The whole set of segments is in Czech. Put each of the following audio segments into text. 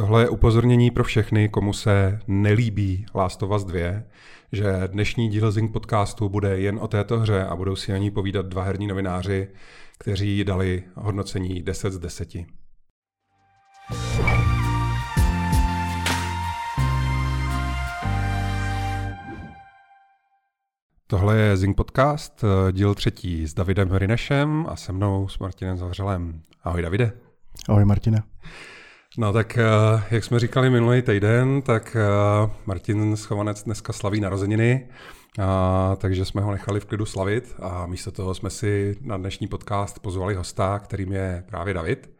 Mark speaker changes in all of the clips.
Speaker 1: Tohle je upozornění pro všechny, komu se nelíbí Last of Us 2, že dnešní díl Zing podcastu bude jen o této hře a budou si o ní povídat dva herní novináři, kteří dali hodnocení 10 z 10. Tohle je Zing Podcast, díl třetí s Davidem Rinešem a se mnou s Martinem Zavřelem. Ahoj Davide.
Speaker 2: Ahoj Martine.
Speaker 1: No tak, eh, jak jsme říkali minulý týden, tak eh, Martin Schovanec dneska slaví narozeniny, a, takže jsme ho nechali v klidu slavit a místo toho jsme si na dnešní podcast pozvali hosta, kterým je právě David.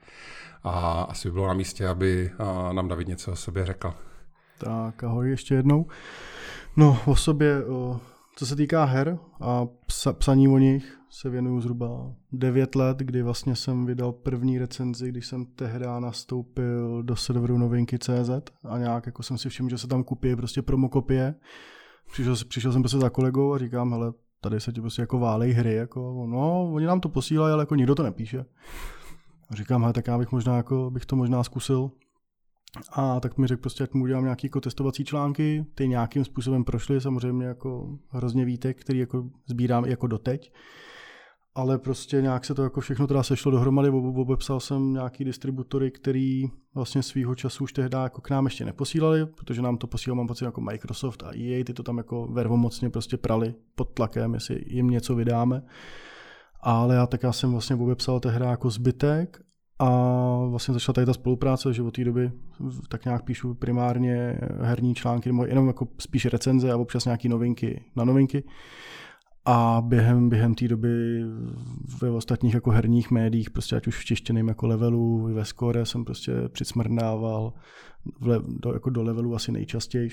Speaker 1: A asi by bylo na místě, aby nám David něco o sobě řekl.
Speaker 2: Tak ahoj ještě jednou. No o sobě, co se týká her a psaní o nich, se věnuju zhruba 9 let, kdy vlastně jsem vydal první recenzi, když jsem tehdy nastoupil do serveru novinky.cz a nějak jako jsem si všiml, že se tam kupí prostě promokopie. Přišel, přišel jsem prostě za kolegou a říkám, hele, tady se ti prostě jako válej hry, jako, no, oni nám to posílají, ale jako nikdo to nepíše. A říkám, hele, tak já bych možná jako, bych to možná zkusil. A tak mi řekl prostě, jak mu udělám nějaké jako testovací články, ty nějakým způsobem prošly, samozřejmě jako hrozně výtek, který jako sbírám jako doteď ale prostě nějak se to jako všechno teda sešlo dohromady, obepsal jsem nějaký distributory, který vlastně svýho času už tehdy jako k nám ještě neposílali, protože nám to posílal, mám pocit, jako Microsoft a EA, ty to tam jako vervomocně prostě prali pod tlakem, jestli jim něco vydáme. Ale já tak já jsem vlastně obepsal tehdy jako zbytek a vlastně začala tady ta spolupráce, že od té doby tak nějak píšu primárně herní články, nebo jenom jako spíš recenze a občas nějaké novinky na novinky. A během, během té doby ve ostatních jako herních médiích, prostě ať už v češtěném jako levelu, ve skore jsem prostě přicmrdával le, do, jako do levelu asi nejčastěji.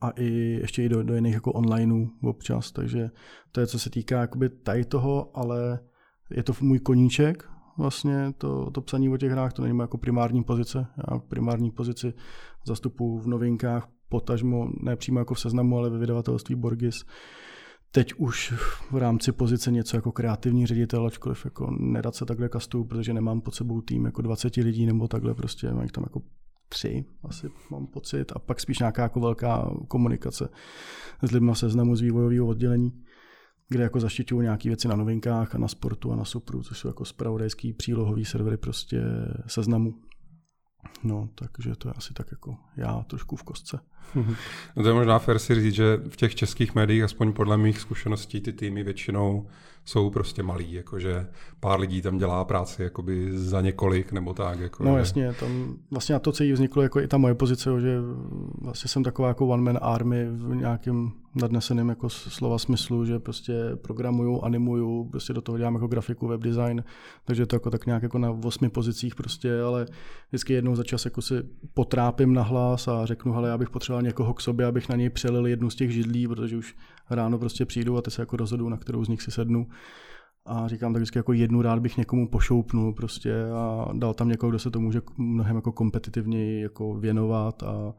Speaker 2: A i ještě i do, do jiných jako onlineů občas, takže to je co se týká jakoby tady toho, ale je to můj koníček, vlastně to, to psaní o těch hrách, to není jako primární pozice. Já primární pozici zastupu v novinkách, potažmo, ne přímo jako v seznamu, ale ve vydavatelství Borgis teď už v rámci pozice něco jako kreativní ředitel, ačkoliv jako nedat se takhle kastu, protože nemám pod sebou tým jako 20 lidí nebo takhle prostě, mám tam jako tři, asi mám pocit, a pak spíš nějaká jako velká komunikace s lidmi seznamu z vývojového oddělení, kde jako zaštiťují nějaké věci na novinkách a na sportu a na Supru, což jsou jako spravodajský přílohový servery prostě seznamu. No, takže to je asi tak jako já trošku v kostce.
Speaker 1: No to je možná fér si říct, že v těch českých médiích, aspoň podle mých zkušeností, ty týmy většinou jsou prostě malý, jakože pár lidí tam dělá práci jakoby za několik nebo tak. Jako,
Speaker 2: no jasně, tam vlastně na to celý vzniklo jako i ta moje pozice, že vlastně jsem taková jako one man army v nějakém nadneseném jako slova smyslu, že prostě programuju, animuju, prostě do toho dělám jako grafiku, web design, takže to jako tak nějak jako na osmi pozicích prostě, ale vždycky jednou za čas jako si potrápím na hlas a řeknu, hele, já bych potřeboval někoho k sobě, abych na něj přelil jednu z těch židlí, protože už ráno prostě přijdu a ty se jako rozhodu, na kterou z nich si sednu. A říkám tak vždycky jako jednu rád bych někomu pošoupnul prostě a dal tam někoho, kdo se to může mnohem jako kompetitivněji jako věnovat a,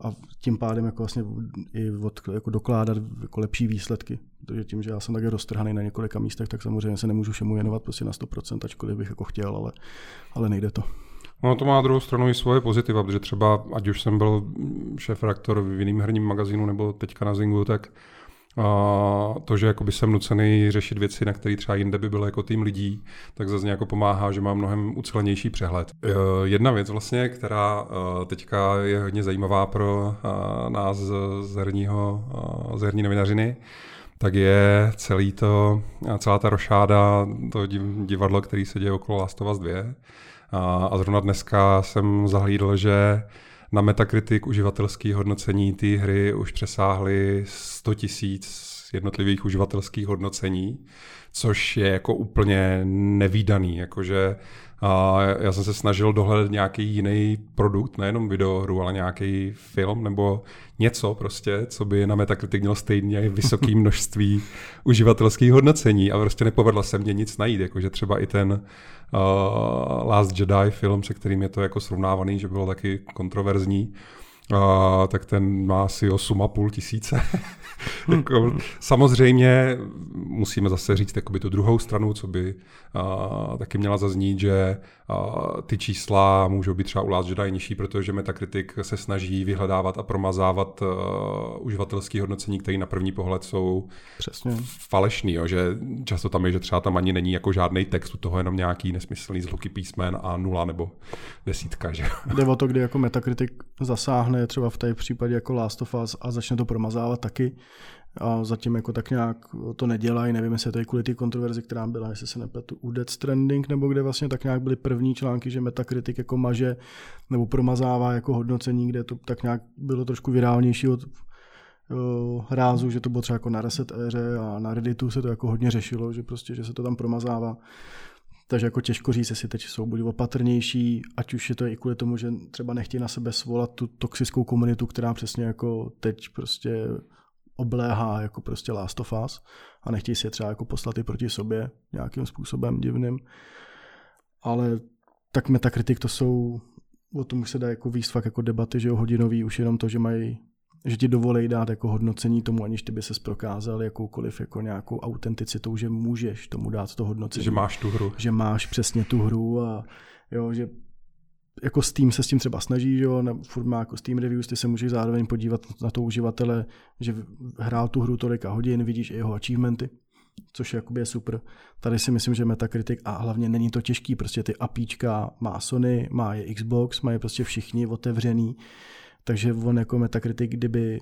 Speaker 2: a tím pádem jako vlastně i od, jako dokládat jako lepší výsledky. Protože tím, že já jsem také roztrhaný na několika místech, tak samozřejmě se nemůžu všemu věnovat prostě na 100%, ačkoliv bych jako chtěl, ale, ale nejde to.
Speaker 1: Ono to má druhou stranu i svoje pozitiva, protože třeba, ať už jsem byl šéf reaktor v jiném herním magazínu nebo teďka na Zingu, tak a to, že jakoby jsem nucený řešit věci, na které třeba jinde by byl jako tým lidí, tak zase jako pomáhá, že mám mnohem ucelenější přehled. E, jedna věc vlastně, která e, teďka je hodně zajímavá pro e, nás z herního, z herní novinařiny, tak je celý to, celá ta rošáda, to divadlo, který se děje okolo Last of Us 2. A, a zrovna dneska jsem zahlídl, že na Metacritic uživatelský hodnocení té hry už přesáhly 100 tisíc jednotlivých uživatelských hodnocení, což je jako úplně nevýdaný, jakože a já jsem se snažil dohledat nějaký jiný produkt, nejenom videohru, ale nějaký film nebo něco prostě, co by na Metacritic mělo stejně vysoké množství uživatelských hodnocení a prostě nepovedla se mě nic najít, jakože třeba i ten uh, Last Jedi film, se kterým je to jako srovnávaný, že bylo taky kontroverzní, a, tak ten má asi 8,5 tisíce. jako, samozřejmě musíme zase říct tu druhou stranu, co by a, taky měla zaznít, že ty čísla můžou být třeba u Last Jedi nižší, protože Metacritic se snaží vyhledávat a promazávat a, uživatelské hodnocení, které na první pohled jsou
Speaker 2: Přesně.
Speaker 1: falešný, jo, že často tam je, že třeba tam ani není jako žádný text, u toho jenom nějaký nesmyslný zluky písmen a nula nebo desítka. Že?
Speaker 2: Jde o to, kdy jako Metacritic zasáhne třeba v té případě jako Last of Us a začne to promazávat taky. A zatím jako tak nějak to nedělají, nevím, jestli to je kvůli té kontroverzi, která byla, jestli se nepletu, u Dead Stranding, nebo kde vlastně tak nějak byly první články, že Metacritic jako maže nebo promazává jako hodnocení, kde to tak nějak bylo trošku virálnější od uh, rázu, že to bylo třeba jako na Reset éře a na Redditu se to jako hodně řešilo, že prostě, že se to tam promazává. Takže jako těžko říct, jestli teď jsou buď opatrnější, ať už je to i kvůli tomu, že třeba nechtějí na sebe svolat tu toxickou komunitu, která přesně jako teď prostě obléhá jako prostě Last of Us a nechtějí si je třeba jako poslat i proti sobě nějakým způsobem divným. Ale tak metakritik to jsou, o tom už se dá jako výst fakt jako debaty, že jo, hodinový, už jenom to, že mají že ti dovolí dát jako hodnocení tomu, aniž ty by se prokázal jakoukoliv jako nějakou autenticitou, že můžeš tomu dát to hodnocení.
Speaker 1: Že máš tu hru.
Speaker 2: Že máš přesně tu hru a jo, že jako Steam se s tím třeba snaží, že jo, furt má jako Steam Reviews, ty se můžeš zároveň podívat na to uživatele, že hrál tu hru tolika hodin, vidíš i jeho achievementy, což je, je super. Tady si myslím, že Metacritic a hlavně není to těžký, prostě ty apíčka má Sony, má je Xbox, mají prostě všichni otevřený, takže on jako Metacritic, kdyby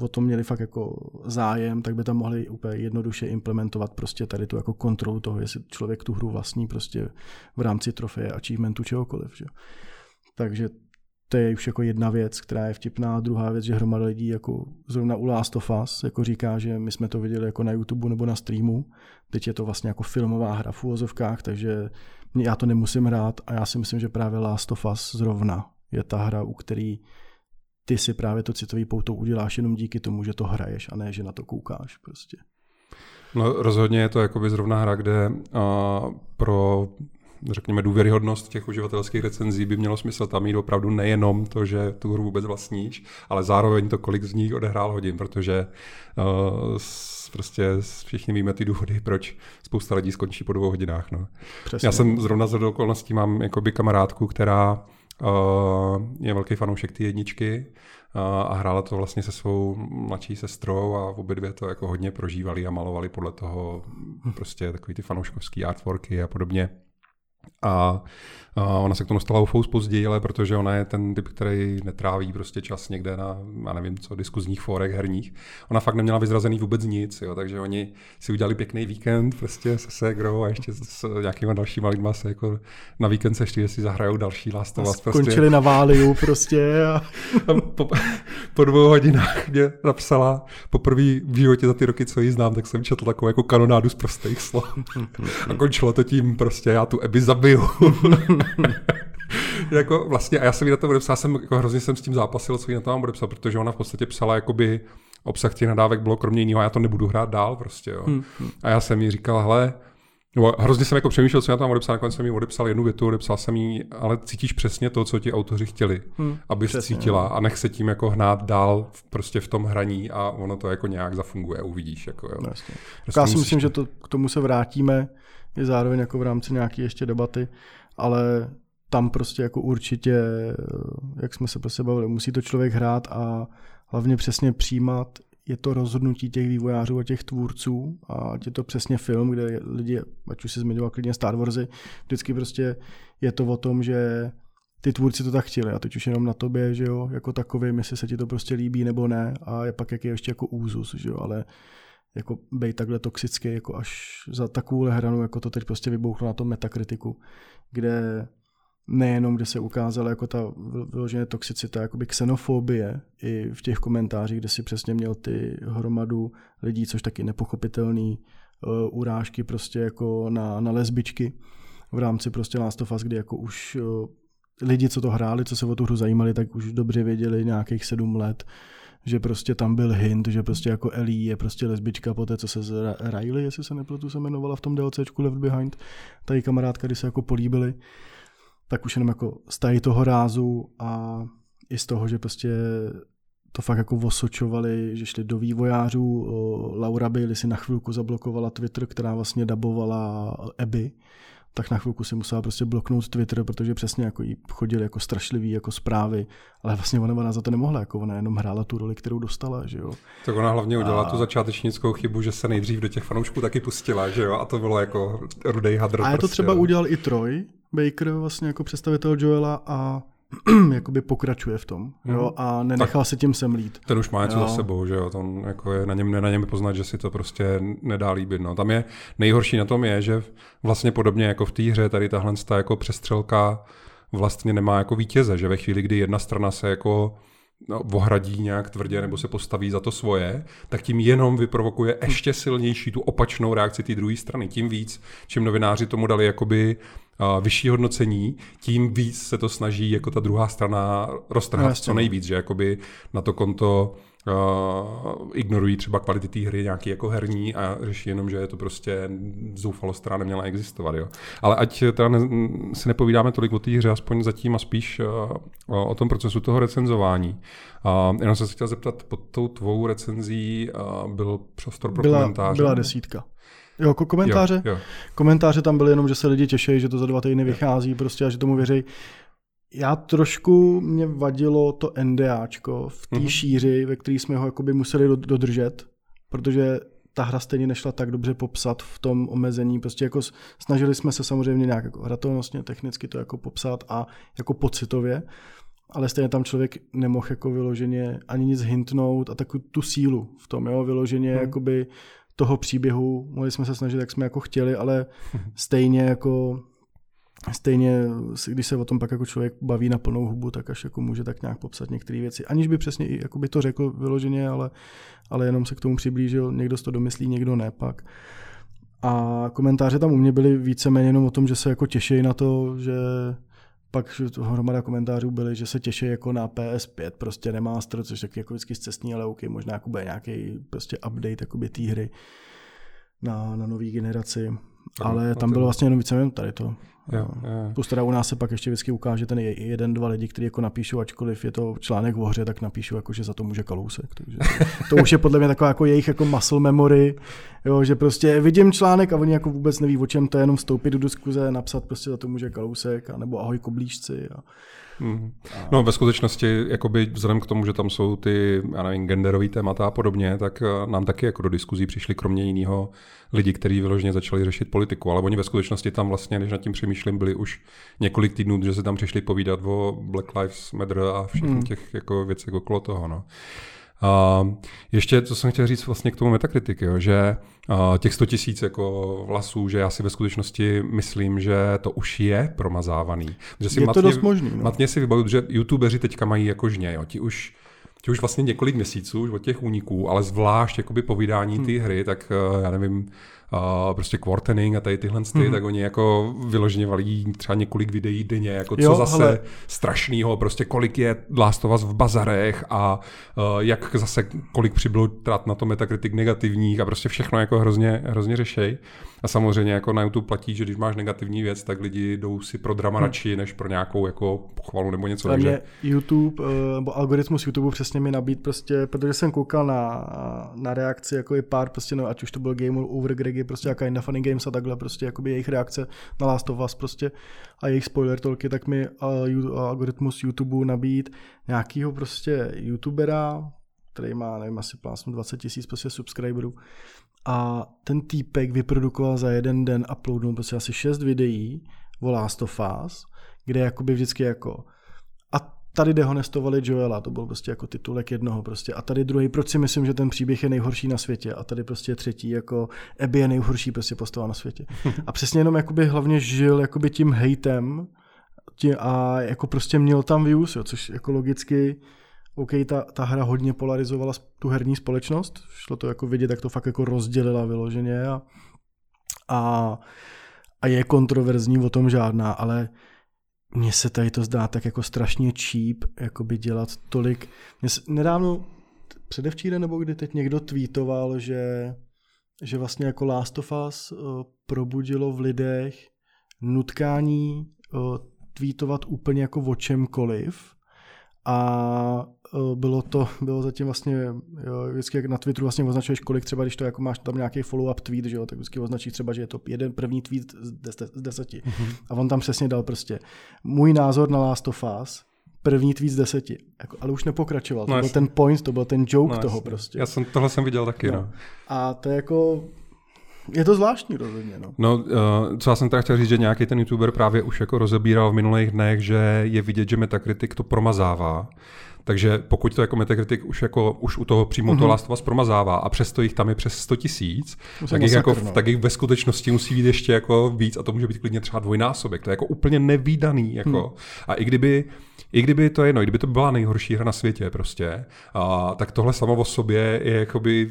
Speaker 2: o tom měli fakt jako zájem, tak by tam mohli úplně jednoduše implementovat prostě tady tu jako kontrolu toho, jestli člověk tu hru vlastní prostě v rámci trofeje, achievementu, čehokoliv. Že? Takže to je už jako jedna věc, která je vtipná. Druhá věc, že hromada lidí jako zrovna u Last of Us jako říká, že my jsme to viděli jako na YouTube nebo na streamu. Teď je to vlastně jako filmová hra v úvozovkách, takže já to nemusím hrát a já si myslím, že právě Last of Us zrovna je ta hra, u který ty si právě to citový pouto uděláš jenom díky tomu, že to hraješ a ne, že na to koukáš prostě.
Speaker 1: No rozhodně je to jakoby zrovna hra, kde uh, pro řekněme, důvěryhodnost těch uživatelských recenzí by mělo smysl tam mít opravdu nejenom to, že tu hru vůbec vlastníš, ale zároveň to, kolik z nich odehrál hodin, protože uh, prostě všichni víme ty důvody, proč spousta lidí skončí po dvou hodinách. No. Přesně. Já jsem zrovna z okolností mám jakoby kamarádku, která je velký fanoušek té jedničky a hrála to vlastně se svou mladší sestrou a obě dvě to jako hodně prožívali a malovali podle toho prostě takový ty fanouškovský artworky a podobně. A a ona se k tomu dostala ufous později, ale protože ona je ten typ, který netráví prostě čas někde na, já nevím co, diskuzních fórech herních. Ona fakt neměla vyzrazený vůbec nic, jo, takže oni si udělali pěkný víkend prostě se Segrou a ještě s nějakýma dalšíma lidma se jako na víkend se ještě si zahrajou další Last of Us.
Speaker 2: Prostě. Skončili na Váliu prostě. A...
Speaker 1: a po, po, dvou hodinách mě napsala poprvé v životě za ty roky, co ji znám, tak jsem četl takovou jako kanonádu z prostých slov. a končilo to tím prostě, já tu Ebi zabiju. jako vlastně, a já jsem jí na to odepsal, jsem jako hrozně jsem s tím zápasil, co jí na to mám odepsal, protože ona v podstatě psala jakoby obsah těch nadávek bylo kromě jiného, já to nebudu hrát dál prostě, jo. Hmm. A já jsem jí říkal, hele, No, hrozně jsem jako přemýšlel, co já tam odepsal, nakonec jsem jí odepsal jednu větu, odepsal jsem jí, ale cítíš přesně to, co ti autoři chtěli, hmm, abys přesně, cítila jo. a nech se tím jako hnát dál v, prostě v tom hraní a ono to jako nějak zafunguje, uvidíš. Jako, jo.
Speaker 2: No, jasně. Prostě já si myslím, že to, k tomu se vrátíme, je zároveň jako v rámci nějaké ještě debaty, ale tam prostě jako určitě, jak jsme se prostě bavili, musí to člověk hrát a hlavně přesně přijímat, je to rozhodnutí těch vývojářů a těch tvůrců a je to přesně film, kde lidi, ať už si zmiňoval klidně Star Warsy, vždycky prostě je to o tom, že ty tvůrci to tak chtěli a teď už jenom na tobě, že jo, jako takový, jestli se ti to prostě líbí nebo ne a je pak jak je ještě jako úzus, že jo, ale jako být takhle toxický, jako až za takovou hranu, jako to teď prostě vybouchlo na tom metakritiku, kde nejenom, kde se ukázala jako ta vyloženě toxicita, jakoby xenofobie i v těch komentářích, kde si přesně měl ty hromadu lidí, což taky nepochopitelný, uh, urážky prostě jako na, na lesbičky v rámci prostě Last of Us, kdy jako už uh, lidi, co to hráli, co se o tu hru zajímali, tak už dobře věděli nějakých sedm let, že prostě tam byl hint, že prostě jako Ellie je prostě lesbička po té, co se z Riley, jestli se nepletu, se jmenovala v tom DLCčku Left Behind, tady kamarádka, kdy se jako políbili, tak už jenom jako z toho rázu a i z toho, že prostě to fakt jako osočovali, že šli do vývojářů. Laura Bailey si na chvilku zablokovala Twitter, která vlastně dabovala Abby tak na chvilku si musela prostě bloknout Twitter, protože přesně jako jí chodili jako strašlivý jako zprávy, ale vlastně ona, ona za to nemohla, jako ona jenom hrála tu roli, kterou dostala, že jo.
Speaker 1: Tak ona hlavně udělala a... tu začátečnickou chybu, že se nejdřív do těch fanoušků taky pustila, že jo, a to bylo jako rudej hadr.
Speaker 2: A je to prostě, třeba jo. udělal i Troy Baker, vlastně jako představitel Joela a jakoby pokračuje v tom jo, mhm. a nenechal tak se tím semlít.
Speaker 1: Ten už má něco jo. za sebou, že jo, tam jako je na něm, na něm poznat, že si to prostě nedá líbit. No. Tam je nejhorší na tom je, že vlastně podobně jako v té hře tady tahle jako přestřelka vlastně nemá jako vítěze, že ve chvíli, kdy jedna strana se jako no, ohradí nějak tvrdě nebo se postaví za to svoje, tak tím jenom vyprovokuje ještě silnější tu opačnou reakci té druhé strany. Tím víc, čím novináři tomu dali jakoby vyšší hodnocení, tím víc se to snaží jako ta druhá strana roztrhat no, co nejvíc, že jakoby na to konto uh, ignorují třeba kvality té hry nějaký jako herní a řeší jenom, že je to prostě zoufalost, která neměla existovat. Jo. Ale ať teda ne, si nepovídáme tolik o té hře, aspoň zatím a spíš uh, o tom procesu toho recenzování. Uh, jenom jsem se chtěl zeptat, pod tou tvou recenzí uh, byl prostor pro
Speaker 2: byla,
Speaker 1: komentáře?
Speaker 2: Byla desítka. Jo, jako komentáře. Jo, jo. Komentáře tam byly jenom, že se lidi těší, že to za dva týdny vychází prostě a že tomu věří. Já trošku mě vadilo to NDAčko v té mm-hmm. šíři, ve které jsme ho jakoby museli dodržet, protože ta hra stejně nešla tak dobře popsat v tom omezení. Prostě jako snažili jsme se samozřejmě nějak jako hratelnostně, technicky to jako popsat a jako pocitově, ale stejně tam člověk nemohl jako vyloženě ani nic hintnout a takovou tu sílu v tom, jo, vyloženě hmm. jakoby toho příběhu. Mohli jsme se snažit, jak jsme jako chtěli, ale stejně jako stejně, když se o tom pak jako člověk baví na plnou hubu, tak až jako může tak nějak popsat některé věci. Aniž by přesně i jako by to řekl vyloženě, ale, ale jenom se k tomu přiblížil. Někdo to domyslí, někdo ne pak. A komentáře tam u mě byly víceméně jenom o tom, že se jako těší na to, že pak hromada komentářů byly, že se těší jako na PS5, prostě remaster, což tak jako vždycky cestní, ale OK, možná jako bude nějaký prostě update té hry na, na nový generaci. Ale tam bylo vlastně jenom víceméně tady to. Jo, jo. Plus teda u nás se pak ještě vždycky ukáže ten jeden, dva lidi, kteří jako napíšou, ačkoliv je to článek v hře, tak napíšou, jako, že za to může Kalousek. Takže to, to už je podle mě taková jako jejich jako muscle memory, jo, že prostě vidím článek a oni jako vůbec neví, o čem to je, jenom vstoupit do diskuze, napsat prostě za to může Kalousek, nebo ahoj koblížci. A,
Speaker 1: Mm. No ve skutečnosti, jakoby vzhledem k tomu, že tam jsou ty, já nevím, genderové témata a podobně, tak eh, nám taky jako do diskuzí přišli kromě jiného lidi, kteří vyloženě začali řešit politiku, ale oni ve skutečnosti tam vlastně, když nad tím přemýšlím, byli už několik týdnů, že se tam přišli povídat o Black Lives Matter a všech mm. těch jako věcech okolo toho. No. A ještě, co jsem chtěl říct vlastně k tomu metakritiky, jo, že těch 100 tisíc jako vlasů, že já si ve skutečnosti myslím, že to už je promazávaný. Že
Speaker 2: si je matně, to dost možný. No.
Speaker 1: Matně si vybavuju, že youtubeři teďka mají jako žně, jo, ti už ti už vlastně několik měsíců už od těch úniků, ale zvlášť jakoby povídání hmm. té hry, tak eh, já nevím, uh, prostě quartening a tady tyhle ty, mm-hmm. tak oni jako vyloženě valí třeba několik videí denně, jako co jo, zase hele. strašnýho, prostě kolik je Last of Us v bazarech a uh, jak zase kolik přibylo trát na to Metacritic negativních a prostě všechno jako hrozně, hrozně řešej. A samozřejmě jako na YouTube platí, že když máš negativní věc, tak lidi jdou si pro drama hmm. radši, než pro nějakou jako pochvalu nebo něco.
Speaker 2: Takže... YouTube, eh, nebo algoritmus YouTube přesně mi nabít prostě, protože jsem koukal na, na reakci, jako je pár prostě, no, ať už to byl Game Over Gregy, prostě jaká na Funny Games a takhle, prostě jakoby jejich reakce na Last of Us prostě a jejich spoiler tolky, tak mi algoritmus YouTube nabít nějakýho prostě youtubera, který má, nevím, asi plásnu 20 tisíc prostě subscriberů, a ten týpek vyprodukoval za jeden den, uploadnul prostě asi šest videí o Last of Us, kde jakoby vždycky jako tady dehonestovali Joela, to byl prostě jako titulek jednoho prostě. A tady druhý, proč si myslím, že ten příběh je nejhorší na světě. A tady prostě třetí, jako Abby je nejhorší prostě postava na světě. A přesně jenom jakoby hlavně žil jakoby tím hejtem a jako prostě měl tam views, jo, což jako logicky OK, ta, ta hra hodně polarizovala tu herní společnost, šlo to jako vidět, jak to fakt jako rozdělila vyloženě a, a, a je kontroverzní o tom žádná, ale mně se tady to zdá tak jako strašně cheap, jako by dělat tolik. Mě se, nedávno, předevčíre nebo kdy teď někdo tweetoval, že, že vlastně jako Last of Us uh, probudilo v lidech nutkání uh, tweetovat úplně jako o čemkoliv, a e, bylo to, bylo zatím vlastně, jo, vždycky jak na Twitteru vlastně označuješ kolik třeba, když to jako máš tam nějaký follow-up tweet, že jo, tak vždycky označíš třeba, že je to jeden první tweet z, des, z deseti. Mm-hmm. A on tam přesně dal prostě můj názor na Last of Us, první tweet z deseti. Jako, ale už nepokračoval. To no, byl jasný. ten point, to byl ten joke no, toho jasný. prostě.
Speaker 1: Já jsem, tohle jsem viděl taky, no. no.
Speaker 2: A to je jako, je to zvláštní rozhodně. No.
Speaker 1: no, uh, co já jsem teda chtěl říct, že nějaký ten youtuber právě už jako rozebíral v minulých dnech, že je vidět, že Metacritic to promazává. Takže pokud to jako Metacritic už, jako, už u toho přímo mm-hmm. to Last of Us promazává a přesto jich tam je přes 100 tisíc, tak, jich jako, no. tak jich ve skutečnosti musí být ještě jako víc a to může být klidně třeba dvojnásobek. To je jako úplně nevýdaný. Jako. Hmm. A i kdyby, i kdyby to jedno, i kdyby to byla nejhorší hra na světě prostě, a, tak tohle samo o sobě je jakoby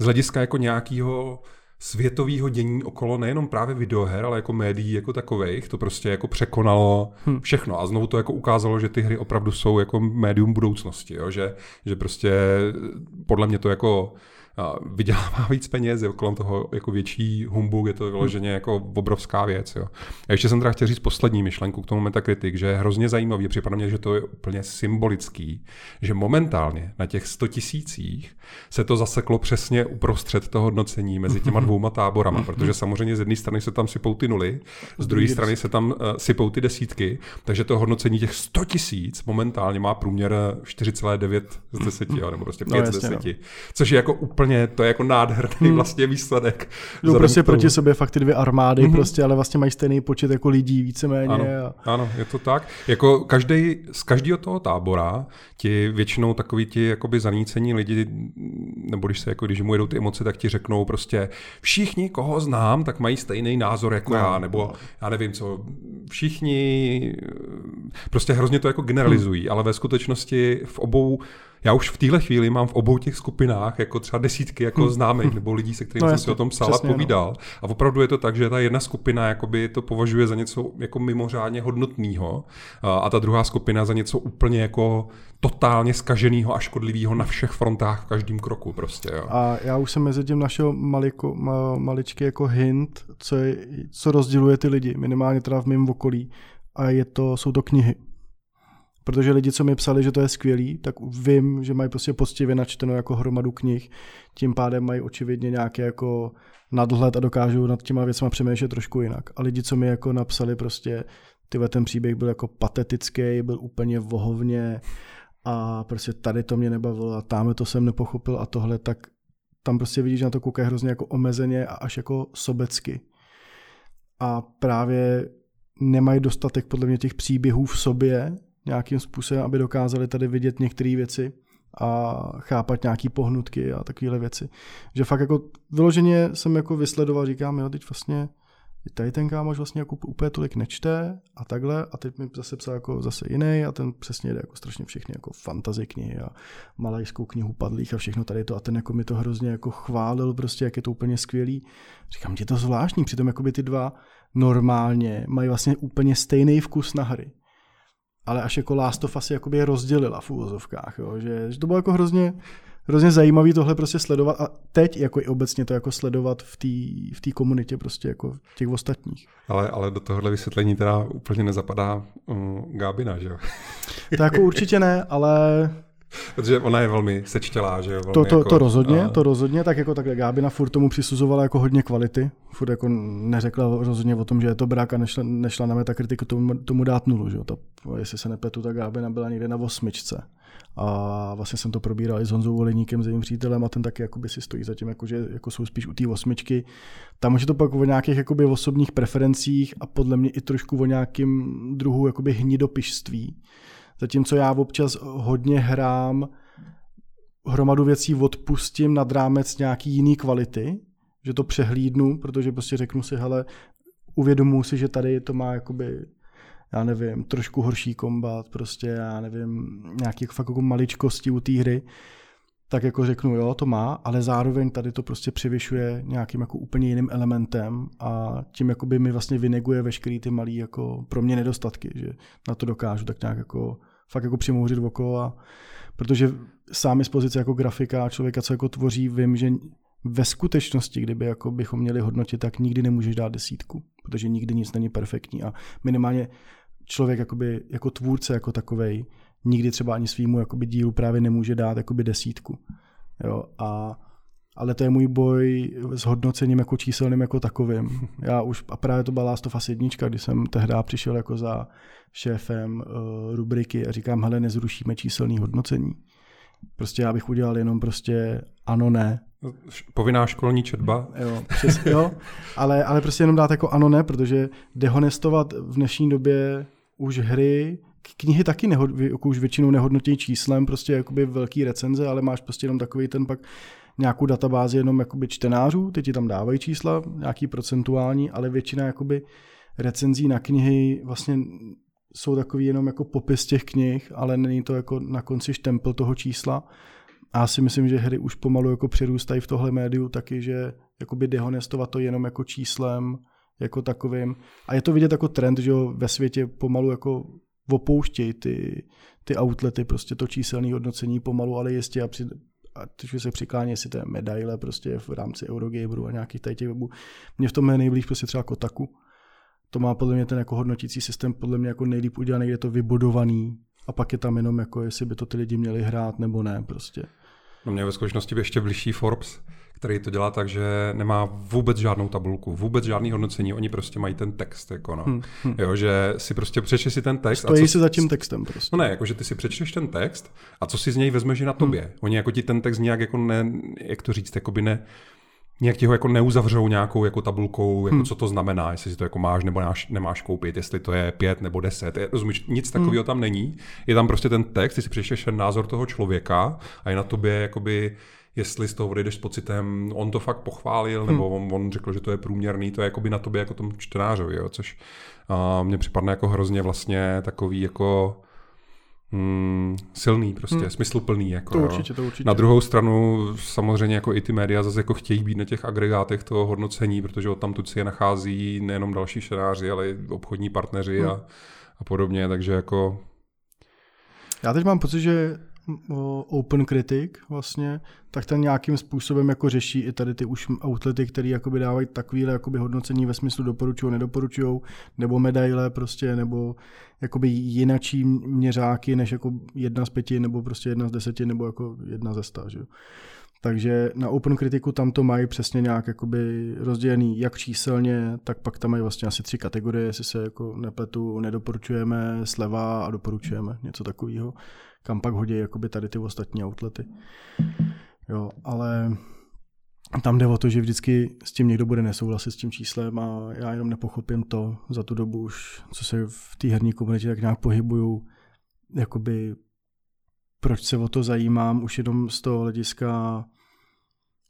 Speaker 1: z hlediska jako nějakého světového dění okolo nejenom právě videoher, ale jako médií jako takových, to prostě jako překonalo hmm. všechno a znovu to jako ukázalo, že ty hry opravdu jsou jako médium budoucnosti, jo? Že, že prostě podle mě to jako vydělává víc peněz, je kolem toho jako větší humbug, je to vyloženě jako obrovská věc. Jo. A ještě jsem teda chtěl říct poslední myšlenku k tomu Metacritic, že je hrozně zajímavý, připadá mě, že to je úplně symbolický, že momentálně na těch 100 tisících se to zaseklo přesně uprostřed toho hodnocení mezi těma dvouma táborama, protože samozřejmě z jedné strany se tam sypou ty nuly, z druhé strany se tam uh, sypou ty desítky, takže to hodnocení těch 100 tisíc momentálně má průměr 4,9 z 10, jo, nebo prostě 5 no, z 10, no. což je jako úplně úplně, to je jako nádherný hmm. vlastně výsledek.
Speaker 2: No prostě proti sobě fakt ty dvě armády, hmm. prostě, ale vlastně mají stejný počet jako lidí víceméně.
Speaker 1: Ano, a... ano je to tak. Jako každý, z každého toho tábora ti většinou takový ti jakoby zanícení lidi, nebo když se jako, když mu jedou ty emoce, tak ti řeknou prostě všichni, koho znám, tak mají stejný názor jako no, já, nebo no. já nevím co, všichni prostě hrozně to jako generalizují, hmm. ale ve skutečnosti v obou já už v téhle chvíli mám v obou těch skupinách jako třeba desítky jako hmm. známých nebo lidí, se kterými no, jsem si o tom psal a no. povídal. No. A opravdu je to tak, že ta jedna skupina jakoby to považuje za něco jako mimořádně hodnotného a ta druhá skupina za něco úplně jako totálně skaženého a škodlivého na všech frontách v každém kroku prostě. Jo.
Speaker 2: A já už jsem mezi tím našel maliko, ma, maličký jako hint, co, je, co rozděluje ty lidi, minimálně teda v mém okolí. A je to, jsou to knihy. Protože lidi, co mi psali, že to je skvělý, tak vím, že mají prostě poctivě načteno jako hromadu knih, tím pádem mají očividně nějaký jako nadhled a dokážou nad těma věcma přemýšlet trošku jinak. A lidi, co mi jako napsali prostě, tyhle ten příběh byl jako patetický, byl úplně vohovně a prostě tady to mě nebavilo a tam to jsem nepochopil a tohle, tak tam prostě vidíš, že na to koukají hrozně jako omezeně a až jako sobecky. A právě nemají dostatek podle mě těch příběhů v sobě, nějakým způsobem, aby dokázali tady vidět některé věci a chápat nějaký pohnutky a takovéhle věci. Že fakt jako vyloženě jsem jako vysledoval, říkám, jo, teď vlastně tady ten kámoš vlastně jako úplně tolik nečte a takhle a teď mi zase psal jako zase jiný a ten přesně jde jako strašně všechny jako fantasy knihy a malajskou knihu padlých a všechno tady to a ten jako mi to hrozně jako chválil prostě, jak je to úplně skvělý. Říkám, je to zvláštní, přitom jako by ty dva normálně mají vlastně úplně stejný vkus na hry ale až jako Last of Us jakoby je rozdělila v úvozovkách, jo? Že, že to bylo jako hrozně, hrozně zajímavý tohle prostě sledovat a teď jako i obecně to jako sledovat v té v tý komunitě prostě jako těch ostatních.
Speaker 1: Ale, ale do tohohle vysvětlení teda úplně nezapadá um, Gábina, že jo?
Speaker 2: To jako určitě ne, ale
Speaker 1: Protože ona je velmi sečtělá, že jo?
Speaker 2: To, to, jako, to rozhodně, a... to rozhodně, tak jako takhle Gábina furt tomu přisuzovala jako hodně kvality, furt jako neřekla rozhodně o tom, že je to brak a nešla, nešla na metakritiku tomu, tomu dát nulu, že jo? To, jestli se nepletu, tak Gábina byla někde na osmičce. A vlastně jsem to probíral i s Honzou Voleníkem, s jejím přítelem a ten taky jakoby si stojí za tím, jako, že jako jsou spíš u té osmičky. Tam už je to pak o nějakých jakoby osobních preferencích a podle mě i trošku o nějakým druhu jakoby hnidopišství Zatímco já občas hodně hrám, hromadu věcí odpustím nad rámec nějaký jiný kvality, že to přehlídnu, protože prostě řeknu si, hele, uvědomuji si, že tady to má jakoby já nevím, trošku horší kombat, prostě já nevím, nějaký fakt jako maličkosti u té hry, tak jako řeknu, jo, to má, ale zároveň tady to prostě převyšuje nějakým jako úplně jiným elementem a tím jako by mi vlastně vyneguje veškerý ty malý jako pro mě nedostatky, že na to dokážu tak nějak jako fakt jako přimouřit oko a protože sám z pozice jako grafika a člověka, co jako tvoří, vím, že ve skutečnosti, kdyby jako bychom měli hodnotit, tak nikdy nemůžeš dát desítku, protože nikdy nic není perfektní a minimálně člověk jakoby, jako tvůrce jako takovej nikdy třeba ani svýmu jakoby dílu právě nemůže dát jakoby desítku. Jo, a ale to je můj boj s hodnocením jako číselným jako takovým. Já už, a právě to byla Last of Us jednička, kdy jsem tehdy přišel jako za šéfem uh, rubriky a říkám, hele, nezrušíme číselný hodnocení. Prostě já bych udělal jenom prostě ano, ne.
Speaker 1: Povinná školní četba.
Speaker 2: Jo, přes, jo ale, ale prostě jenom dát jako ano, ne, protože dehonestovat v dnešní době už hry, knihy taky nehod, jako už většinou nehodnotí číslem, prostě jakoby velký recenze, ale máš prostě jenom takový ten pak nějakou databázi jenom jakoby čtenářů, ty ti tam dávají čísla, nějaký procentuální, ale většina jakoby recenzí na knihy vlastně jsou takový jenom jako popis těch knih, ale není to jako na konci štempel toho čísla. A já si myslím, že hry už pomalu jako přirůstají v tohle médiu taky, že jakoby dehonestovat to jenom jako číslem, jako takovým. A je to vidět jako trend, že ve světě pomalu jako opouštějí ty, ty outlety, prostě to číselné hodnocení pomalu, ale jistě a, při, a teď se přiklání, jestli to je medaile prostě v rámci Eurogameru a nějakých tady těch webů. Mně v tom je nejblíž prostě třeba Kotaku, to má podle mě ten jako hodnotící systém podle mě jako nejlíp udělaný, je to vybudovaný a pak je tam jenom jako, jestli by to ty lidi měli hrát nebo ne prostě.
Speaker 1: No mě ve skutečnosti by ještě blížší Forbes, který to dělá tak, že nemá vůbec žádnou tabulku, vůbec žádný hodnocení, oni prostě mají ten text, jako no. Hmm, hmm. Jo, že si prostě přečteš si ten text.
Speaker 2: Stojí a co, si za tím textem prostě.
Speaker 1: No ne, jako že ty si přečteš ten text a co si z něj vezmeš na tobě. Hmm. Oni jako ti ten text nějak jako ne, jak to říct, jako by ne, nějak ti ho jako neuzavřou nějakou jako tabulkou, jako hmm. co to znamená, jestli si to jako máš nebo nemáš, nemáš koupit, jestli to je pět nebo deset. Je, rozumíš, nic takového hmm. tam není. Je tam prostě ten text, ty si přečteš ten názor toho člověka a je na tobě jakoby jestli z toho odejdeš s pocitem, on to fakt pochválil, hmm. nebo on, on řekl, že to je průměrný, to je jakoby na tobě jako tomu čtenářovi, jo, což uh, mně připadne jako hrozně vlastně takový jako hmm, silný, prostě hmm. smysluplný. Jako,
Speaker 2: to určitě, to určitě.
Speaker 1: Na druhou stranu samozřejmě jako i ty média zase jako chtějí být na těch agregátech toho hodnocení, protože od tam si je nachází nejenom další šenáři, ale i obchodní partneři hmm. a, a podobně, takže jako...
Speaker 2: Já teď mám pocit, že Open Critic vlastně, tak ten nějakým způsobem jako řeší i tady ty už outlety, které jakoby dávají takovýhle jakoby hodnocení ve smyslu doporučují, nedoporučují, nebo medaile prostě, nebo jakoby jinačí měřáky, než jako jedna z pěti, nebo prostě jedna z deseti, nebo jako jedna ze sta, že? Takže na Open Criticu tam to mají přesně nějak jakoby rozdělený jak číselně, tak pak tam mají vlastně asi tři kategorie, jestli se jako nepletu, nedoporučujeme, sleva a doporučujeme, něco takového kam pak hodí jakoby tady ty ostatní outlety. Jo, ale tam jde o to, že vždycky s tím někdo bude nesouhlasit s tím číslem a já jenom nepochopím to za tu dobu už, co se v té herní komunitě tak nějak pohybuju, jakoby proč se o to zajímám, už jenom z toho hlediska,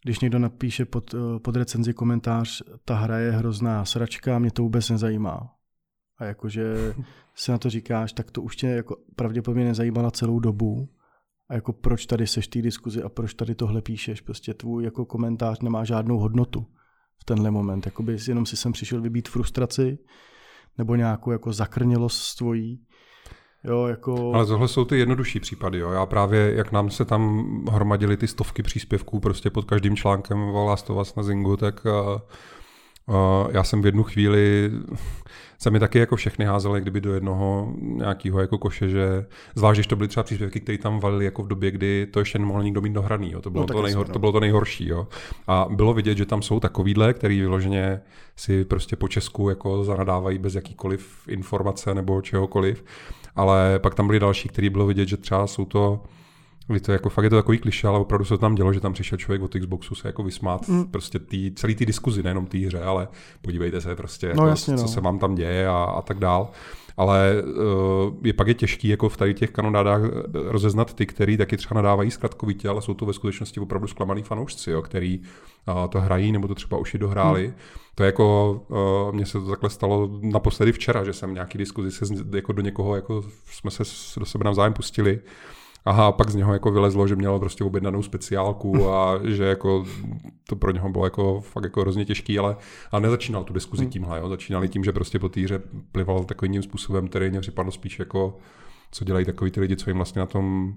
Speaker 2: když někdo napíše pod, pod recenzi komentář, ta hra je hrozná sračka, mě to vůbec nezajímá. A jakože si na to říkáš, tak to už tě jako pravděpodobně nezajímala celou dobu. A jako proč tady seš té diskuzi a proč tady tohle píšeš. Prostě tvůj jako komentář nemá žádnou hodnotu v tenhle moment. Jakoby jenom si sem přišel vybít frustraci nebo nějakou jako zakrnělost tvojí. Jo, jako...
Speaker 1: Ale tohle jsou ty jednodušší případy. Jo. Já právě, jak nám se tam hromadily ty stovky příspěvků prostě pod každým článkem of Us na Zingu, tak uh, já jsem v jednu chvíli se mi taky jako všechny házely kdyby do jednoho nějakého jako koše, že zvlášť, když to byly třeba příspěvky, které tam valily jako v době, kdy to ještě nemohl nikdo mít dohraný. Jo. To, bylo no, to, nejhor, to bylo to nejhorší. Jo. A bylo vidět, že tam jsou takovýhle, který vyloženě si prostě po Česku jako zanadávají bez jakýkoliv informace nebo čehokoliv. Ale pak tam byly další, který bylo vidět, že třeba jsou to je to jako, fakt je to takový kliše, ale opravdu se to tam dělo, že tam přišel člověk od Xboxu se jako vysmát mm. prostě tý, celý ty diskuzi, nejenom té hře, ale podívejte se prostě, no, jako, jasně, co no. se vám tam děje a, a tak dál. Ale uh, je pak je těžký jako v tady těch kanonádách eh, rozeznat ty, který taky třeba nadávají zkratkovitě, ale jsou to ve skutečnosti opravdu zklamaný fanoušci, jo, který uh, to hrají nebo to třeba už i dohráli. Hmm. To je jako, uh, mně se to takhle stalo naposledy včera, že jsem nějaký diskuzi se jako do někoho, jako jsme se do sebe navzájem pustili Aha, pak z něho jako vylezlo, že měl prostě objednanou speciálku a že jako to pro něho bylo jako fakt jako hrozně těžký, ale, ale nezačínal tu diskuzi hmm. tímhle, jo. začínali tím, že prostě po týře plival takovým způsobem, který mě připadlo spíš jako, co dělají takový ty lidi, co jim vlastně na tom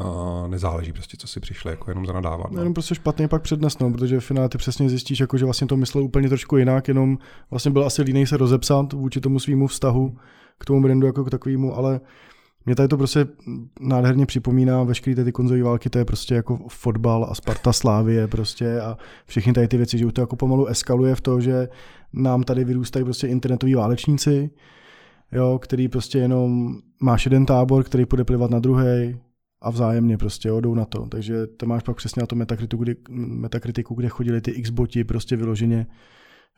Speaker 1: Uh, nezáleží prostě, co si přišli, jako jenom zanadávat.
Speaker 2: No. Jenom prostě špatně pak přednesnou, protože v finále ty přesně zjistíš, jako, že vlastně to myslel úplně trošku jinak, jenom vlastně byl asi línej se rozepsat vůči tomu svýmu vztahu k tomu brandu jako k takovému, ale Mě tady to prostě nádherně připomíná veškeré ty konzolové války, to je prostě jako fotbal a Sparta Slávie prostě a všechny tady ty věci, že už to jako pomalu eskaluje v to, že nám tady vyrůstají prostě internetoví válečníci, jo, který prostě jenom máš jeden tábor, který půjde plivat na druhý a vzájemně prostě jo, jdou na to. Takže to máš pak přesně na to metakritiku, kdy, metakritiku, kde chodili ty Xboti prostě vyloženě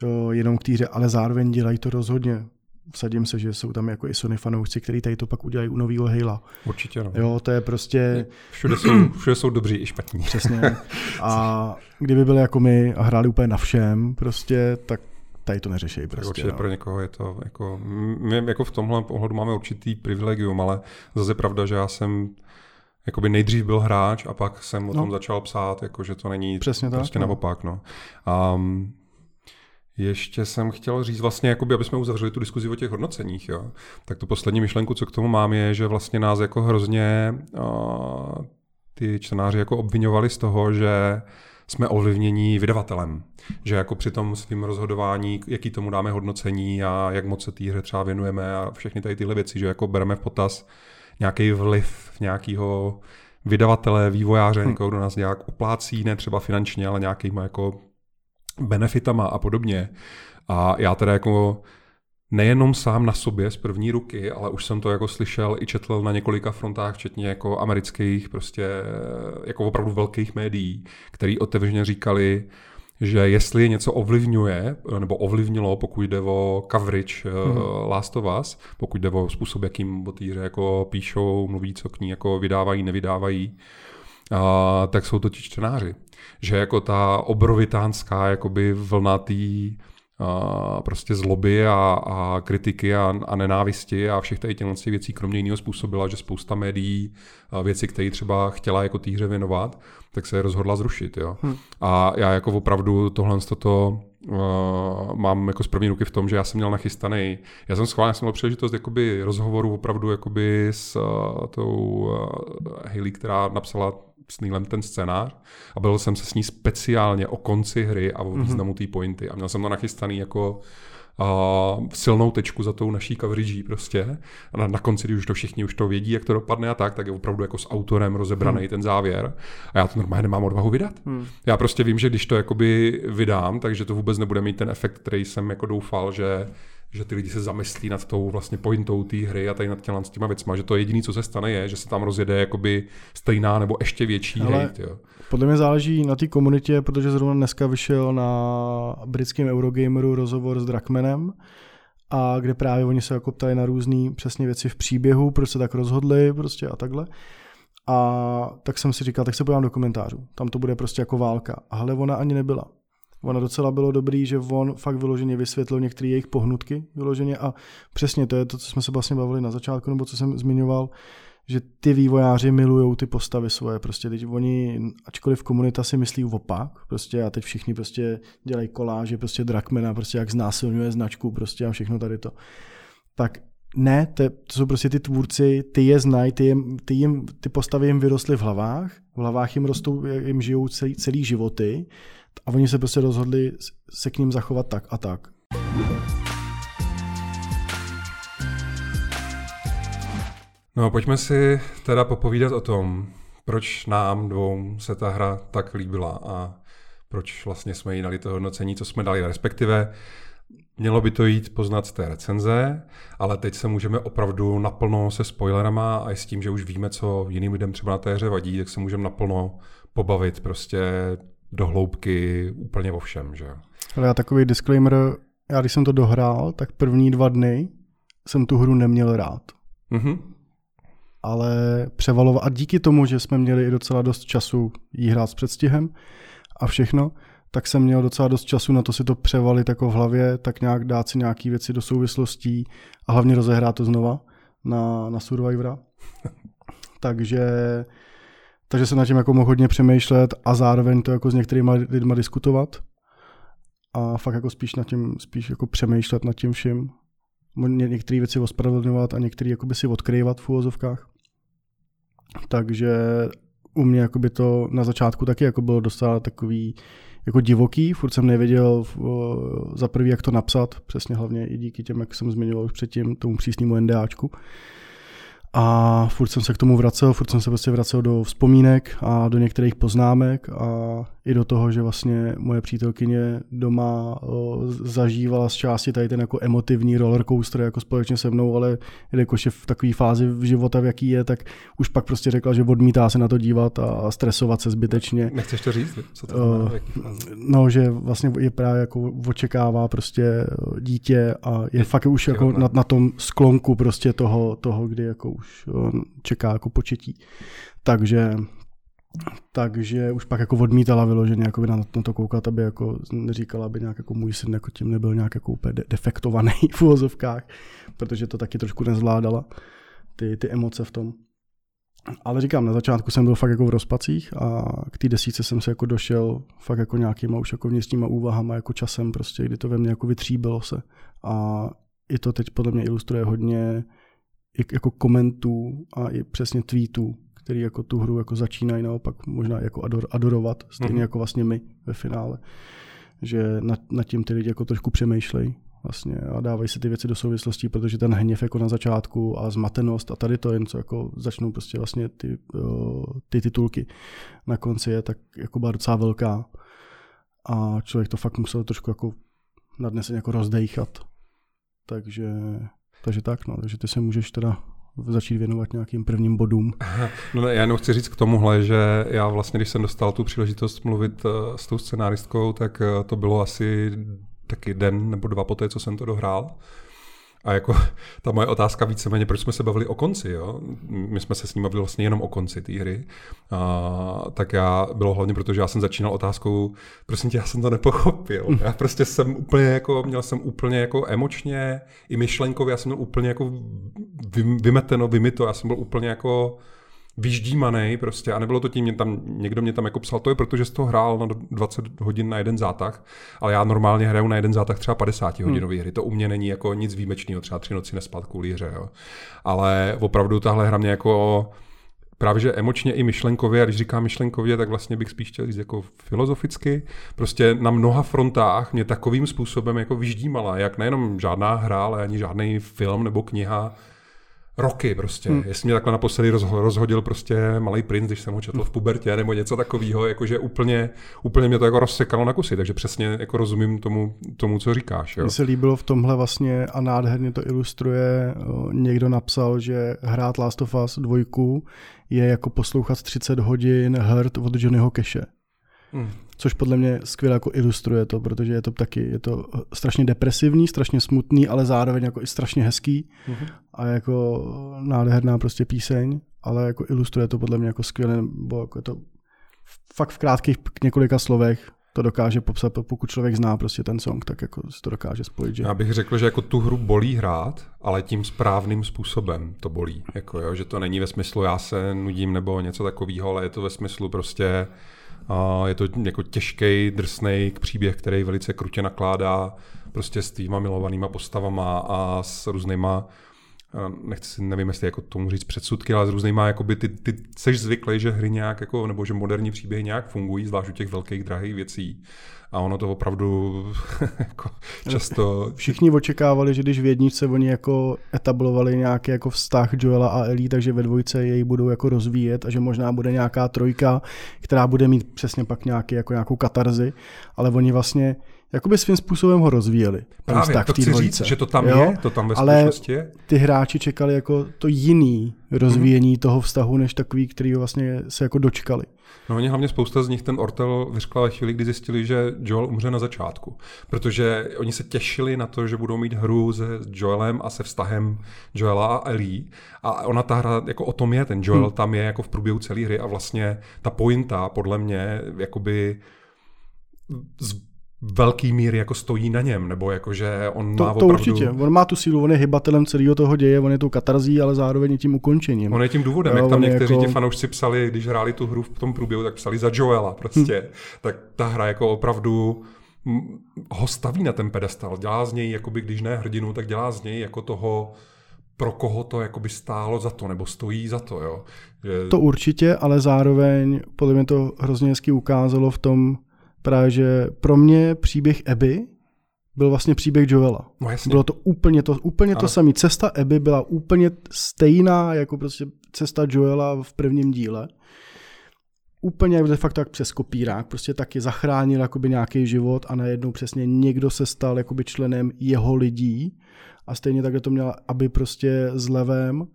Speaker 2: jo, jenom k týře, ale zároveň dělají to rozhodně vsadím se, že jsou tam jako i Sony fanoušci, kteří tady to pak udělají u nového Halo.
Speaker 1: Určitě no.
Speaker 2: Jo, to je prostě...
Speaker 1: Všude jsou, všude jsou dobří i špatní.
Speaker 2: Přesně. A kdyby byli jako my a hráli úplně na všem, prostě, tak tady to neřeší. Prostě,
Speaker 1: určitě
Speaker 2: no.
Speaker 1: pro někoho je to jako, my jako v tomhle pohledu máme určitý privilegium, ale zase pravda, že já jsem jakoby nejdřív byl hráč a pak jsem o tom no. začal psát, jako že to není
Speaker 2: Přesně
Speaker 1: prostě
Speaker 2: tak, no.
Speaker 1: naopak. No. Um, ještě jsem chtěl říct vlastně, jakoby, aby jsme uzavřeli tu diskuzi o těch hodnoceních, jo. tak tu poslední myšlenku, co k tomu mám, je, že vlastně nás jako hrozně uh, ty čtenáři jako obvinovali z toho, že jsme ovlivnění vydavatelem. Že jako při tom svým rozhodování, jaký tomu dáme hodnocení a jak moc se té hře třeba věnujeme a všechny tady tyhle věci, že jako bereme v potaz nějaký vliv nějakého vydavatele, vývojáře, hmm. někoho, kdo nás nějak oplácí, ne třeba finančně, ale nějakýma jako benefitama a podobně. A já teda jako nejenom sám na sobě z první ruky, ale už jsem to jako slyšel i četl na několika frontách, včetně jako amerických, prostě jako opravdu velkých médií, který otevřeně říkali, že jestli něco ovlivňuje, nebo ovlivnilo, pokud jde o coverage hmm. Last of Us, pokud jde o způsob, jakým o týře jako píšou, mluví, co k ní jako vydávají, nevydávají, a, tak jsou to ti čtenáři. Že jako ta obrovitánská jakoby vlna tý, a prostě zloby a, a kritiky a, a nenávisti a všech tady těch věcí kromě jiného způsobila, že spousta médií věci, které třeba chtěla jako té hře věnovat, tak se rozhodla zrušit. Jo. Hmm. A já jako opravdu tohle toto uh, mám jako z první ruky v tom, že já jsem měl nachystaný, já jsem schválně jsem měl příležitost jakoby rozhovoru opravdu jakoby s uh, tou uh, Hayley, která napsala s Neilem ten scénář a byl jsem se s ní speciálně o konci hry a o mhm. významu té pointy a měl jsem to nachystaný jako uh, silnou tečku za tou naší coverage prostě. A na, na konci, když už to všichni už to vědí, jak to dopadne a tak, tak je opravdu jako s autorem rozebraný hmm. ten závěr. A já to normálně nemám odvahu vydat. Hmm. Já prostě vím, že když to jakoby vydám, takže to vůbec nebude mít ten efekt, který jsem jako doufal, že že ty lidi se zamyslí nad tou vlastně pointou té hry a tady nad těma, těma věcma, že to jediné, co se stane, je, že se tam rozjede jakoby stejná nebo ještě větší Ale hate. Jo.
Speaker 2: Podle mě záleží na té komunitě, protože zrovna dneska vyšel na britském Eurogameru rozhovor s Drakmanem, a kde právě oni se jako ptali na různé přesně věci v příběhu, proč se tak rozhodli prostě a takhle. A tak jsem si říkal, tak se podívám do komentářů. Tam to bude prostě jako válka. Ale ona ani nebyla. Ono docela bylo dobrý, že on fakt vyloženě vysvětlil některé jejich pohnutky vyloženě a přesně to je to, co jsme se vlastně bavili na začátku, nebo co jsem zmiňoval, že ty vývojáři milují ty postavy svoje, prostě teď oni, ačkoliv komunita si myslí opak, prostě a teď všichni prostě dělají koláže, prostě Drakmana, prostě jak znásilňuje značku, prostě a všechno tady to. Tak ne, to, to jsou prostě ty tvůrci, ty je znají, ty, ty, jim, ty postavy jim vyrostly v hlavách, v hlavách jim rostou, jim žijou celý, celý životy a oni se prostě rozhodli se k ním zachovat tak a tak.
Speaker 1: No pojďme si teda popovídat o tom, proč nám dvou se ta hra tak líbila a proč vlastně jsme jí dali to hodnocení, co jsme dali, respektive Mělo by to jít poznat z té recenze, ale teď se můžeme opravdu naplno se spoilerama a i s tím, že už víme, co jiným lidem třeba na té hře vadí, tak se můžeme naplno pobavit prostě do hloubky úplně o všem, že
Speaker 2: Ale já takový disclaimer, já když jsem to dohrál, tak první dva dny jsem tu hru neměl rád. Mm-hmm. Ale převalovat, a díky tomu, že jsme měli i docela dost času jí hrát s předstihem a všechno, tak jsem měl docela dost času na to si to převalit jako v hlavě, tak nějak dát si nějaké věci do souvislostí a hlavně rozehrát to znova na, na Survivora. takže takže jsem na tím jako mohl hodně přemýšlet a zároveň to jako s některými lidmi diskutovat. A fakt jako spíš nad tím, spíš jako přemýšlet nad tím vším. Některé věci ospravedlňovat a některé jakoby si odkryvat v úvozovkách. Takže u mě jakoby to na začátku taky jako bylo dostat takový jako divoký, furt jsem nevěděl za prvý, jak to napsat, přesně hlavně i díky těm, jak jsem zmiňoval už předtím, tomu přísnému NDAčku. A furt jsem se k tomu vracel, furt jsem se prostě vracel do vzpomínek a do některých poznámek a i do toho, že vlastně moje přítelkyně doma zažívala z části tady ten jako emotivní roller coaster jako společně se mnou, ale jakož je v takové fázi v života, v jaký je, tak už pak prostě řekla, že odmítá se na to dívat a stresovat se zbytečně.
Speaker 1: Nechceš to říct? Co to znamená,
Speaker 2: no, že vlastně je právě jako očekává prostě dítě a je, je fakt už jako na, na, tom sklonku prostě toho, toho, kdy jako už čeká jako početí. Takže takže už pak jako odmítala vyloženě jako na, na to koukat, aby jako neříkala, aby nějak jako můj syn jako tím nebyl nějak jako úplně de- defektovaný v uvozovkách, protože to taky trošku nezvládala, ty, ty emoce v tom. Ale říkám, na začátku jsem byl fakt jako v rozpacích a k té desíce jsem se jako došel fakt jako nějakýma už jako vnitřníma úvahama, jako časem prostě, kdy to ve mně jako vytříbilo se. A i to teď podle mě ilustruje hodně jako komentů a i přesně tweetů, který jako tu hru jako začínají naopak možná jako ador, adorovat, stejně mm. jako vlastně my ve finále. Že nad, nad tím ty lidi jako trošku přemýšlejí vlastně a dávají si ty věci do souvislostí, protože ten hněv jako na začátku a zmatenost a tady to jen co jako začnou prostě vlastně ty, ty titulky na konci je tak jako byla docela velká a člověk to fakt musel trošku jako nadneseně jako rozdejchat. Takže, takže tak, no, takže ty se můžeš teda začít věnovat nějakým prvním bodům.
Speaker 1: No, já jenom chci říct k tomuhle, že já vlastně, když jsem dostal tu příležitost mluvit eh, s tou scenáristkou, tak eh, to bylo asi taky den nebo dva poté, co jsem to dohrál. A jako ta moje otázka víceméně, proč jsme se bavili o konci, jo? My jsme se s ním bavili vlastně jenom o konci té hry. A, tak já, bylo hlavně proto, že já jsem začínal otázkou, prosím tě, já jsem to nepochopil. Já prostě jsem úplně jako, měl jsem úplně jako emočně i myšlenkově, já jsem měl úplně jako vymeteno, vymito, já jsem byl úplně jako vyždímaný prostě. A nebylo to tím, mě tam, někdo mě tam jako psal, to je proto, že jsi to hrál na 20 hodin na jeden zátah, ale já normálně hraju na jeden zátah třeba 50 hmm. hodinový hry, to u mě není jako nic výjimečného, třeba tři noci nespat kvůli hře, jo. ale opravdu tahle hra mě jako právě že emočně i myšlenkově, a když říkám myšlenkově, tak vlastně bych spíš chtěl říct jako filozoficky, prostě na mnoha frontách mě takovým způsobem jako vyždímala, jak nejenom žádná hra, ale ani žádný film nebo kniha, roky prostě. Hmm. Jestli mě takhle naposledy rozhodil prostě malý princ, když jsem ho četl v pubertě nebo něco takového, jakože úplně, úplně mě to jako rozsekalo na kusy, takže přesně jako rozumím tomu, tomu co říkáš.
Speaker 2: Mně se líbilo v tomhle vlastně a nádherně to ilustruje, někdo napsal, že hrát Last of Us dvojku je jako poslouchat 30 hodin hrt od Johnnyho Keše. Hmm což podle mě skvěle jako ilustruje to, protože je to taky, je to strašně depresivní, strašně smutný, ale zároveň jako i strašně hezký mm-hmm. a jako nádherná prostě píseň, ale jako ilustruje to podle mě jako skvěle, bo jako je to fakt v krátkých několika slovech to dokáže popsat, pokud člověk zná prostě ten song, tak jako si to dokáže spojit. Že...
Speaker 1: Já bych řekl, že jako tu hru bolí hrát, ale tím správným způsobem to bolí. Jako jo, že to není ve smyslu já se nudím nebo něco takového, ale je to ve smyslu prostě a je to jako těžký, drsný příběh, který velice krutě nakládá prostě s týma milovanýma postavama a s různýma nechci si, nevím, jestli jako tomu říct předsudky, ale s různýma, jakoby ty, ty seš zvyklý, že hry nějak, jako, nebo že moderní příběhy nějak fungují, zvlášť u těch velkých, drahých věcí a ono to opravdu jako často...
Speaker 2: Všichni očekávali, že když v jedničce oni jako etablovali nějaký jako vztah Joela a Ellie, takže ve dvojce jej budou jako rozvíjet a že možná bude nějaká trojka, která bude mít přesně pak nějaký, jako nějakou katarzi, ale oni vlastně jakoby svým způsobem ho rozvíjeli.
Speaker 1: Právě, to chci říct, že to tam jo? je, to tam ve
Speaker 2: Ale je. ty hráči čekali jako to jiný rozvíjení hmm. toho vztahu, než takový, který vlastně se jako dočkali.
Speaker 1: No oni hlavně spousta z nich ten Ortel vyřkla ve chvíli, kdy zjistili, že Joel umře na začátku. Protože oni se těšili na to, že budou mít hru se Joelem a se vztahem Joela a Ellie. A ona ta hra jako o tom je, ten Joel hmm. tam je jako v průběhu celé hry a vlastně ta pointa podle mě jakoby z velký mír jako stojí na něm, nebo jako, že on
Speaker 2: to,
Speaker 1: má
Speaker 2: opravdu... To určitě, on má tu sílu, on je hybatelem celého toho děje, on je tou katarzí, ale zároveň tím ukončením.
Speaker 1: On je tím důvodem, jo, jak tam někteří jako... ti fanoušci psali, když hráli tu hru v tom průběhu, tak psali za Joela prostě, hmm. tak ta hra jako opravdu ho staví na ten pedestal, dělá z něj, jakoby, když ne hrdinu, tak dělá z něj jako toho, pro koho to jakoby stálo za to, nebo stojí za to, jo.
Speaker 2: Že... To určitě, ale zároveň podle mě to hrozně hezky ukázalo v tom, právě že pro mě příběh Eby byl vlastně příběh Joela.
Speaker 1: No jasně.
Speaker 2: Bylo to úplně to, úplně to samé. Cesta Abby byla úplně stejná jako prostě cesta Joela v prvním díle. Úplně de facto tak přes kopírák, prostě taky zachránil jakoby nějaký život a najednou přesně někdo se stal jakoby členem jeho lidí a stejně takhle to měla, aby prostě s levem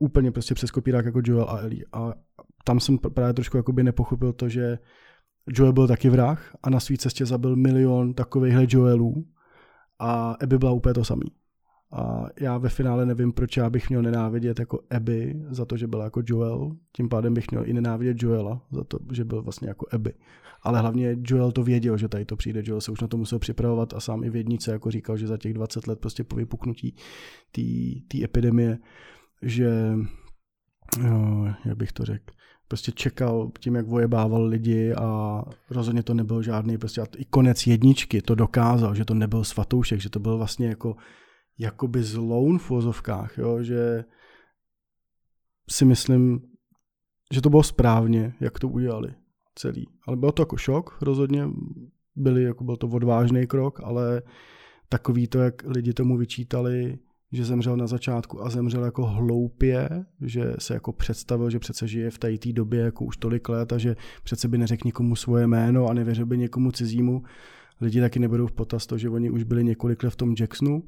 Speaker 2: úplně prostě přes kopírák jako Joel a Ellie. A tam jsem právě trošku jakoby nepochopil to, že Joel byl taky vrah a na své cestě zabil milion takovýchhle Joelů a Abby byla úplně to samý. A já ve finále nevím, proč já bych měl nenávidět jako Abby za to, že byla jako Joel. Tím pádem bych měl i nenávidět Joela za to, že byl vlastně jako Abby. Ale hlavně Joel to věděl, že tady to přijde. Joel se už na to musel připravovat a sám i v jednice jako říkal, že za těch 20 let prostě po vypuknutí té epidemie, že jo, jak bych to řekl, prostě čekal tím, jak vojebával lidi a rozhodně to nebyl žádný, prostě a i konec jedničky to dokázal, že to nebyl svatoušek, že to byl vlastně jako jakoby zloun v vozovkách, jo, že si myslím, že to bylo správně, jak to udělali celý. Ale bylo to jako šok, rozhodně byli, jako byl to odvážný krok, ale takový to, jak lidi tomu vyčítali, že zemřel na začátku a zemřel jako hloupě, že se jako představil, že přece žije v té době jako už tolik let a že přece by neřekl nikomu svoje jméno a nevěřil by někomu cizímu. Lidi taky nebudou v potaz to, že oni už byli několik let v tom Jacksonu.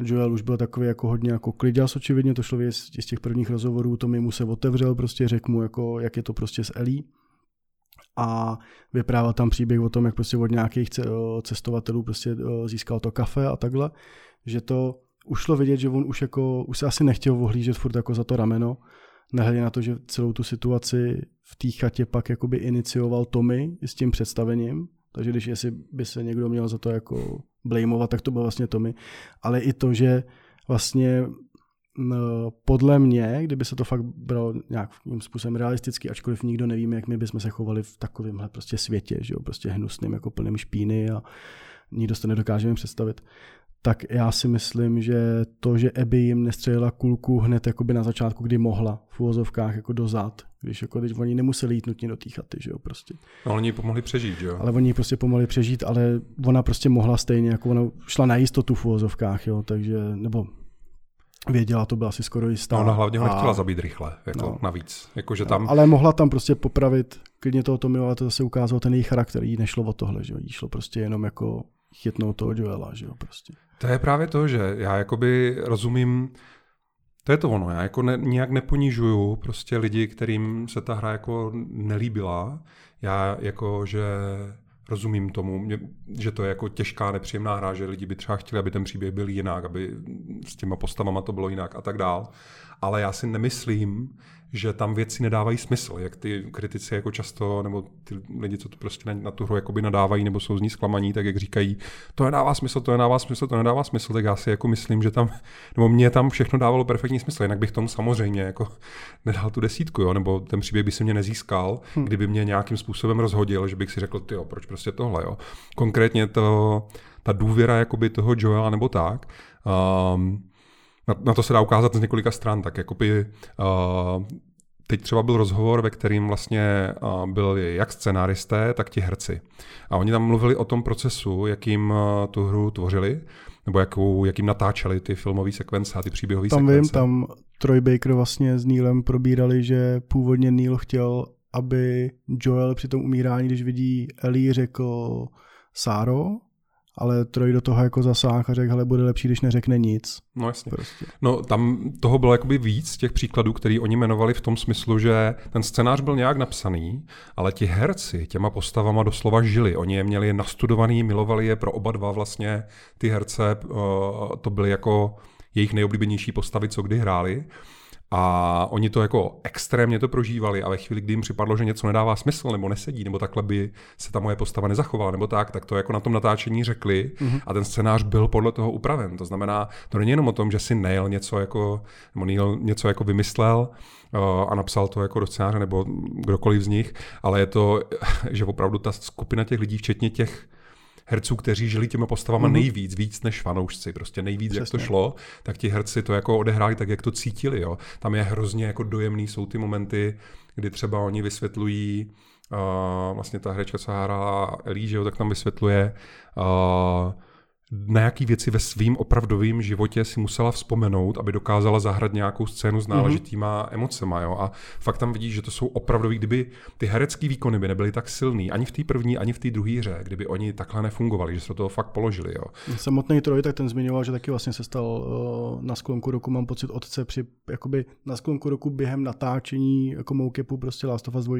Speaker 2: Joel už byl takový jako hodně jako kliděs, očividně, to šlo z těch prvních rozhovorů, to mi mu se otevřel, prostě řekl mu, jako, jak je to prostě s Elí a vyprávěl tam příběh o tom, jak prostě od nějakých cestovatelů prostě získal to kafe a takhle, že to už šlo vidět, že on už jako, už se asi nechtěl ohlížet furt jako za to rameno, nehledě na to, že celou tu situaci v té chatě pak jakoby inicioval Tommy s tím představením, takže když jestli by se někdo měl za to jako blameovat, tak to byl vlastně Tommy, ale i to, že vlastně podle mě, kdyby se to fakt bylo nějakým způsobem realisticky, ačkoliv nikdo nevíme, jak my bychom se chovali v takovémhle prostě světě, že jo, prostě hnusným, jako plným špíny a nikdo si to nedokážeme představit, tak já si myslím, že to, že Abby jim nestřelila kulku hned jakoby na začátku, kdy mohla v úvozovkách jako dozad, když jako když oni nemuseli jít nutně do té chaty, že jo, prostě.
Speaker 1: No, oni pomohli přežít, jo.
Speaker 2: Ale oni prostě pomohli přežít, ale ona prostě mohla stejně, jako ona šla na jistotu v úvozovkách, jo, takže, nebo věděla, to byla asi skoro jistá.
Speaker 1: No, ona hlavně ho nechtěla zabít rychle, jako no. navíc. Jako, že tam...
Speaker 2: Ale mohla tam prostě popravit klidně toho Tomio, ale to zase ukázalo ten její charakter, jí nešlo o tohle, že jo, jí šlo prostě jenom jako chytnout toho Joela, že jo, prostě.
Speaker 1: To je právě to, že já jakoby rozumím, to je to ono, já jako ne, nijak neponižuju prostě lidi, kterým se ta hra jako nelíbila. Já jako, že rozumím tomu, že to je jako těžká, nepříjemná hra, že lidi by třeba chtěli, aby ten příběh byl jinak, aby s těma postavama to bylo jinak a tak dál. Ale já si nemyslím, že tam věci nedávají smysl, jak ty kritici jako často, nebo ty lidi, co to prostě na, na tu hru jakoby nadávají, nebo jsou z ní zklamaní, tak jak říkají, to nedává smysl, to nedává smysl, to nedává smysl, tak já si jako myslím, že tam, nebo mě tam všechno dávalo perfektní smysl, jinak bych tomu samozřejmě jako nedal tu desítku, jo, nebo ten příběh by se mě nezískal, hmm. kdyby mě nějakým způsobem rozhodil, že bych si řekl, ty proč prostě tohle, jo. Konkrétně to, ta důvěra jakoby toho Joela nebo tak, um, na, na to se dá ukázat z několika stran, tak jako by uh, teď třeba byl rozhovor, ve kterým vlastně uh, byli jak scenáristé, tak ti herci. A oni tam mluvili o tom procesu, jakým uh, tu hru tvořili, nebo jakou, jakým natáčeli ty filmové sekvence a ty příběhové sekvence.
Speaker 2: Tam vím, tam Troy Baker vlastně s Neilem probírali, že původně Neil chtěl, aby Joel při tom umírání, když vidí Ellie, řekl Sáro, ale Troj do toho jako zasáhl a řekl, hele, bude lepší, když neřekne nic.
Speaker 1: No jasně. Prostě. No tam toho bylo jakoby víc těch příkladů, který oni jmenovali v tom smyslu, že ten scénář byl nějak napsaný, ale ti herci těma postavama doslova žili. Oni je měli nastudovaný, milovali je pro oba dva vlastně ty herce, to byly jako jejich nejoblíbenější postavy, co kdy hráli. A oni to jako extrémně to prožívali a ve chvíli, kdy jim připadlo, že něco nedává smysl nebo nesedí, nebo takhle by se ta moje postava nezachovala, nebo tak, tak to jako na tom natáčení řekli mm-hmm. a ten scénář byl podle toho upraven. To znamená, to není jenom o tom, že si Neil něco jako, nebo Neil něco jako vymyslel uh, a napsal to jako do scénáře, nebo kdokoliv z nich, ale je to, že opravdu ta skupina těch lidí, včetně těch herců, kteří žili těma postavama mm-hmm. nejvíc, víc než fanoušci, prostě nejvíc, Přesně. jak to šlo, tak ti herci to jako odehráli tak, jak to cítili. Jo. Tam je hrozně jako dojemný, jsou ty momenty, kdy třeba oni vysvětlují, uh, vlastně ta herečka, co hrála Elí, že jo, tak tam vysvětluje, uh, na jaký věci ve svým opravdovém životě si musela vzpomenout, aby dokázala zahrát nějakou scénu s náležitýma mm-hmm. emocema. Jo? A fakt tam vidíš, že to jsou opravdový, kdyby ty herecké výkony by nebyly tak silný, ani v té první, ani v té druhé hře, kdyby oni takhle nefungovali, že se do toho fakt položili. Jo?
Speaker 2: Samotný Troj, tak ten zmiňoval, že taky vlastně se stal uh, na sklonku roku, mám pocit, otce při, jakoby na sklonku roku během natáčení jako moukepu prostě Last of Us 2.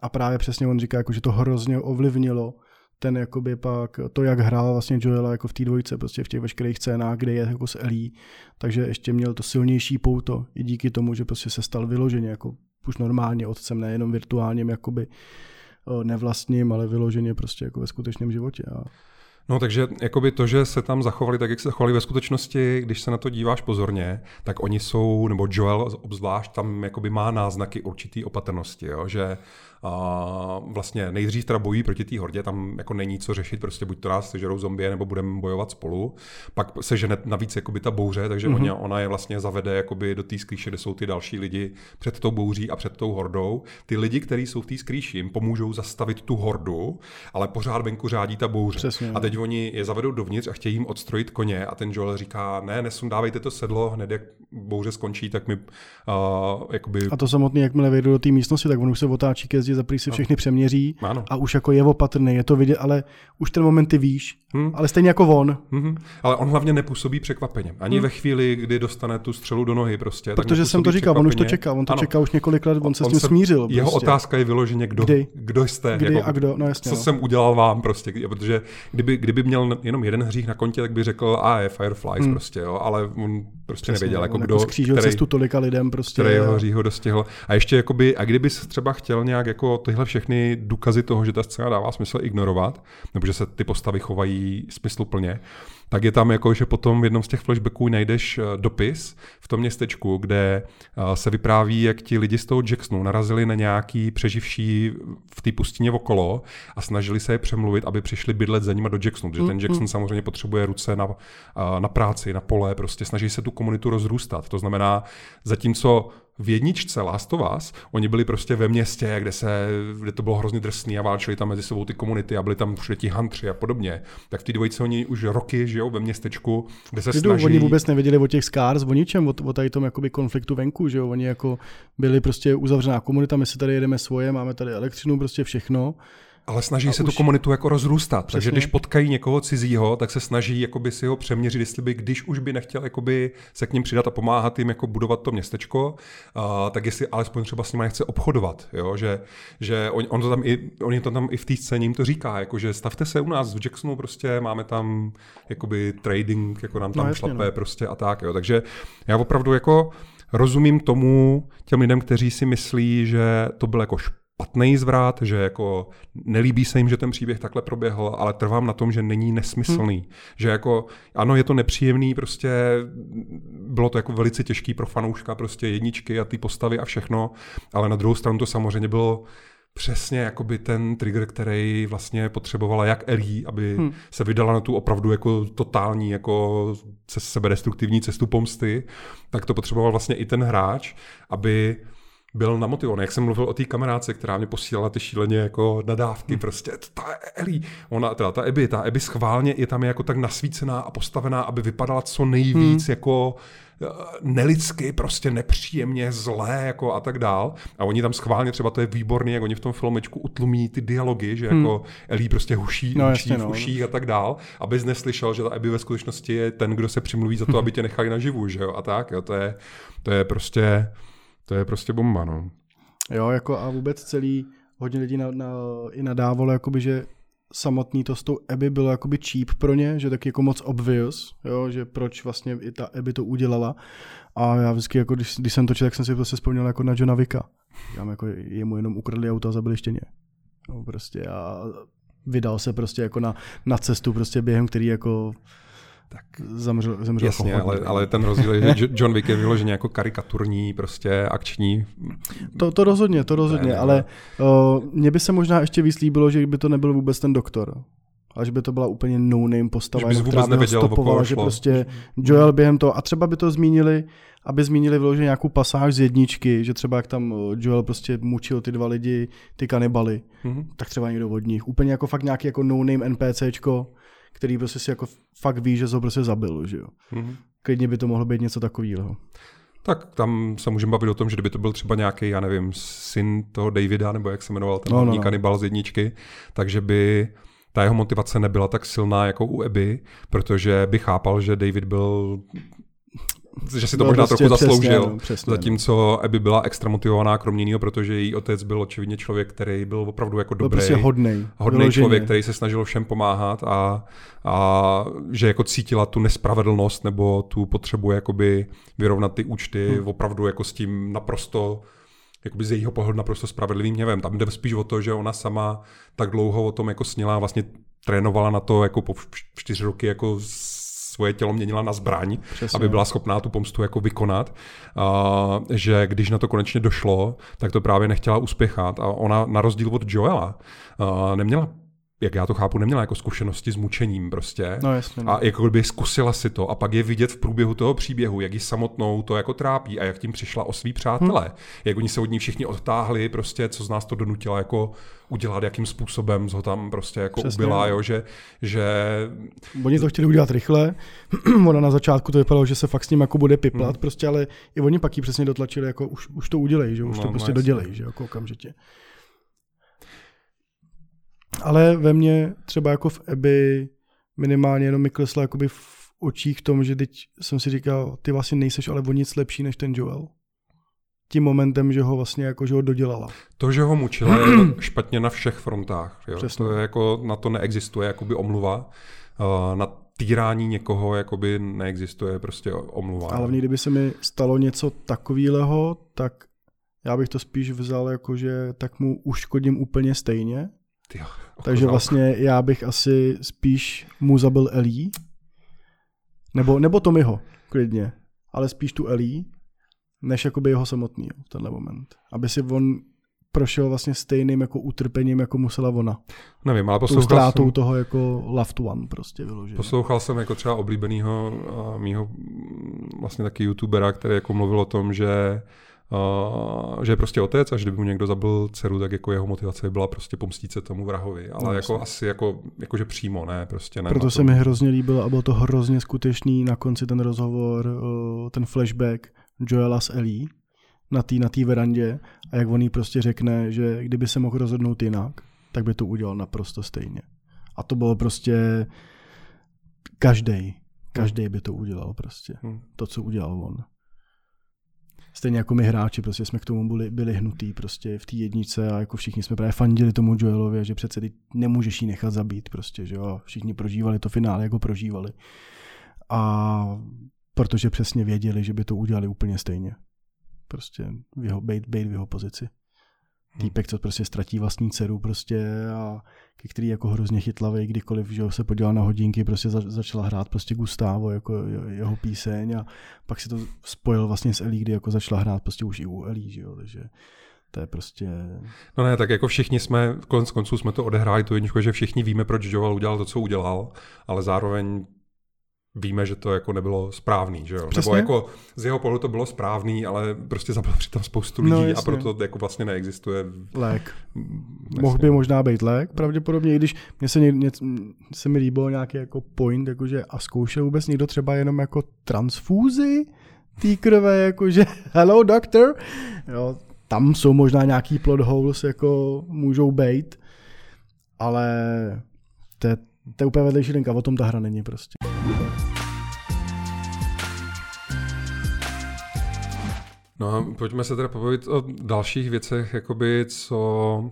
Speaker 2: A právě přesně on říká, jako, že to hrozně ovlivnilo ten jakoby pak, to jak hrál vlastně Joela jako v té dvojce, prostě v těch veškerých scénách, kde je jako s Ellie, takže ještě měl to silnější pouto i díky tomu, že prostě se stal vyloženě jako už normálně otcem, nejenom virtuálním jakoby nevlastním, ale vyloženě prostě jako ve skutečném životě. A...
Speaker 1: No takže jakoby to, že se tam zachovali tak, jak se zachovali ve skutečnosti, když se na to díváš pozorně, tak oni jsou, nebo Joel obzvlášť, tam jakoby má náznaky určitý opatrnosti, jo? že a vlastně nejdřív teda bojí proti té hordě, tam jako není co řešit, prostě buď to nás sežerou zombie, nebo budeme bojovat spolu. Pak se žene navíc jakoby ta bouře, takže mm-hmm. ona, ona je vlastně zavede jakoby do té skrýše, kde jsou ty další lidi před tou bouří a před tou hordou. Ty lidi, kteří jsou v té skrýši, jim pomůžou zastavit tu hordu, ale pořád venku řádí ta bouře.
Speaker 2: Přesně,
Speaker 1: a teď oni je zavedou dovnitř a chtějí jim odstrojit koně a ten Joel říká, ne, nesundávejte to sedlo, hned jak bouře skončí, tak mi uh, jakoby...
Speaker 2: A to samotný, jakmile vejdu do té místnosti, tak on už se otáčí ke zdi, za si všechny přeměří ano. a už jako je opatrný, je to vidět, ale už ten moment ty víš, hmm. ale stejně jako on.
Speaker 1: Hmm. Ale on hlavně nepůsobí překvapeně. Ani hmm. ve chvíli, kdy dostane tu střelu do nohy prostě.
Speaker 2: Protože jsem to říkal, on už to čekal, on to ano. čekal už několik let, on se on s tím se, smířil.
Speaker 1: Prostě. Jeho otázka je vyloženě, kdo, Kdy? kdo jste.
Speaker 2: Kdy jako, a kdo, no jasně.
Speaker 1: Co no. jsem udělal vám prostě, protože kdyby, kdyby měl jenom jeden hřích na kontě, tak by řekl, a je Fireflies hmm. prostě, jo, ale on prostě Přesně, nevěděl, jako kdo, jako
Speaker 2: který, cestu tolika lidem prostě.
Speaker 1: Který jeho dostihl. A ještě jakoby, a kdyby třeba chtěl nějak jako tyhle všechny důkazy toho, že ta scéna dává smysl ignorovat, nebo že se ty postavy chovají smysluplně, tak je tam jako, že potom v jednom z těch flashbacků najdeš eh, dopis v tom městečku, kde eh, se vypráví, jak ti lidi z toho Jacksonu narazili na nějaký přeživší v té pustině okolo a snažili se je přemluvit, aby přišli bydlet za nima do Jacksonu, protože ten mm, Jackson mm. samozřejmě potřebuje ruce na, eh, na práci, na pole, prostě snaží se tu komunitu rozrůstat. To znamená, zatímco v jedničce Last of Us, oni byli prostě ve městě, kde, se, kde to bylo hrozně drsný a válčili tam mezi sebou ty komunity a byli tam všude ti hantři a podobně. Tak v té dvojice oni už roky žijou ve městečku, kde se snaží...
Speaker 2: Oni vůbec nevěděli o těch Scars, o ničem, o, o tady tom jakoby konfliktu venku, že jo? Oni jako byli prostě uzavřená komunita, my si tady jedeme svoje, máme tady elektřinu, prostě všechno
Speaker 1: ale snaží a se už... tu komunitu jako rozrůstat. Přesně. Takže když potkají někoho cizího, tak se snaží jakoby si ho přeměřit, jestli by, když už by nechtěl jakoby se k ním přidat a pomáhat jim jako budovat to městečko, uh, tak jestli alespoň třeba s nimi nechce obchodovat. Jo? Že, že on, on, to tam i, on to tam i v té scéně jim to říká, jako, že stavte se u nás v Jacksonu, prostě máme tam jakoby trading, jako nám tam no, šlape no. prostě a tak. Jo? Takže já opravdu jako rozumím tomu těm lidem, kteří si myslí, že to byl jako špatný zvrat, že jako nelíbí se jim, že ten příběh takhle proběhl, ale trvám na tom, že není nesmyslný. Hmm. Že jako, ano, je to nepříjemný, prostě bylo to jako velice těžký pro fanouška, prostě jedničky a ty postavy a všechno, ale na druhou stranu to samozřejmě bylo přesně jakoby ten trigger, který vlastně potřebovala jak Ellie, aby hmm. se vydala na tu opravdu jako totální jako sebedestruktivní cestu pomsty, tak to potřeboval vlastně i ten hráč, aby byl namotivovaný. Jak jsem mluvil o té kameráce, která mě posílala ty šíleně jako nadávky, hmm. prostě ta Eli, ona, teda ta Ebi, ta Ebi schválně je tam jako tak nasvícená a postavená, aby vypadala co nejvíc hmm. jako eh, nelidsky, prostě nepříjemně, zlé jako a tak dál. A oni tam schválně, třeba to je výborný, jak oni v tom filmečku utlumí ty dialogy, že hmm. jako Elí prostě huší, no, huší v no. uších a tak dál, abys neslyšel, že ta Ebi ve skutečnosti je ten, kdo se přimluví za to, aby tě nechali naživu, že jo, a tak, jo, to je, to je prostě to je prostě bomba, no.
Speaker 2: Jo, jako a vůbec celý, hodně lidí na, na, i nadávalo, jakoby, že samotný to s tou Abby bylo jakoby cheap pro ně, že tak jako moc obvious, jo, že proč vlastně i ta Abby to udělala. A já vždycky, jako když, když jsem točil, tak jsem si prostě vzpomněl jako na Johna Vicka. Tam jako jemu jenom ukradli auto a zabili štěně. No, prostě a vydal se prostě jako na, na cestu prostě během který jako tak zemřel, zemřel
Speaker 1: Jasně, ale, ale ten rozdíl je, že John Wick je vyloženě jako karikaturní, prostě akční.
Speaker 2: To, to rozhodně, to rozhodně, ne, ale uh, mně by se možná ještě víc líbilo, že by to nebyl vůbec ten doktor. A že by to byla úplně no-name postava,
Speaker 1: že která by stopovala,
Speaker 2: že prostě Joel během toho, a třeba by to zmínili, aby zmínili vyloženě nějakou pasáž z jedničky, že třeba jak tam Joel prostě mučil ty dva lidi, ty kanibaly, mm-hmm. tak třeba někdo od nich. Úplně jako fakt nějaký jako no-name NPCčko, který prostě si jako fakt ví, že ho prostě zabil, že jo. Mm-hmm. Klidně by to mohlo být něco takového.
Speaker 1: Tak tam se můžeme bavit o tom, že kdyby to byl třeba nějaký, já nevím, syn toho Davida, nebo jak se jmenoval ten no, no, no. kanibal z jedničky, takže by ta jeho motivace nebyla tak silná jako u Eby, protože by chápal, že David byl že si to no, možná prostě trochu zasloužil. Přesně, no, přesně, Zatímco no. Abby byla extra motivovaná, kromě jiného, protože její otec byl očividně člověk, který byl opravdu jako dobrý. Byl prostě
Speaker 2: hodnej.
Speaker 1: Hodný člověk, který se snažil všem pomáhat a, a že jako cítila tu nespravedlnost nebo tu potřebu jakoby vyrovnat ty účty hmm. opravdu jako s tím naprosto jakoby z jejího pohledu naprosto spravedlivým hněvem. Tam jde spíš o to, že ona sama tak dlouho o tom jako sněla, vlastně trénovala na to jako po čtyři roky jako svoje tělo měnila na zbraň, Přesně. aby byla schopná tu pomstu jako vykonat, a, že když na to konečně došlo, tak to právě nechtěla uspěchat a ona na rozdíl od Joela a, neměla jak já to chápu, neměla jako zkušenosti s mučením prostě.
Speaker 2: No, jasně, no.
Speaker 1: A jako kdyby zkusila si to a pak je vidět v průběhu toho příběhu, jak ji samotnou to jako trápí a jak tím přišla o svý přátelé. Hmm. Jak oni se od ní všichni odtáhli, prostě, co z nás to donutila jako udělat, jakým způsobem ho tam prostě jako Přesně. ubila, jo, že, že...
Speaker 2: Oni to chtěli udělat rychle, ona na začátku to vypadalo, že se fakt s ním jako bude piplat, hmm. prostě, ale i oni pak ji přesně dotlačili, jako už, už to udělej, že už no, to prostě no, dodělej, že jako okamžitě. Ale ve mně třeba jako v Eby minimálně jenom mi klesla jakoby v očích tom, že teď jsem si říkal, ty vlastně nejseš ale o nic lepší než ten Joel. Tím momentem, že ho vlastně jako, že ho dodělala.
Speaker 1: To, že ho mučila, je špatně na všech frontách. Jo? Přesně. To je jako, na to neexistuje jakoby omluva. Na týrání někoho jakoby neexistuje prostě omluva.
Speaker 2: Ale hlavně, kdyby se mi stalo něco takového, tak já bych to spíš vzal jako, že tak mu uškodím úplně stejně, Tyjo, Takže vlastně já bych asi spíš mu zabil Elí, nebo, nebo Tommyho, klidně, ale spíš tu Elí, než jakoby jeho samotný v tenhle moment. Aby si on prošel vlastně stejným jako utrpením, jako musela ona.
Speaker 1: Nevím, ale poslouchal
Speaker 2: ztrátou jsem... toho jako loved one prostě vyloženě.
Speaker 1: Poslouchal jsem jako třeba oblíbenýho mýho vlastně taky youtubera, který jako mluvil o tom, že Uh, že je prostě otec a že kdyby mu někdo zabil dceru, tak jako jeho motivace byla prostě pomstit se tomu vrahovi. Ale no, jako asi jako, jakože přímo, ne, prostě ne.
Speaker 2: Proto se mi hrozně líbilo a bylo to hrozně skutečný na konci ten rozhovor, ten flashback Joela s Ellie na té na tý verandě a jak on jí prostě řekne, že kdyby se mohl rozhodnout jinak, tak by to udělal naprosto stejně. A to bylo prostě každý, každý by to udělal prostě. Hmm. To, co udělal on. Stejně jako my hráči, prostě jsme k tomu byli, byli hnutí prostě v té jednice a jako všichni jsme právě fandili tomu Joelovi, že přece ty nemůžeš jí nechat zabít prostě, že jo. Všichni prožívali to finále, jako prožívali. A protože přesně věděli, že by to udělali úplně stejně. Prostě v jeho, bejt, bejt v jeho pozici. Týpek, co prostě ztratí vlastní dceru prostě a který jako hrozně chytlavý, kdykoliv že se podíval na hodinky, prostě za, začala hrát prostě Gustavo, jako jeho píseň a pak si to spojil vlastně s Elí, kdy jako začala hrát prostě už i u Elí, že jo, takže to je prostě...
Speaker 1: No ne, tak jako všichni jsme, konec konců jsme to odehráli tu jedničku, že všichni víme, proč Joel udělal to, co udělal, ale zároveň víme, že to jako nebylo správný, že jo? Přesně? Nebo jako z jeho pohledu to bylo správný, ale prostě zabil přitom spoustu lidí no, a proto jako vlastně neexistuje.
Speaker 2: Lék. Mohl by možná být lék, pravděpodobně, i když mě se, ně, se mi líbilo nějaký jako point, jakože a zkoušel vůbec někdo třeba jenom jako transfúzi té krve, jakože hello doctor, jo, tam jsou možná nějaký plot holes, jako můžou být, ale to je, to je úplně vedlejší linka, o tom ta hra není prostě.
Speaker 1: No a pojďme se teda pobavit o dalších věcech, jakoby co,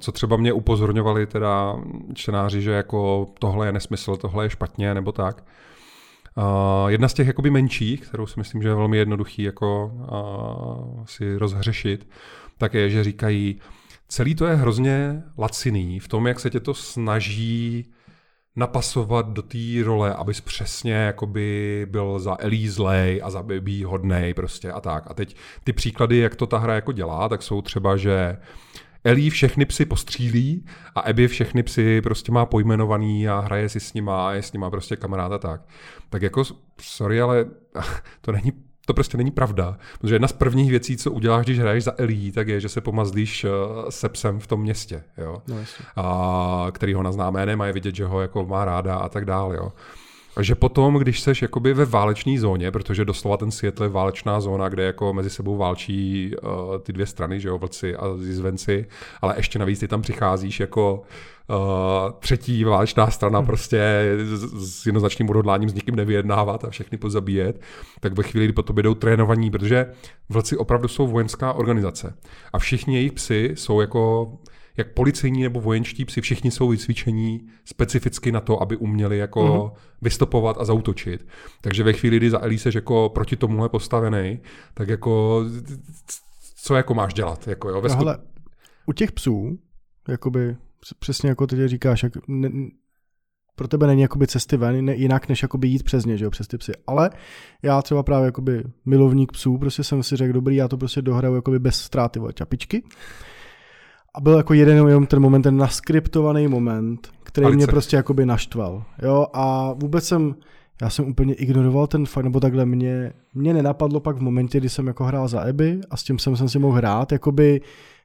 Speaker 1: co třeba mě upozorňovali teda čtenáři, že jako tohle je nesmysl, tohle je špatně nebo tak. Jedna z těch jakoby menších, kterou si myslím, že je velmi jednoduchý jako si rozhřešit, tak je, že říkají, celý to je hrozně laciný v tom, jak se tě to snaží napasovat do té role, abys přesně jakoby byl za Elí zlej a za Baby hodnej prostě a tak. A teď ty příklady, jak to ta hra jako dělá, tak jsou třeba, že Elí všechny psy postřílí a Abby všechny psy prostě má pojmenovaný a hraje si s nima a je s nima prostě kamarád a tak. Tak jako, sorry, ale to není to prostě není pravda. Protože jedna z prvních věcí, co uděláš, když hraješ za Elí, tak je, že se pomazlíš uh, se psem v tom městě, jo.
Speaker 2: No,
Speaker 1: a, který ho na známé nemá, je vidět, že ho jako má ráda a tak dále, jo. A že potom, když seš jakoby ve váleční zóně, protože doslova ten svět je válečná zóna, kde jako mezi sebou válčí uh, ty dvě strany, že jo, vlci a zvenci, ale ještě navíc ty tam přicházíš jako uh, třetí válečná strana hmm. prostě s, jednoznačným odhodláním s nikým nevyjednávat a všechny pozabíjet, tak ve chvíli, kdy po tobě jdou trénovaní, protože vlci opravdu jsou vojenská organizace a všichni jejich psy jsou jako jak policejní nebo vojenští psi, všichni jsou vycvičení specificky na to, aby uměli jako mm-hmm. vystopovat a zautočit. Takže ve chvíli, kdy za Elí seš jako proti tomuhle postavený, tak jako co jako máš dělat? Jako, jo,
Speaker 2: no, hele, u těch psů, jakoby přesně jako ty říkáš, jak ne, pro tebe není jakoby cesty ven, ne, jinak než jakoby jít přes ně, že jo, přes ty psy. Ale já třeba právě jakoby milovník psů, prostě jsem si řekl, dobrý, já to prostě dohraju jakoby bez ztráty čapičky. A byl jako jeden jenom ten moment, ten naskriptovaný moment, který Palice. mě prostě jakoby naštval. Jo, a vůbec jsem, já jsem úplně ignoroval ten fakt, nebo takhle mě, mě nenapadlo pak v momentě, kdy jsem jako hrál za Eby a s tím jsem, jsem si mohl hrát, jakoby,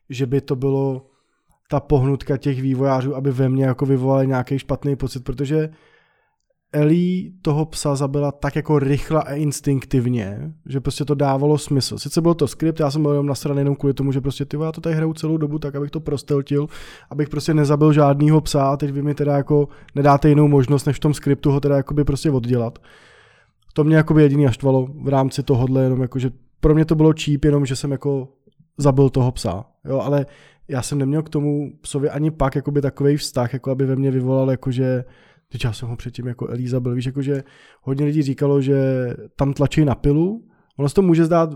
Speaker 2: že by to bylo ta pohnutka těch vývojářů, aby ve mně jako vyvolali nějaký špatný pocit, protože Ellie toho psa zabila tak jako rychle a instinktivně, že prostě to dávalo smysl. Sice byl to skript, já jsem byl jenom nasraný jenom kvůli tomu, že prostě ty já to tady hraju celou dobu tak, abych to prosteltil, abych prostě nezabil žádnýho psa a teď vy mi teda jako nedáte jinou možnost, než v tom skriptu ho teda jakoby prostě oddělat. To mě jakoby jediný naštvalo v rámci tohohle, jenom jako, že pro mě to bylo číp, jenom že jsem jako zabil toho psa. Jo, ale já jsem neměl k tomu psovi ani pak jakoby takový vztah, jako aby ve mně vyvolal jakože Teď já jsem ho předtím jako Elíza byl, víš, jakože hodně lidí říkalo, že tam tlačí na pilu. Ono se to může zdát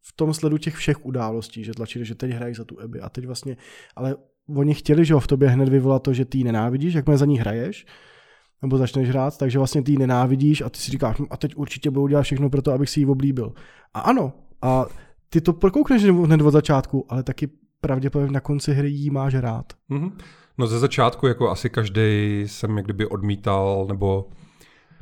Speaker 2: v tom sledu těch všech událostí, že tlačí, že teď hrají za tu Eby a teď vlastně, ale oni chtěli, že ho v tobě hned vyvolá to, že ty nenávidíš, jakmile za ní hraješ, nebo začneš hrát, takže vlastně ty ji nenávidíš a ty si říkáš, hm, a teď určitě budu dělat všechno pro to, abych si ji oblíbil. A ano, a ty to prokoukneš hned od začátku, ale taky pravděpodobně na konci hry jí máš rád.
Speaker 1: Mm-hmm. No ze začátku jako asi každý jsem jak kdyby odmítal, nebo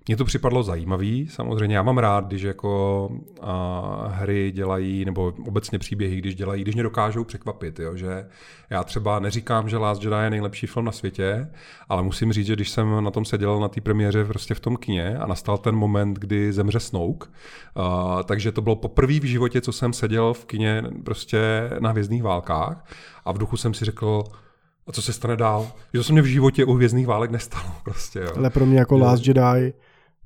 Speaker 1: mně to připadlo zajímavý, samozřejmě já mám rád, když jako a, hry dělají, nebo obecně příběhy, když dělají, když mě dokážou překvapit, jo, že já třeba neříkám, že Last Jedi je nejlepší film na světě, ale musím říct, že když jsem na tom seděl na té premiéře prostě v tom kině a nastal ten moment, kdy zemře Snoke, a, takže to bylo poprvé v životě, co jsem seděl v kině prostě na hvězdných válkách a v duchu jsem si řekl, a co se stane dál. Že to se mě v životě u hvězdných válek nestalo prostě. Jo.
Speaker 2: Ale pro mě jako jo. Last Jedi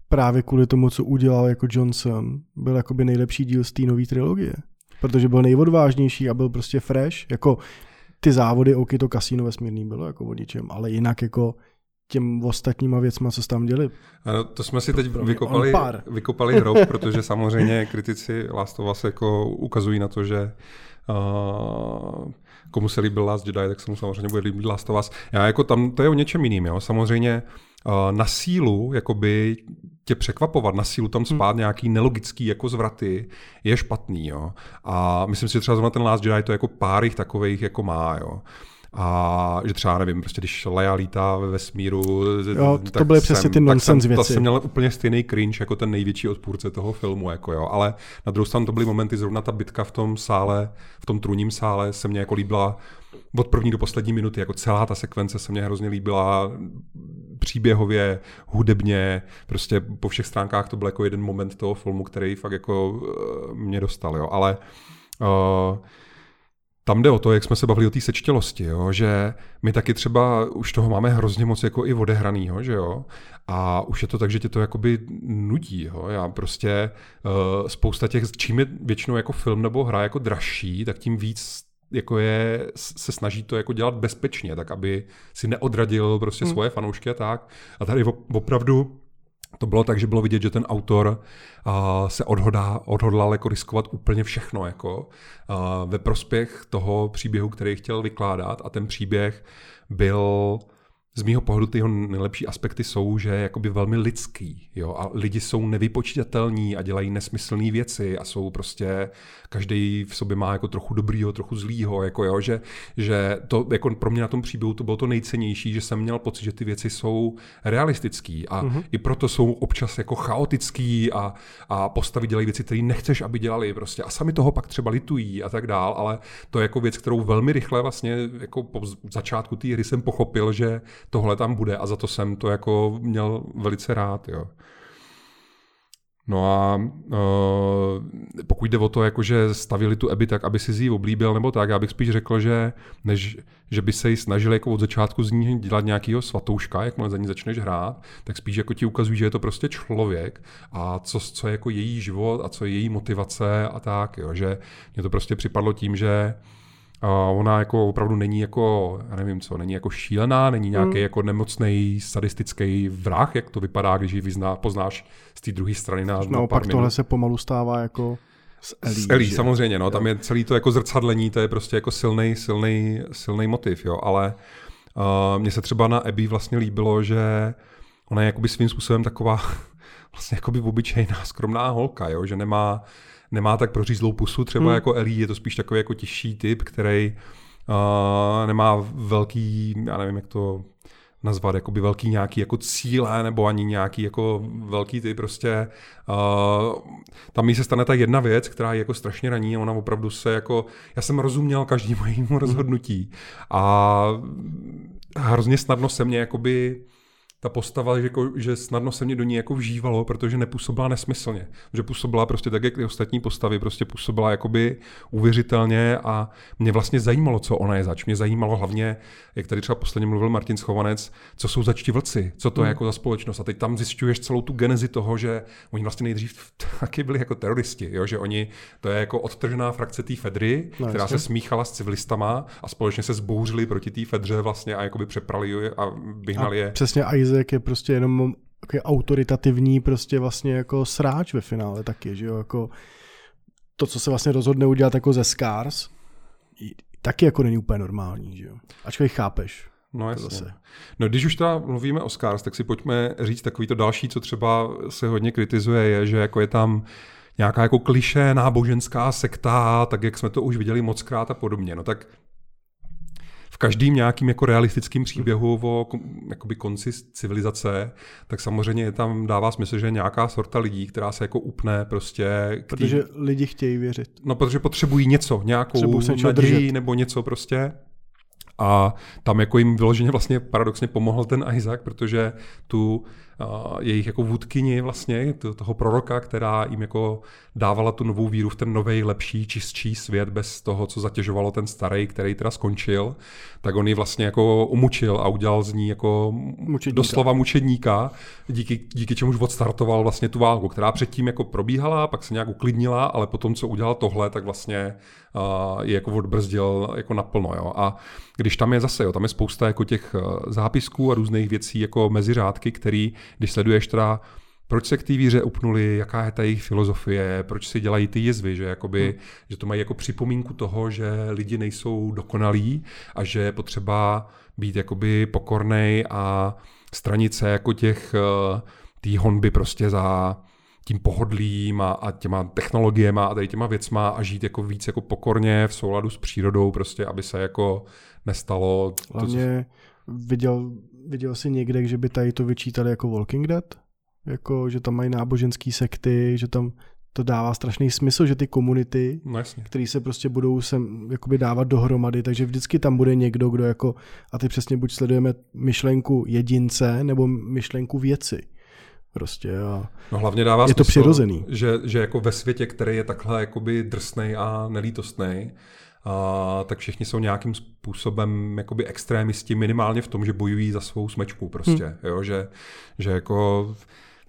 Speaker 2: právě kvůli tomu, co udělal jako Johnson, byl jakoby nejlepší díl z té nové trilogie. Protože byl nejodvážnější a byl prostě fresh. Jako ty závody, OK, to kasíno vesmírný bylo jako o ničem, ale jinak jako těm ostatníma věcma, co se tam děli.
Speaker 1: Ano, to jsme si teď vykopali, vykopali hrob, protože samozřejmě kritici Last of Us jako ukazují na to, že uh, komu se líbil Last Jedi, tak se mu samozřejmě bude líbit Last of Us. Já jako tam, to je o něčem jiným, jo. Samozřejmě uh, na sílu, jakoby tě překvapovat, na sílu tam spát hmm. nějaký nelogický jako zvraty, je špatný, jo. A myslím si, že třeba zrovna ten Last Jedi to jako pár jich takových jako má, jo. A že třeba, nevím, prostě když Leia lítá ve vesmíru,
Speaker 2: jo, to byly přesně ty nonsense věci.
Speaker 1: To jsem měl úplně stejný cringe jako ten největší odpůrce toho filmu, jako jo. Ale na druhou stranu to byly momenty, zrovna ta bitka v tom sále, v tom trůním sále se mně jako líbila od první do poslední minuty, jako celá ta sekvence se mně hrozně líbila příběhově, hudebně, prostě po všech stránkách to byl jako jeden moment toho filmu, který fakt jako eh, mě dostal, jo. Ale uh, tam jde o to, jak jsme se bavili o té sečtělosti, jo? že my taky třeba už toho máme hrozně moc jako i odehranýho, že jo, a už je to tak, že tě to jakoby nudí, jo? já prostě uh, spousta těch, čím je většinou jako film nebo hra jako dražší, tak tím víc jako je, se snaží to jako dělat bezpečně, tak aby si neodradil prostě hmm. svoje fanoušky a tak. A tady opravdu to bylo tak, že bylo vidět, že ten autor uh, se odhodá, odhodlal jako riskovat úplně všechno jako, uh, ve prospěch toho příběhu, který chtěl vykládat a ten příběh byl z mýho pohledu ty jeho nejlepší aspekty jsou, že je jakoby velmi lidský, jo, a lidi jsou nevypočítatelní a dělají nesmyslné věci a jsou prostě, každý v sobě má jako trochu dobrýho, trochu zlýho, jako jo, že, že to jako pro mě na tom příběhu to bylo to nejcennější, že jsem měl pocit, že ty věci jsou realistický a mm-hmm. i proto jsou občas jako chaotický a, a postavy dělají věci, které nechceš, aby dělali prostě a sami toho pak třeba litují a tak dál, ale to je jako věc, kterou velmi rychle vlastně jako po začátku té hry jsem pochopil, že tohle tam bude a za to jsem to jako měl velice rád, jo. No a uh, pokud jde o to, jako že stavili tu Ebi tak, aby si ji oblíbil nebo tak, já bych spíš řekl, že než, že by se jí snažili jako od začátku z ní dělat nějakého svatouška, jakmile za ní začneš hrát, tak spíš jako ti ukazují, že je to prostě člověk a co, co je jako její život a co je její motivace a tak, jo, že mě to prostě připadlo tím, že a ona jako opravdu není jako, já nevím co, není jako šílená, není nějaký mm. jako nemocný, sadistický vrah, jak to vypadá, když ji vyzná, poznáš z té druhé strany na,
Speaker 2: na pár tohle se pomalu stává jako s Elí.
Speaker 1: S Elí, samozřejmě, no, tam je celý to jako zrcadlení, to je prostě jako silný, silný, silný motiv, jo, ale uh, mně se třeba na Abby vlastně líbilo, že ona je jakoby svým způsobem taková vlastně jakoby obyčejná, skromná holka, jo, že nemá nemá tak prořízlou pusu, třeba hmm. jako Ellie, je to spíš takový jako těžší typ, který uh, nemá velký, já nevím, jak to nazvat, jakoby velký nějaký jako cíle, nebo ani nějaký jako velký ty prostě. Uh, tam jí se stane ta jedna věc, která je jako strašně raní, ona opravdu se jako, já jsem rozuměl každému jejímu rozhodnutí a hrozně snadno se mě jakoby ta postava, že, jako, že snadno se mě do ní jako vžívalo, protože nepůsobila nesmyslně. Že působila prostě tak, jak ty ostatní postavy, prostě působila jakoby uvěřitelně a mě vlastně zajímalo, co ona je zač. Mě zajímalo hlavně, jak tady třeba posledně mluvil Martin Schovanec, co jsou zač ti vlci, co to mm. je jako za společnost. A teď tam zjišťuješ celou tu genezi toho, že oni vlastně nejdřív taky byli jako teroristi, jo? že oni, to je jako odtržená frakce té Fedry, no, která jasně. se smíchala s civilistama a společně se zbouřili proti té Fedře vlastně a jakoby přeprali je a vyhnali a je.
Speaker 2: Přesně Isaac je prostě jenom je autoritativní prostě vlastně jako sráč ve finále taky, že jo, jako to, co se vlastně rozhodne udělat jako ze Scars, taky jako není úplně normální, že jo. Ačkoliv chápeš.
Speaker 1: No jasně. Zase. No když už teda mluvíme o Scars, tak si pojďme říct takový to další, co třeba se hodně kritizuje, je, že jako je tam nějaká jako kliše náboženská sekta, tak jak jsme to už viděli mockrát a podobně. No tak v každém nějakým jako realistickém příběhu o jakoby konci civilizace, tak samozřejmě je tam dává smysl, že je nějaká sorta lidí, která se jako upne prostě.
Speaker 2: Protože tý... lidi chtějí věřit.
Speaker 1: No, protože potřebují něco, nějakou naději nebo něco prostě. A tam jako jim vyloženě vlastně paradoxně pomohl ten Isaac, protože tu jejich jako vůdkyni vlastně, toho proroka, která jim jako dávala tu novou víru v ten nový, lepší, čistší svět bez toho, co zatěžovalo ten starý, který teda skončil, tak on ji vlastně jako umučil a udělal z ní jako mučedníka. doslova mučedníka, díky, díky čemuž odstartoval vlastně tu válku, která předtím jako probíhala, pak se nějak uklidnila, ale potom, co udělal tohle, tak vlastně je jako odbrzdil jako naplno. Jo. A když tam je zase, jo, tam je spousta jako těch zápisků a různých věcí jako mezi řádky, který když sleduješ teda proč se k té víře upnuli, jaká je ta jejich filozofie, proč si dělají ty jizvy, že, jakoby, hmm. že to mají jako připomínku toho, že lidi nejsou dokonalí a že je potřeba být jakoby pokornej a stranit se jako těch eh, tý honby prostě za tím pohodlím a, a těma technologiemi a tady těma věcma a žít jako víc jako pokorně v souladu s přírodou prostě, aby se jako nestalo.
Speaker 2: Hlavně to, co... viděl viděl jsi někde, že by tady to vyčítali jako Walking Dead? Jako, že tam mají náboženský sekty, že tam to dává strašný smysl, že ty komunity,
Speaker 1: no
Speaker 2: které se prostě budou sem jakoby dávat dohromady, takže vždycky tam bude někdo, kdo jako, a ty přesně buď sledujeme myšlenku jedince, nebo myšlenku věci. Prostě a
Speaker 1: no hlavně dává
Speaker 2: je smysl, to přirozený.
Speaker 1: Že, že jako ve světě, který je takhle jakoby drsnej a nelítostnej, a, tak všichni jsou nějakým způsobem jakoby extrémisti minimálně v tom, že bojují za svou smečku prostě, hmm. jo, že, že jako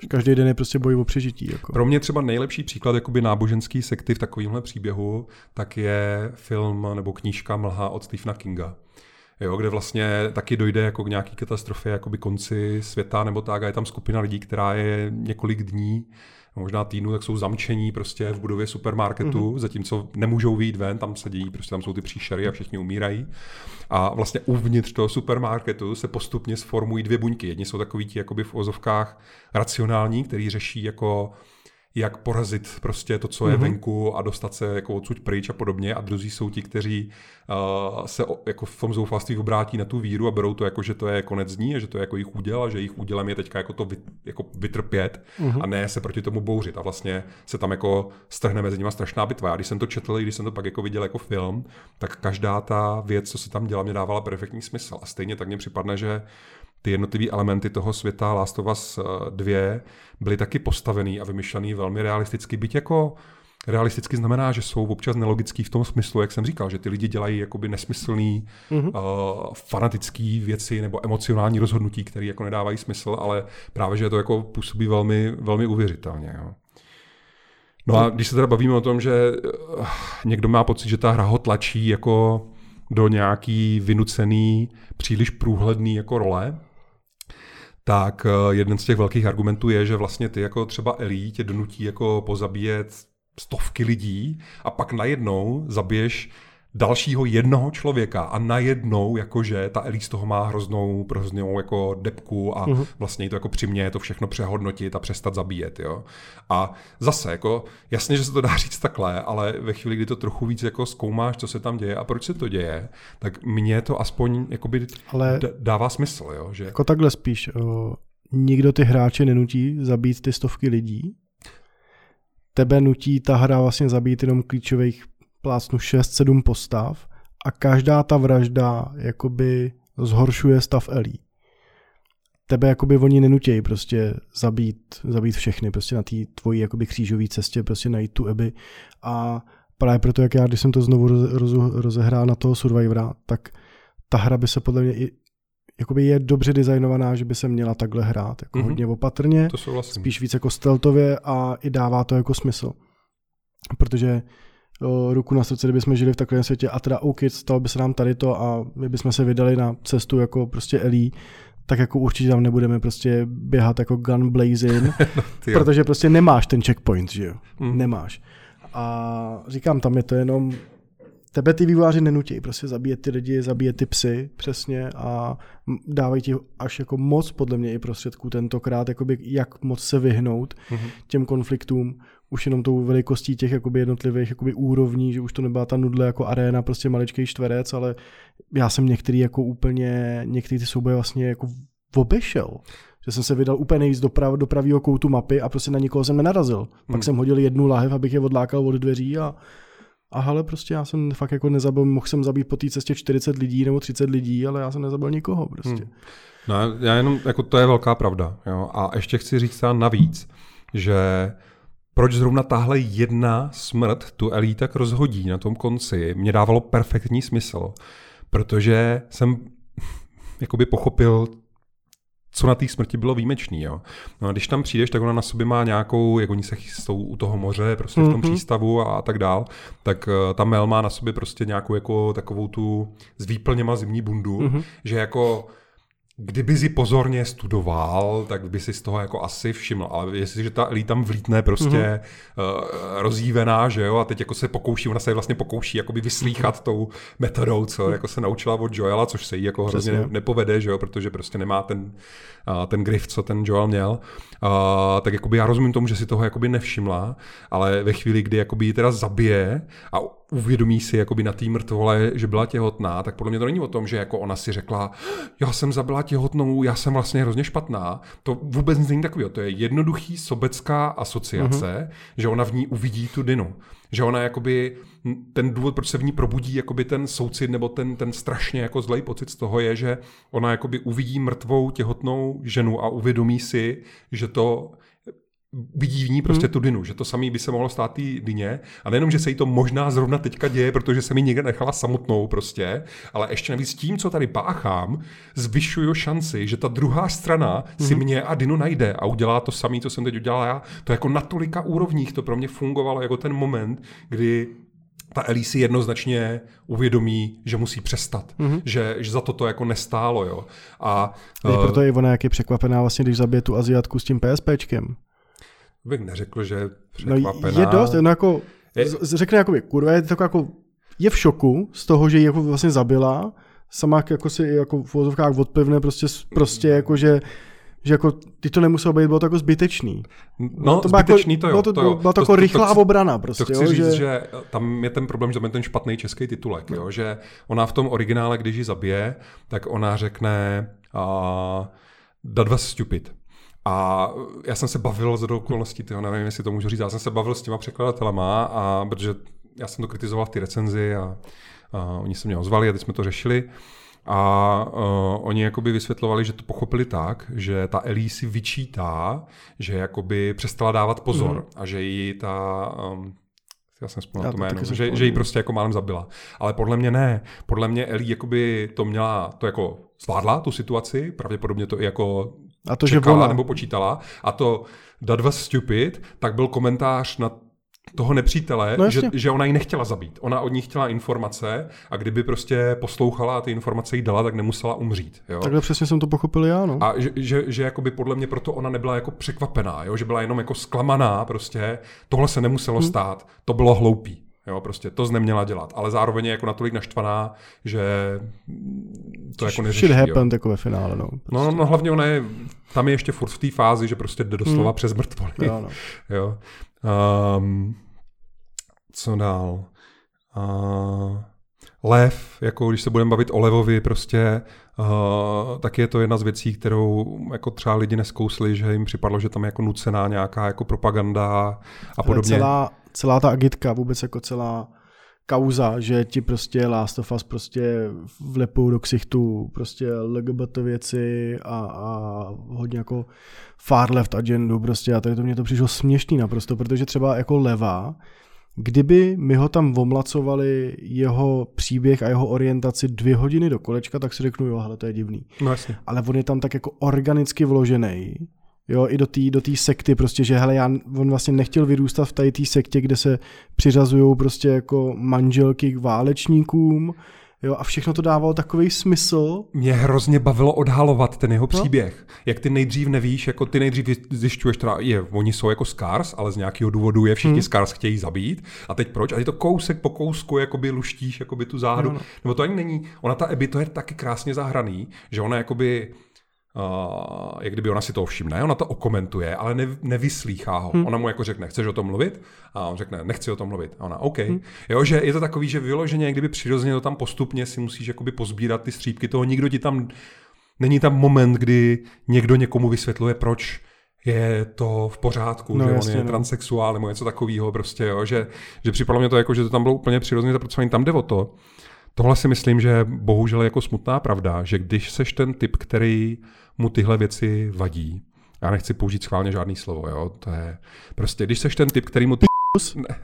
Speaker 2: Každý den je prostě boj o přežití. Jako.
Speaker 1: Pro mě třeba nejlepší příklad jakoby náboženský sekty v takovémhle příběhu, tak je film nebo knížka Mlha od Stephena Kinga. Jo, kde vlastně taky dojde jako k nějaký katastrofě, jakoby konci světa nebo tak a je tam skupina lidí, která je několik dní možná týdnu, tak jsou zamčení prostě v budově supermarketu, mm-hmm. zatímco nemůžou vyjít ven, tam sedí, prostě tam jsou ty příšery a všichni umírají. A vlastně uvnitř toho supermarketu se postupně sformují dvě buňky. Jedni jsou takový ti jakoby v ozovkách racionální, který řeší jako jak porazit prostě to, co je mm-hmm. venku a dostat se jako odsud pryč a podobně. A druzí jsou ti, kteří uh, se o, jako v tom zoufalství obrátí na tu víru a berou to jako, že to je konec dní a že to je jako jejich úděl a že jejich údělem je teďka jako to vy, jako vytrpět mm-hmm. a ne se proti tomu bouřit. A vlastně se tam jako strhne mezi nimi strašná bitva. Já když jsem to četl, když jsem to pak jako viděl jako film, tak každá ta věc, co se tam dělá, mě dávala perfektní smysl. A stejně tak mně připadne, že ty jednotlivé elementy toho světa Last of Us 2 eh, byly taky postavený a vymyšlený velmi realisticky, byť jako realisticky znamená, že jsou občas nelogický v tom smyslu, jak jsem říkal, že ty lidi dělají jakoby nesmyslný, mm-hmm. uh, fanatický věci nebo emocionální rozhodnutí, které jako nedávají smysl, ale právě, že to jako působí velmi, velmi uvěřitelně. Jo. No a když se teda bavíme o tom, že uh, někdo má pocit, že ta hra ho tlačí jako do nějaký vynucený, příliš průhledný jako role, tak eh, jeden z těch velkých argumentů je, že vlastně ty jako třeba Elí tě donutí jako pozabíjet stovky lidí a pak najednou zabiješ dalšího jednoho člověka a najednou jakože ta z toho má hroznou, hroznou jako depku a uh-huh. vlastně to jako přimě to všechno přehodnotit a přestat zabíjet, jo. A zase jako jasně, že se to dá říct takhle, ale ve chvíli, kdy to trochu víc jako zkoumáš, co se tam děje a proč se to děje, tak mně to aspoň jakoby ale dává smysl, jo. Že...
Speaker 2: Jako takhle spíš, o, nikdo ty hráče nenutí zabít ty stovky lidí, tebe nutí ta hra vlastně zabít jenom klíčových plácnu 6-7 postav a každá ta vražda jakoby zhoršuje stav Elí. Tebe jakoby oni nenutějí prostě zabít, zabít všechny prostě na té tvojí jakoby křížové cestě prostě najít tu Eby a právě proto, jak já, když jsem to znovu roz, roz, rozehrál na toho Survivora, tak ta hra by se podle mě i jakoby je dobře designovaná, že by se měla takhle hrát, jako mm-hmm. hodně opatrně,
Speaker 1: to
Speaker 2: spíš víc jako steltově a i dává to jako smysl. Protože ruku na srdce, kdybychom žili v takovém světě a teda OK, stalo by se nám tady to a my bychom se vydali na cestu jako prostě Elí, tak jako určitě tam nebudeme prostě běhat jako gun blazing, no, protože prostě nemáš ten checkpoint, že jo? Hmm. Nemáš. A říkám, tam je to jenom tebe ty vývojáři nenutí prostě zabíjet ty lidi, zabíjet ty psy přesně a dávají ti až jako moc podle mě i prostředků tentokrát, jakoby jak moc se vyhnout mm-hmm. těm konfliktům, už jenom tou velikostí těch jakoby jednotlivých jakoby úrovní, že už to nebyla ta nudle jako aréna, prostě maličký čtverec, ale já jsem některý jako úplně, některý ty souboje vlastně jako obešel. Že jsem se vydal úplně nejvíc do, prav, do pravého koutu mapy a prostě na nikoho jsem nenarazil. Hmm. Pak jsem hodil jednu lahev, abych je odlákal od dveří a, a hele, prostě já jsem fakt jako nezabil, mohl jsem zabít po té cestě 40 lidí nebo 30 lidí, ale já jsem nezabil nikoho prostě. Hmm.
Speaker 1: No, já jenom, jako to je velká pravda. Jo? A ještě chci říct navíc, že proč zrovna tahle jedna smrt tu Elí tak rozhodí na tom konci, mě dávalo perfektní smysl, protože jsem jakoby pochopil, co na té smrti bylo výjimečný. Jo. No a když tam přijdeš, tak ona na sobě má nějakou, jak oni se jsou u toho moře, prostě v tom mm-hmm. přístavu a, a tak dál, tak uh, ta Mel má na sobě prostě nějakou jako takovou tu s výplněma zimní bundu, mm-hmm. že jako Kdyby si pozorně studoval, tak by si z toho jako asi všiml. Ale jestliže ta Elí tam vlítne prostě mm-hmm. uh, rozjívená, že jo, a teď jako se pokouší, ona se vlastně pokouší jakoby vyslíchat tou metodou, co mm-hmm. jako se naučila od Joela, což se jí jako hrozně ne, nepovede, že jo, protože prostě nemá ten, uh, ten grif, co ten Joel měl. Uh, tak jakoby já rozumím tomu, že si toho jakoby nevšimla, ale ve chvíli, kdy jakoby ji teda zabije a uvědomí si jakoby na té mrtvole, že byla těhotná, tak podle mě to není o tom, že jako ona si řekla, já jsem zabila těhotnou, já jsem vlastně hrozně špatná. To vůbec není takového. To je jednoduchý sobecká asociace, mm-hmm. že ona v ní uvidí tu Dinu. Že ona jakoby, ten důvod, proč se v ní probudí jakoby ten soucit nebo ten, ten strašně jako zlej pocit z toho je, že ona jakoby uvidí mrtvou těhotnou ženu a uvědomí si, že to vidí v ní prostě hmm. tu Dinu, že to samý by se mohlo stát té Dyně a nejenom, že se jí to možná zrovna teďka děje, protože se mi někde nechala samotnou prostě, ale ještě navíc tím, co tady páchám, zvyšuju šanci, že ta druhá strana hmm. si mě a Dinu najde a udělá to samé, co jsem teď udělal já. To jako na tolika úrovních to pro mě fungovalo jako ten moment, kdy ta Ellie si jednoznačně uvědomí, že musí přestat, mm-hmm. že, že za to to jako nestálo. Jo. A,
Speaker 2: uh, proto je ona jak je překvapená vlastně, když zabije tu Aziatku s tím PSPčkem.
Speaker 1: Bych neřekl, že
Speaker 2: No
Speaker 1: překvapená.
Speaker 2: je dost, no jako,
Speaker 1: Je-
Speaker 2: řekne jakoby, kurva, je to jako, je v šoku z toho, že ji jako vlastně zabila, sama jako si jako v vozovkách odplivne prostě, prostě jako, že že jako, ty to nemuselo být, bylo to jako zbytečný.
Speaker 1: No,
Speaker 2: to bylo
Speaker 1: zbytečný
Speaker 2: jako,
Speaker 1: to jo.
Speaker 2: bylo to,
Speaker 1: to jo.
Speaker 2: Byla to, jako rychlá
Speaker 1: chci-
Speaker 2: obrana prostě,
Speaker 1: To chci
Speaker 2: jo,
Speaker 1: říct,
Speaker 2: že,
Speaker 1: že... tam je ten problém, že tam je ten špatný český titulek, jo? že ona v tom originále, když ji zabije, tak ona řekne uh, that was stupid. A já jsem se bavil z okolností, tyho, nevím, jestli to můžu říct, já jsem se bavil s těma překladatelema, a protože já jsem to kritizoval v té recenzi a, a oni se mě ozvali a teď jsme to řešili. A uh, oni jakoby vysvětlovali, že to pochopili tak, že ta Ellie si vyčítá, že jakoby přestala dávat pozor mm. a že ji ta... Um, já jsem vzpomněl to jméno, že, že ji prostě jako málem zabila. Ale podle mě ne. Podle mě Ellie jakoby to měla, to jako zvládla tu situaci, pravděpodobně to i jako
Speaker 2: a to, že
Speaker 1: čekala
Speaker 2: ona,
Speaker 1: nebo počítala. A to That was stupid, tak byl komentář na toho nepřítele,
Speaker 2: No
Speaker 1: že, že ona ji nechtěla zabít. Ona od ní chtěla informace a kdyby prostě poslouchala a ty informace jí dala, tak nemusela umřít. Jo?
Speaker 2: takhle přesně jsem to pochopil já, no.
Speaker 1: A že, že, že jakoby podle mě proto ona nebyla jako překvapená, jo? že byla jenom jako zklamaná prostě, tohle se nemuselo
Speaker 2: Hmm.
Speaker 1: stát, to bylo hloupý. Jo, prostě to neměla dělat, ale zároveň je jako natolik naštvaná, že to jako neřeší.
Speaker 2: Shit happened jako ve finále, no.
Speaker 1: No, no, no, hlavně ona je, tam je ještě furt v té fázi, že prostě jde doslova
Speaker 2: Hmm.
Speaker 1: přes mrtvoly.
Speaker 2: Jo, no.
Speaker 1: Jo. Um, co dál? Uh, lev, jako když se budeme bavit o levovi, prostě uh, tak je to jedna z věcí, kterou jako třeba lidi neskousli, že jim připadlo, že tam je jako nucená nějaká jako propaganda a
Speaker 2: Ale
Speaker 1: podobně.
Speaker 2: Celá, celá ta agitka, vůbec jako celá kauza, že ti prostě Last of Us prostě vlepou do ksichtu prostě LGBT věci a, a hodně jako far left agendu prostě a tady to mě to přišlo směšný naprosto, protože třeba jako leva, kdyby mi ho tam omlacovali jeho příběh a jeho orientaci dvě hodiny do kolečka, tak si řeknu, jo, hele, to je divný
Speaker 1: No jasně.
Speaker 2: ale on je tam tak jako organicky vložený. Jo, i do té do tý sekty prostě, že hele, já, on vlastně nechtěl vyrůstat v tady té sektě, kde se přiřazují prostě jako manželky k válečníkům, jo, a všechno to dávalo takový smysl.
Speaker 1: Mě hrozně bavilo odhalovat ten
Speaker 2: No.
Speaker 1: jeho příběh. Jak ty nejdřív nevíš, jako ty nejdřív zjišťuješ, teda je, oni jsou jako Scars, ale z nějakého důvodu je všichni hmm. Scars chtějí zabít. A teď proč? A ty to kousek po kousku jakoby luštíš jakoby tu záhadu.
Speaker 2: No, no.
Speaker 1: Nebo to ani není. Ona ta Abby, to je taky krásně zahraný, že ona jakoby Uh, jak kdyby ona si to všimne, ona to okomentuje, ale ne, nevyslýchá ho. Hmm. Ona mu jako řekne, chceš o tom mluvit? A on řekne, nechci o tom mluvit. A ona, OK. Hmm. Jo, že je to takový, že vyloženě, jak kdyby přirozeně to tam postupně si musíš jakoby pozbírat ty střípky toho, nikdo ti tam, není tam moment, kdy někdo někomu vysvětluje, proč je to v pořádku,
Speaker 2: No,
Speaker 1: že
Speaker 2: jasně,
Speaker 1: on je
Speaker 2: no.
Speaker 1: transexuál nebo něco takového prostě, jo, že, že připadlo mě to jako, že to tam bylo úplně přirozeně zapracované, tam jde o to. Tohle si myslím, že bohužel je jako smutná pravda, že když seš ten typ, který mu tyhle věci vadí, já nechci použít schválně žádný slovo, jo, to je prostě, když seš ten typ, který mu ty... Ne.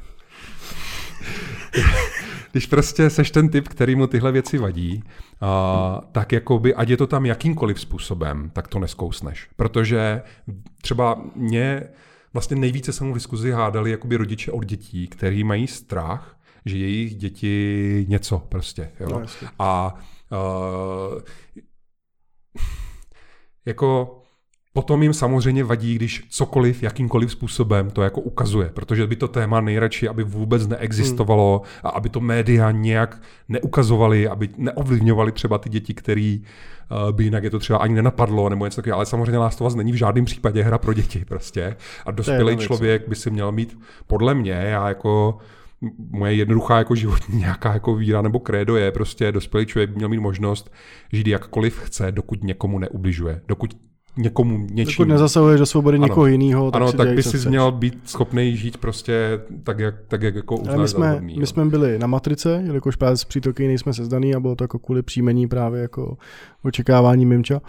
Speaker 1: Když prostě seš ten typ, který mu tyhle věci vadí, a, tak jakoby, ať je to tam jakýmkoliv způsobem, tak to neskousneš. Protože třeba mě vlastně nejvíce se mu v diskuzi hádali jakoby rodiče od dětí, který mají strach, že jejich děti něco prostě. Jo?
Speaker 2: No, jasně.
Speaker 1: a uh, jako potom jim samozřejmě vadí, když cokoliv, jakýmkoliv způsobem to jako ukazuje, protože by to téma nejradši, aby vůbec neexistovalo a aby to média nějak neukazovali, aby neovlivňovali třeba ty děti, který uh, by jinak je to třeba ani nenapadlo nebo něco takového, ale samozřejmě Last of Us není v žádném případě hra pro děti prostě a dospělý
Speaker 2: věc.
Speaker 1: člověk by si měl mít, podle mě, já jako moje jednoduchá jako životní nějaká jako víra nebo krédo je prostě dospělý člověk by měl mít možnost žít jakkoliv chce, dokud někomu neubližuje. Dokud někomu něčím...
Speaker 2: Dokud nezasahuješ do svobody
Speaker 1: Ano.
Speaker 2: někoho jiného, tak
Speaker 1: ano,
Speaker 2: si
Speaker 1: tak by si měl být schopný žít prostě tak, jak, tak, jak jako uznáš
Speaker 2: my jsme, my
Speaker 1: jo.
Speaker 2: jsme byli na matrice, jelikož právě s přítoky nejsme sezdaný a bylo to jako kvůli příjmení právě jako očekávání Mimča.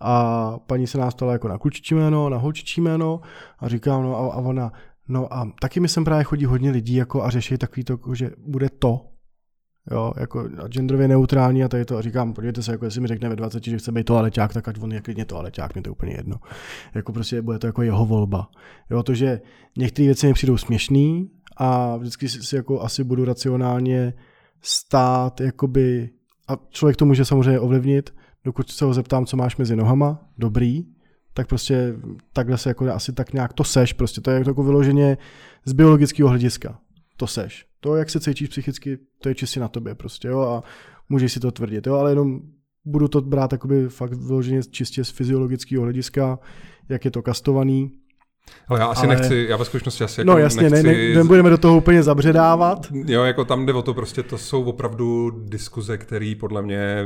Speaker 2: A paní se nás ptala jako na klučičí jméno, na holčičí jméno a říkám, no a, a ona, no a taky mi sem právě chodí hodně lidí jako a řeší takový to, jako, že bude to, jo, jako genderově neutrální a tady to a říkám, podívejte se, jako jestli mi řekne ve 20, že chce být toaleťák, tak ať on je klidně toaleťák, mě to je úplně jedno. Jako prostě bude to jako jeho volba. Jo, to, že některé věci mi přijdou směšný a vždycky si jako asi budu racionálně stát, jakoby, a člověk to může samozřejmě ovlivnit, dokud se ho zeptám, co máš mezi nohama, dobrý, tak prostě takhle se jako asi tak nějak to seš, prostě to je jako vyloženě z biologického hlediska. To seš. To, jak se cítíš psychicky, to je čistě na tobě prostě, jo, a můžeš si to tvrdit, jo, ale jenom budu to brát jakoby fakt vyloženě čistě z fyziologického hlediska, jak je to kastovaný,
Speaker 1: ale já asi ale... nechci, já ve skutečnosti asi
Speaker 2: No jako jasně, nechci... ne, ne, nebudeme do toho úplně zabředávat.
Speaker 1: Jo, jako tam jde o to, prostě to jsou opravdu diskuze, které podle mě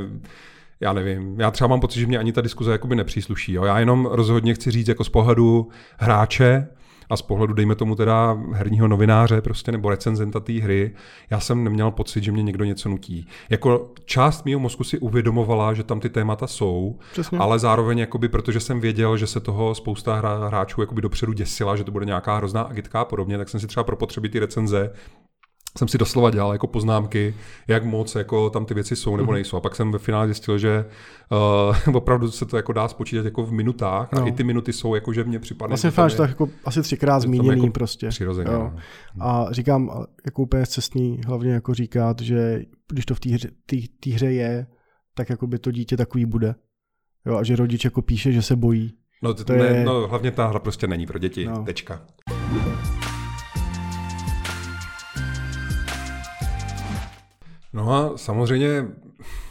Speaker 1: já nevím, já třeba mám pocit, že mě ani ta diskuze jakoby nepřísluší. Jo? Já jenom rozhodně chci říct jako z pohledu hráče, a z pohledu, dejme tomu teda herního novináře prostě nebo recenzenta té hry, já jsem neměl pocit, že mě někdo něco nutí. Jako část mého mozku si uvědomovala, že tam ty témata jsou, Přesně. ale zároveň, jakoby, protože jsem věděl, že se toho spousta hráčů jakoby dopředu děsila, že to bude nějaká hrozná agitka a podobně, tak jsem si třeba pro potřeby ty recenze jsem si doslova dělal jako poznámky, jak moc jako tam ty věci jsou nebo mhm. nejsou. A pak jsem ve finále zjistil, že uh, opravdu se to jako dá spočítat jako v minutách no. a i ty minuty jsou jako, že mě připadne.
Speaker 2: Vlastně fakt to jako asi třikrát zmíněný jako prostě.
Speaker 1: Přirozeně. Jo.
Speaker 2: No. A říkám, jako úplně cestný hlavně jako říkat, že když to v té hře, hře je, tak jako by to dítě takový bude. Jo, a že rodič jako píše, že se bojí.
Speaker 1: No, to, to ne, je... no hlavně ta hra prostě není pro děti. No. Tečka. No a samozřejmě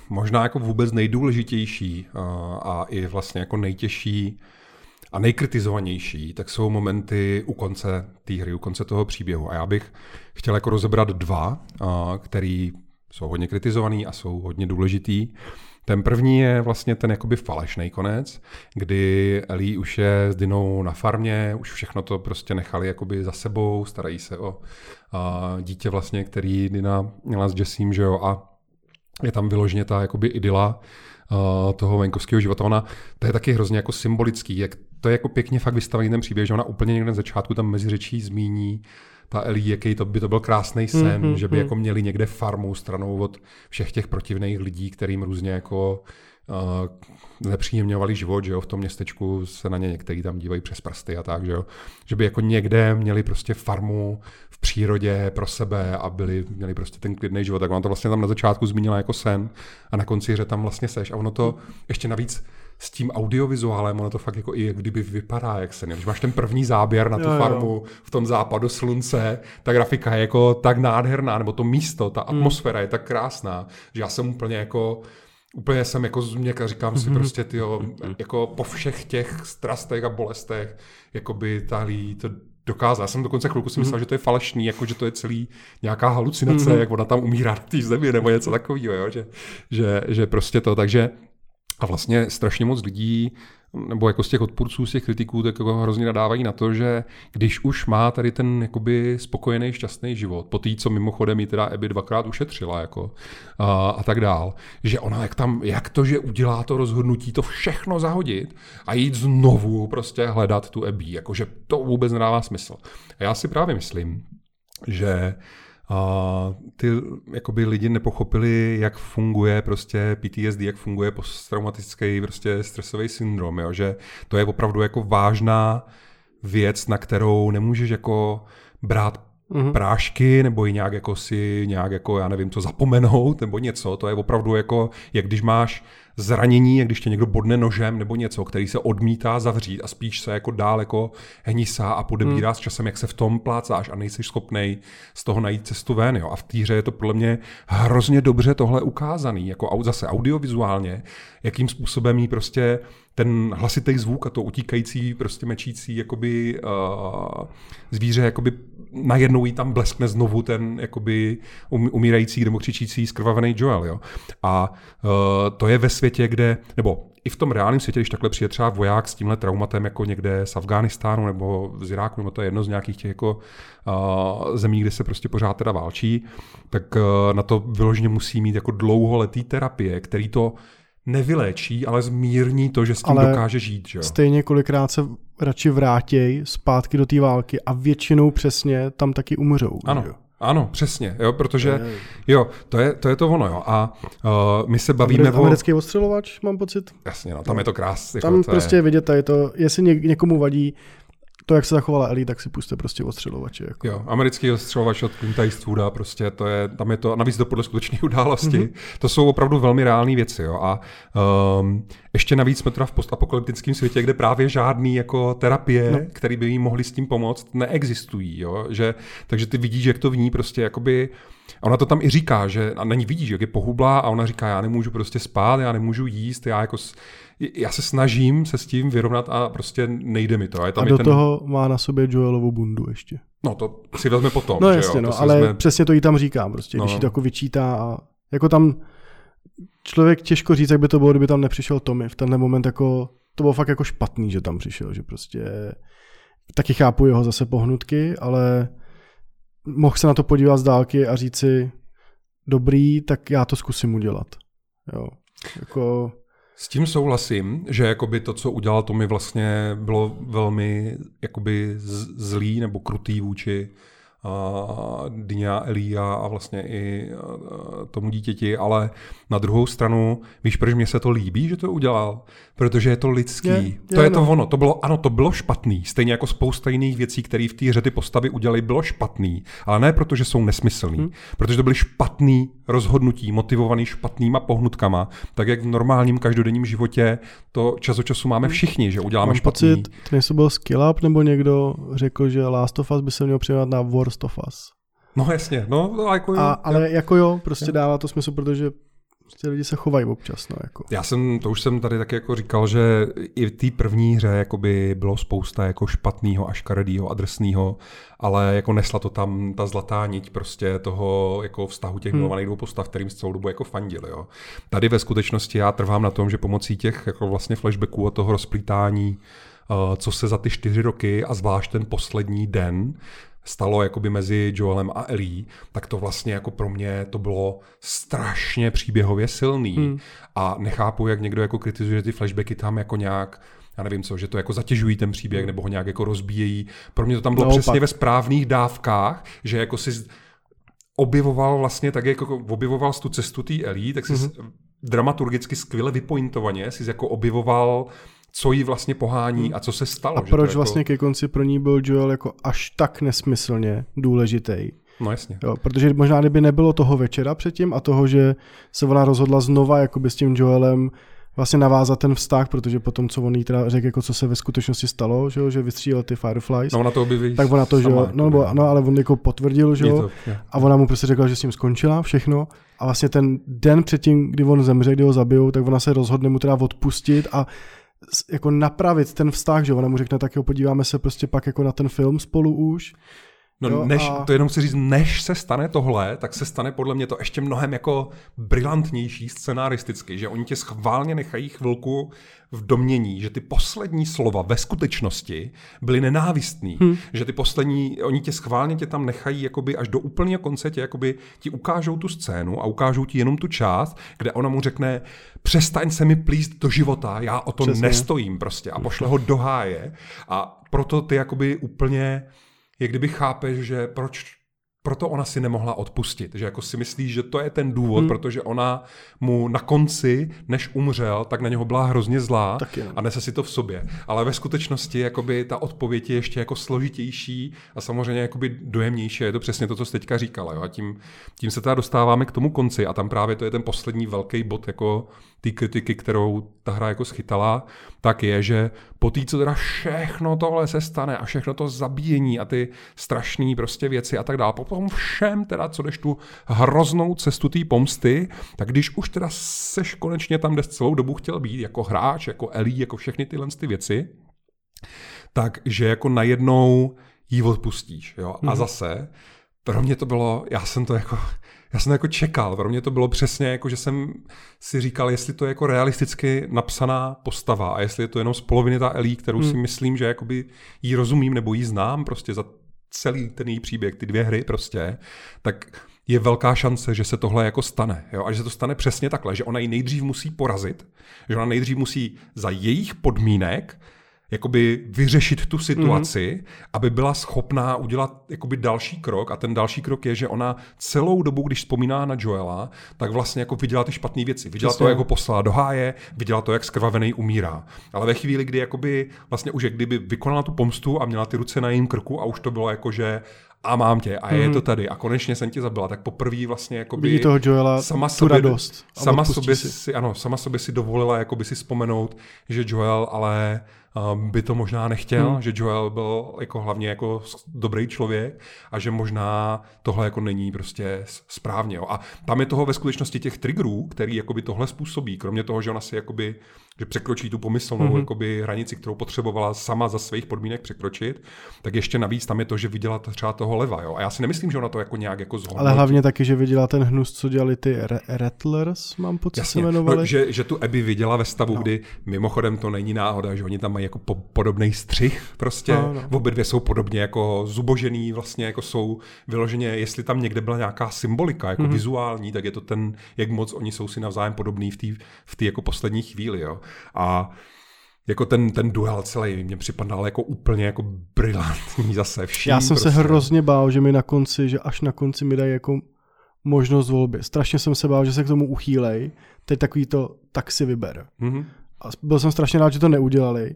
Speaker 1: možná jako vůbec nejdůležitější a, i vlastně jako nejtěžší a nejkritizovanější, tak jsou momenty u konce té hry, u konce toho příběhu. A já bych chtěl jako rozebrat dva, který jsou hodně kritizovaný a jsou hodně důležitý. Ten první je vlastně ten jakoby falešný konec, kdy Ellie už je s Dinou na farmě, už všechno to prostě nechali jakoby za sebou, starají se o a, dítě vlastně, který Dina měla s Jessím, že jo, a je tam vyloženě ta jakoby idyla uh, toho venkovského života. Ona, to je taky hrozně jako symbolický, jak to je jako pěkně fakt vystavený ten příběh, že ona úplně někde na začátku tam mezi řečí zmíní ta Elí, jaký to by to byl krásný sen, mm-hmm, že by mm. jako měli někde farmu stranou od všech těch protivných lidí, kterým různě jako uh, nepříjemňovali život, že jo, v tom městečku se na ně některý tam dívají přes prsty a tak, že jo, že by jako někde měli prostě farmu v přírodě pro sebe a byli, měli prostě ten klidný život, tak on to vlastně tam na začátku zmínila jako sen a na konci hře tam vlastně seš a ono to ještě navíc s tím audiovizuálem, ono to fakt jako i jak kdyby vypadá, jak se Když máš ten první záběr na tu jo, farmu jo. v tom západu slunce, ta grafika je jako tak nádherná, nebo to místo, ta hmm. atmosféra mm. je tak krásná, že já jsem úplně jako Úplně jsem jako změk a říkám si mhm. prostě, tyjo, jako po všech těch strastech a bolestech, jako by tahlí to dokázal. Já jsem dokonce chvilku si myslel, mm. že to je falešný, jako že to je celý nějaká halucinace, mm. jak ona tam umírá na té zemi nebo něco takového, jo? Že, že, že prostě to, takže a vlastně strašně moc lidí, nebo jako z těch odpůrců, z těch kritiků, tak jako hrozně nadávají na to, že když už má tady ten jakoby spokojený, šťastný život, po té, co mimochodem ji teda Ebi dvakrát ušetřila, jako, a, a tak dál, že ona jak tam, jak to, že udělá to rozhodnutí, to všechno zahodit a jít znovu prostě hledat tu Ebi, jakože to vůbec nedává smysl. A já si právě myslím, že a ty jakoby lidi nepochopili, jak funguje prostě PTSD, jak funguje posttraumatický prostě stresový syndrom, jo? že to je opravdu jako vážná věc, na kterou nemůžeš jako brát mm-hmm. prášky, nebo ji nějak jako si nějak jako, já nevím, co zapomenout, nebo něco. To je opravdu jako, jak když máš zranění, jak když tě někdo bodne nožem nebo něco, který se odmítá zavřít a spíš se jako dál jako hnisá a podebírá hmm. s časem, jak se v tom plácáš a nejsi schopný z toho najít cestu ven. Jo. A v té hře je to podle mě hrozně dobře tohle ukázaný, jako zase audiovizuálně, jakým způsobem jí prostě ten hlasitý zvuk a to utíkající, prostě mečící jakoby, uh, zvíře jakoby najednou jí tam bleskne znovu ten jakoby um, umírající nebo křičící skrvavený Joel. Jo? A uh, to je ve světě, kde, nebo i v tom reálném světě, když takhle přijde třeba voják s tímhle traumatem jako někde z Afghánistánu nebo z Iráku, nebo to je jedno z nějakých těch jako uh, zemí, kde se prostě pořád teda válčí, tak uh, na to vyloženě musí mít jako dlouholetý terapie, který to nevyléčí, ale zmírní to, že s tím ale dokáže žít. Že?
Speaker 2: Stejně kolikrát se radši vrátěj zpátky do té války a většinou přesně tam taky umřou.
Speaker 1: Ano.
Speaker 2: Jo?
Speaker 1: Ano, přesně, jo, protože jo, to je, to je to ono, jo. A uh, my se bavíme
Speaker 2: o... Americký ostřelovač, mám pocit.
Speaker 1: Jasně, no, tam je to krásné.
Speaker 2: Tam
Speaker 1: jako,
Speaker 2: prostě je vidět, je to, jestli někomu vadí to, jak se zachovala Ellie, tak si puste prostě ostřelovače. Jako.
Speaker 1: Jo, americký ostřelovač od Clint Eastwooda, prostě to je, tam je to, navíc to podle skutečné události, mm-hmm. to jsou opravdu velmi reální věci, jo, a um, ještě navíc jsme teda v postapokalyptickém světě, kde právě žádný jako terapie, no. které by jí mohly s tím pomoct, neexistují, jo, že, takže ty vidíš, jak to v ní prostě jakoby, a ona to tam i říká, že a není vidíš, jak je pohublá a ona říká, já nemůžu prostě spát, já nemůžu jíst, já jako já se snažím se s tím vyrovnat a prostě nejde mi to.
Speaker 2: A, je tam a do ten... toho má na sobě Joelovu bundu ještě.
Speaker 1: No to si vezme potom.
Speaker 2: No jasně, jo? no, ale vezme... přesně to jí tam říkám, prostě, no. když jí to jako vyčítá a jako tam člověk těžko říct, jak by to bylo, kdyby tam nepřišel Tommy. V tenhle moment jako, to bylo fakt jako špatný, že tam přišel, že prostě taky chápu jeho zase pohnutky, ale mohl se na to podívat z dálky a říct si, dobrý, tak já to zkusím udělat. Jo. Jako,
Speaker 1: s tím souhlasím, že jakoby to, co udělal Tommy, vlastně bylo velmi jakoby zlý nebo krutý vůči Dynia, Elia a vlastně i tomu dítěti, ale na druhou stranu, víš, proč mě se to líbí, že to udělal? Protože je to lidský. Je, je, to je no. to ono. To bylo, ano, to bylo špatný. Stejně jako spousta jiných věcí, které v té ty postavy udělali, bylo špatný. Ale ne proto, že jsou nesmyslný. Hmm. Protože to byly špatný rozhodnutí, motivovaný špatnýma pohnutkama. Tak jak v normálním každodenním životě to čas od času máme hm. všichni, že uděláme Mám špatný.
Speaker 2: pocit, jestli byl skill up, nebo někdo řekl, že Last of Us by se měl přijímat na Worst of Us.
Speaker 1: No jasně, no, no jako jo.
Speaker 2: A, ale jo. jako jo, prostě jo. dává to smysl, protože prostě lidi se chovají občas. No, jako.
Speaker 1: Já jsem, to už jsem tady taky jako říkal, že i v té první hře jakoby bylo spousta jako špatného a škaredého a drsného, ale jako nesla to tam ta zlatá niť prostě toho jako vztahu těch hmm. milovaných dvou postav, kterým s celou dobu jako fandili. Jo. Tady ve skutečnosti já trvám na tom, že pomocí těch jako vlastně flashbacků a toho rozplítání uh, co se za ty čtyři roky a zvlášť ten poslední den stalo jakoby mezi Joelem a Ellie, tak to vlastně jako pro mě to bylo strašně příběhově silný hmm. a nechápu, jak někdo jako kritizuje ty flashbacky tam jako nějak já nevím co, že to jako zatěžují ten příběh nebo ho nějak jako rozbíjejí. Pro mě to tam bylo no, přesně pak. ve správných dávkách, že jako si objevoval vlastně tak, jako objevoval tu cestu té Ellie, tak si mm-hmm. dramaturgicky skvěle vypointovaně si jako objevoval co jí vlastně pohání hmm. a co se stalo.
Speaker 2: A proč jako... vlastně ke konci pro ní byl Joel jako až tak nesmyslně důležitý.
Speaker 1: No jasně.
Speaker 2: Jo, protože možná kdyby nebylo toho večera předtím a toho, že se ona rozhodla znova jakoby s tím Joelem vlastně navázat ten vztah, protože potom, co on jí teda řekl, jako co se ve skutečnosti stalo, že, jo, že vystřílel ty Fireflies.
Speaker 1: No ona to objeví
Speaker 2: Tak ona to, že jo, no, nebo, no, ale on jako potvrdil, že jo, a ona mu prostě řekla, že s ním skončila všechno a vlastně ten den předtím, kdy on zemře, kdy ho zabijou, tak ona se rozhodne mu teda odpustit a jako napravit ten vztah, že ona mu řekne, tak jo, podíváme se prostě pak jako na ten film spolu už.
Speaker 1: No jo, než, a... to jenom chci říct, než se stane tohle, tak se stane podle mě to ještě mnohem jako brilantnější scenaristicky, že oni tě schválně nechají chvilku v domění, že ty poslední slova ve skutečnosti byly nenávistný, hmm. že ty poslední, oni tě schválně tě tam nechají jakoby až do úplného konce tě jakoby ti ukážou tu scénu a ukážou ti jenom tu část, kde ona mu řekne, přestaň se mi plíst do života, já o to Přesně. nestojím prostě a pošle ho do háje a proto ty jakoby úplně jak kdyby chápeš, že proč proto ona si nemohla odpustit, že jako si myslí, že to je ten důvod, hmm. protože ona mu na konci, než umřel, tak na něho byla hrozně zlá a nese si to v sobě. Ale ve skutečnosti jakoby ta odpověď je ještě jako složitější a samozřejmě jakoby dojemnější. Je to přesně to, co jsi teďka říkala. Jo? A tím, tím se teda dostáváme k tomu konci a tam právě to je ten poslední velký bod jako té kritiky, kterou ta hra jako schytala, tak je, že po té, co teda všechno tohle se stane a všechno to zabíjení a ty strašné prostě věci a tak dále, po tom všem teda, co jdeš tu hroznou cestu té pomsty, tak když už teda seš konečně tam, kde celou dobu chtěl být, jako hráč, jako Elí, jako všechny tyhle ty věci, takže jako najednou jí odpustíš. Jo? A mm. zase, pro mě to bylo, já jsem to jako, já jsem to jako čekal. Pro mě to bylo přesně jako, že jsem si říkal, jestli to je jako realisticky napsaná postava a jestli je to jenom z poloviny ta Elí, kterou hmm. si myslím, že jakoby jí rozumím nebo jí znám prostě za celý ten její příběh, ty dvě hry prostě, tak je velká šance, že se tohle jako stane. Jo? A že se to stane přesně takhle, že ona ji nejdřív musí porazit, že ona nejdřív musí za jejich podmínek jakoby vyřešit tu situaci, mm. aby byla schopná udělat jakoby další krok a ten další krok je, že ona celou dobu, když vzpomíná na Joela, tak vlastně jako viděla ty špatné věci. Viděla Přesně. to, jak ho poslala do háje, viděla to, jak skrvavený umírá. Ale ve chvíli, kdy jakoby vlastně už kdyby vykonala tu pomstu a měla ty ruce na jejím krku a už to bylo jako, že a mám tě a je mm. to tady a konečně jsem tě zabila, tak poprvé vlastně jakoby
Speaker 2: Vidí toho Joela
Speaker 1: sama
Speaker 2: tu
Speaker 1: sobě,
Speaker 2: radost.
Speaker 1: Sama sobě si. si. ano, sama sobě si dovolila jakoby si vzpomenout, že Joel ale by to možná nechtěl, hmm. že Joel byl jako hlavně jako dobrý člověk a že možná tohle jako není prostě správně. Jo. A tam je toho ve skutečnosti těch triggerů, který jakoby tohle způsobí, kromě toho, že ona si jakoby že překročí tu pomyslnou mm-hmm. jakoby, hranici, kterou potřebovala sama za svých podmínek překročit, tak ještě navíc tam je to, že viděla třeba toho leva. Jo? A já si nemyslím, že ona to jako nějak jako zhodnotí.
Speaker 2: Ale hlavně taky, že viděla ten hnus, co dělali ty Rattlers, mám pocit, Jasně, se jmenovali. No,
Speaker 1: že, že tu Abby viděla ve stavu, no. kdy mimochodem to není náhoda, že oni tam mají jako po, podobný střih prostě. No, no. Obě dvě jsou podobně jako zubožený, vlastně jako jsou vyloženě, jestli tam někde byla nějaká symbolika, jako mm-hmm. vizuální, tak je to ten, jak moc oni jsou si navzájem podobný v té v jako poslední chvíli. Jo. A jako ten, ten duel celý mě připadal jako úplně jako brilantní zase vším.
Speaker 2: Já jsem prostě. se hrozně bál, že mi na konci, že až na konci mi dají jako možnost volby. Strašně jsem se bál, že se k tomu uchýlej. Teď takový to, tak si vyber. Mm-hmm. A byl jsem strašně rád, že to neudělali,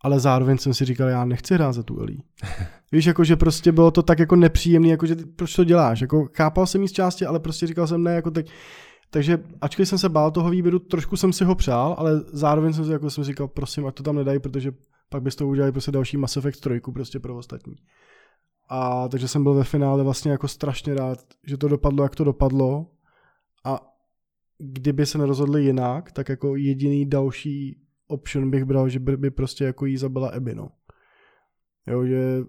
Speaker 2: ale zároveň jsem si říkal, já nechci hrát za tu Elí. Víš, jako, že prostě bylo to tak jako nepříjemný, jako, že proč to děláš? Jako, chápal jsem jí z části, ale prostě říkal jsem ne, jako teď takže ačkoliv jsem se bál toho výběru, trošku jsem si ho přál, ale zároveň jsem si jako jsem říkal, prosím, ať to tam nedají, protože pak bys to udělali prostě další Mass Effect 3 prostě pro ostatní. A takže jsem byl ve finále vlastně jako strašně rád, že to dopadlo, jak to dopadlo. A kdyby se nerozhodli jinak, tak jako jediný další option bych bral, že by, prostě jako jí zabila Abby, no. Jo, že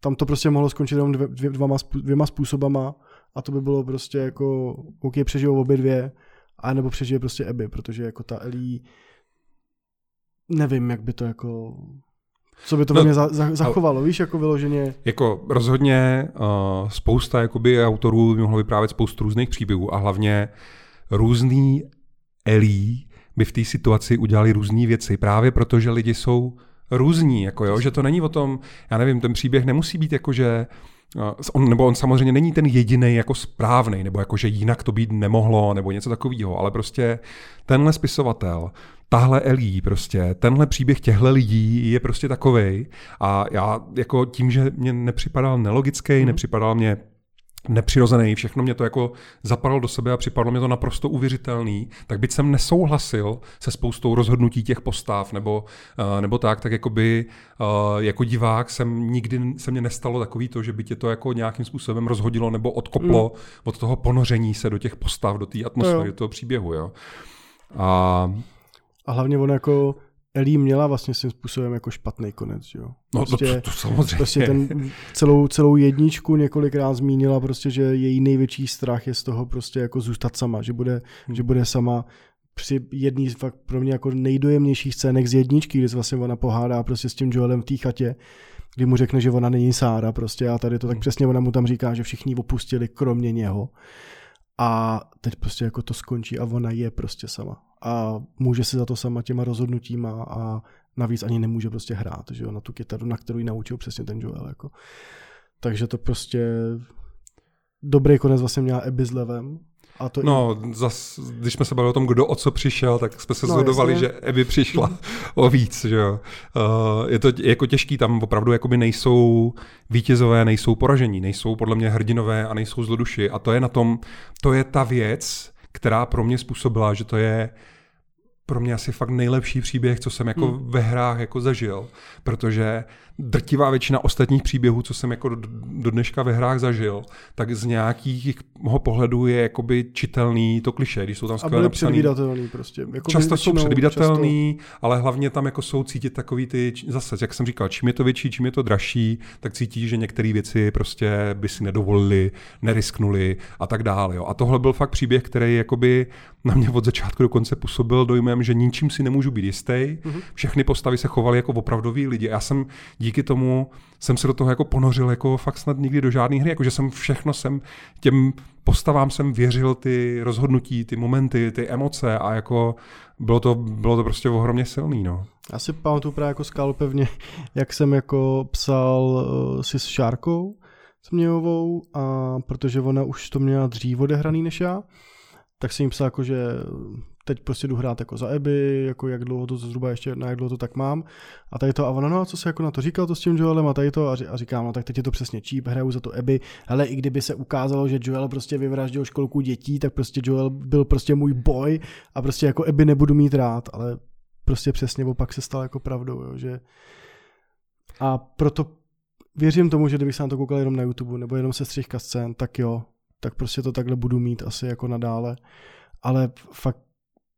Speaker 2: tam to prostě mohlo skončit jenom dvě, dvě, dvěma, dvěma způsobama a to by bylo prostě jako, OK, přežijou obě dvě, a nebo přežije prostě Abby, protože jako ta Ellie, nevím, jak by to jako, co by to no, mě za, za, zachovalo, víš, jako vyloženě.
Speaker 1: Jako rozhodně uh, spousta jakoby autorů by mohlo vyprávět spoustu různých příběhů a hlavně různý Ellie by v té situaci udělali různé věci, právě protože lidi jsou různí, jako jo, že to není o tom, já nevím, ten příběh nemusí být jako, že On, nebo on samozřejmě není ten jediný jako správný, nebo jako, že jinak to být nemohlo, nebo něco takového, ale prostě tenhle spisovatel, tahle Elí, prostě, tenhle příběh těchto lidí je prostě takovej a já jako tím, že mě nepřipadal nelogický, mm. nepřipadal mě nepřirozený, všechno mě to jako zapadlo do sebe a připadlo mě to naprosto uvěřitelný, tak byť jsem nesouhlasil se spoustou rozhodnutí těch postav nebo, uh, nebo tak, tak jakoby uh, jako divák jsem nikdy se mě nestalo takový to, že by tě to jako nějakým způsobem rozhodilo nebo odkoplo mm. od toho ponoření se do těch postav, do té atmosféry, do toho příběhu. Jo. A
Speaker 2: a hlavně on jako Ellie měla vlastně svým způsobem jako špatný konec, jo.
Speaker 1: No prostě, to, to, to samozřejmě.
Speaker 2: Prostě ten celou, celou jedničku několikrát zmínila prostě, že její největší strach je z toho prostě jako zůstat sama, že bude, hmm. že bude sama při jedný z fakt pro mě jako nejdojemnějších scének z jedničky, kdy se vlastně ona pohádá prostě s tím Joelem v té chatě, kdy mu řekne, že ona není Sára prostě a tady to tak hmm. přesně ona mu tam říká, že všichni opustili kromě něho. A teď prostě jako to skončí a ona je prostě sama a může si za to sama těma rozhodnutíma a navíc ani nemůže prostě hrát, že jo, na tu kytaru, na kterou ji naučil přesně ten Joel, jako. Takže to prostě dobrý konec vlastně měla Abby s Levem. A to
Speaker 1: no, i... zas, když jsme se bavili o tom, kdo o co přišel, tak jsme se no, zhodovali, že Abby přišla o víc, že jo. Uh, je to jako těžký, tam opravdu jakoby nejsou vítězové, nejsou poražení, nejsou podle mě hrdinové a nejsou zloduši. A to je na tom, to je ta věc, která pro mě způsobila, že to je pro mě asi fakt nejlepší příběh, co jsem jako hmm. ve hrách jako zažil, protože drtivá většina ostatních příběhů, co jsem jako do, do dneška ve hrách zažil, tak z nějakého pohledu je jakoby čitelný to kliše, když jsou tam skvěle
Speaker 2: napsaný. předvídatelný prostě.
Speaker 1: Jako často jsou předvídatelný, často... ale hlavně tam jako jsou cítit takový ty, zase, jak jsem říkal, čím je to větší, čím je to dražší, tak cítí, že některé věci prostě by si nedovolili, nerisknuli a tak dále. Jo. A tohle byl fakt příběh, který jakoby na mě od začátku do konce působil dojmem, že ničím si nemůžu být jistý. Mm-hmm. Všechny postavy se chovaly jako opravdoví lidi. Já jsem díky tomu jsem se do toho jako ponořil jako fakt snad nikdy do žádné hry, jakože jsem všechno jsem těm postavám jsem věřil ty rozhodnutí, ty momenty, ty emoce a jako bylo to, bylo to prostě ohromně silný, no.
Speaker 2: Já si pamatuju právě jako skálu pevně, jak jsem jako psal uh, si s Šárkou Smějovou, a protože ona už to měla dřív odehraný než já, tak jsem jim psal jako, že teď prostě jdu hrát jako za Eby, jako jak dlouho to zhruba ještě, na jak dlouho to tak mám. A tady to, a ona, no a co se jako na to říkal to s tím Joelem a tady to, a, říkám, no tak teď je to přesně číp, hraju za to Eby, ale i kdyby se ukázalo, že Joel prostě vyvraždil školku dětí, tak prostě Joel byl prostě můj boj a prostě jako Eby nebudu mít rád, ale prostě přesně opak se stal jako pravdou, jo, že a proto věřím tomu, že kdybych se na to koukal jenom na YouTube nebo jenom se střihka scén, tak jo, tak prostě to takhle budu mít asi jako nadále. Ale fakt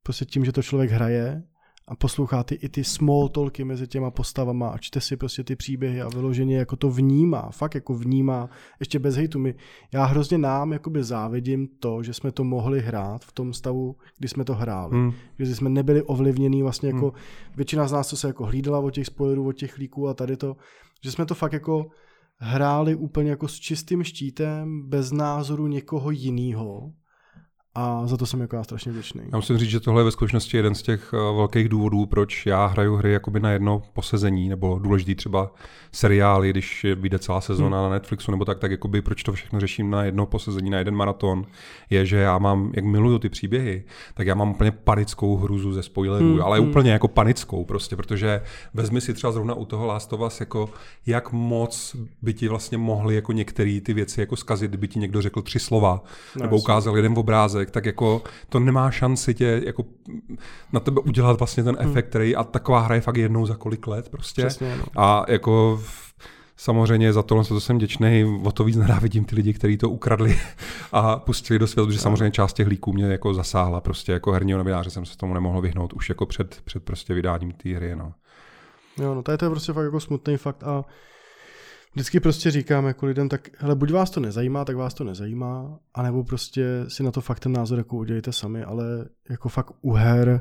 Speaker 2: prostě tím, že to člověk hraje a poslouchá ty, i ty small talky mezi těma postavama a čte si prostě ty příběhy a vyloženě jako to vnímá, fakt jako vnímá, ještě bez hejtu. My, já hrozně nám jakoby závidím to, že jsme to mohli hrát v tom stavu, kdy jsme to hráli. Hmm. Že jsme nebyli ovlivnění vlastně jako, hmm. většina z nás, co se jako hlídala od těch spoilerů, od těch líků a tady to, že jsme to fakt jako hráli úplně jako s čistým štítem, bez názoru někoho jiného a za to jsem jako já strašně vděčný.
Speaker 1: Já musím říct, že tohle je ve skutečnosti jeden z těch eh, velkých důvodů, proč já hraju hry jakoby na jedno posezení, nebo důležitý třeba seriály, když vyjde celá sezóna hmm. na Netflixu, nebo tak, tak jakoby proč to všechno řeším na jedno posezení, na jeden maraton, je, že já mám, jak miluju ty příběhy, tak já mám úplně panickou hruzu ze spoilerů, hmm. ale hmm. úplně jako panickou prostě, protože vezmi si třeba zrovna u toho Last of Us, jako jak moc by ti vlastně mohly jako některé ty věci jako zkazit, kdyby ti někdo řekl tři slova, no, nebo ukázal jeden obrázek, člověk, tak jako to nemá šanci tě jako na tebe udělat vlastně ten efekt, hmm. který a taková hra je fakt jednou za kolik let prostě.
Speaker 2: Přesně, no.
Speaker 1: A jako samozřejmě za tohle to jsem děčný, o to víc nenávidím ty lidi, kteří to ukradli a pustili do světa, protože samozřejmě část těch líků mě jako zasáhla, prostě jako herního novináře jsem se tomu nemohl vyhnout už jako před, před prostě vydáním té hry, no.
Speaker 2: Jo, no tady to je prostě fakt jako smutný fakt a vždycky prostě říkám jako lidem, tak hele, buď vás to nezajímá, tak vás to nezajímá, anebo prostě si na to fakt ten názor jako udělejte sami, ale jako fakt u her,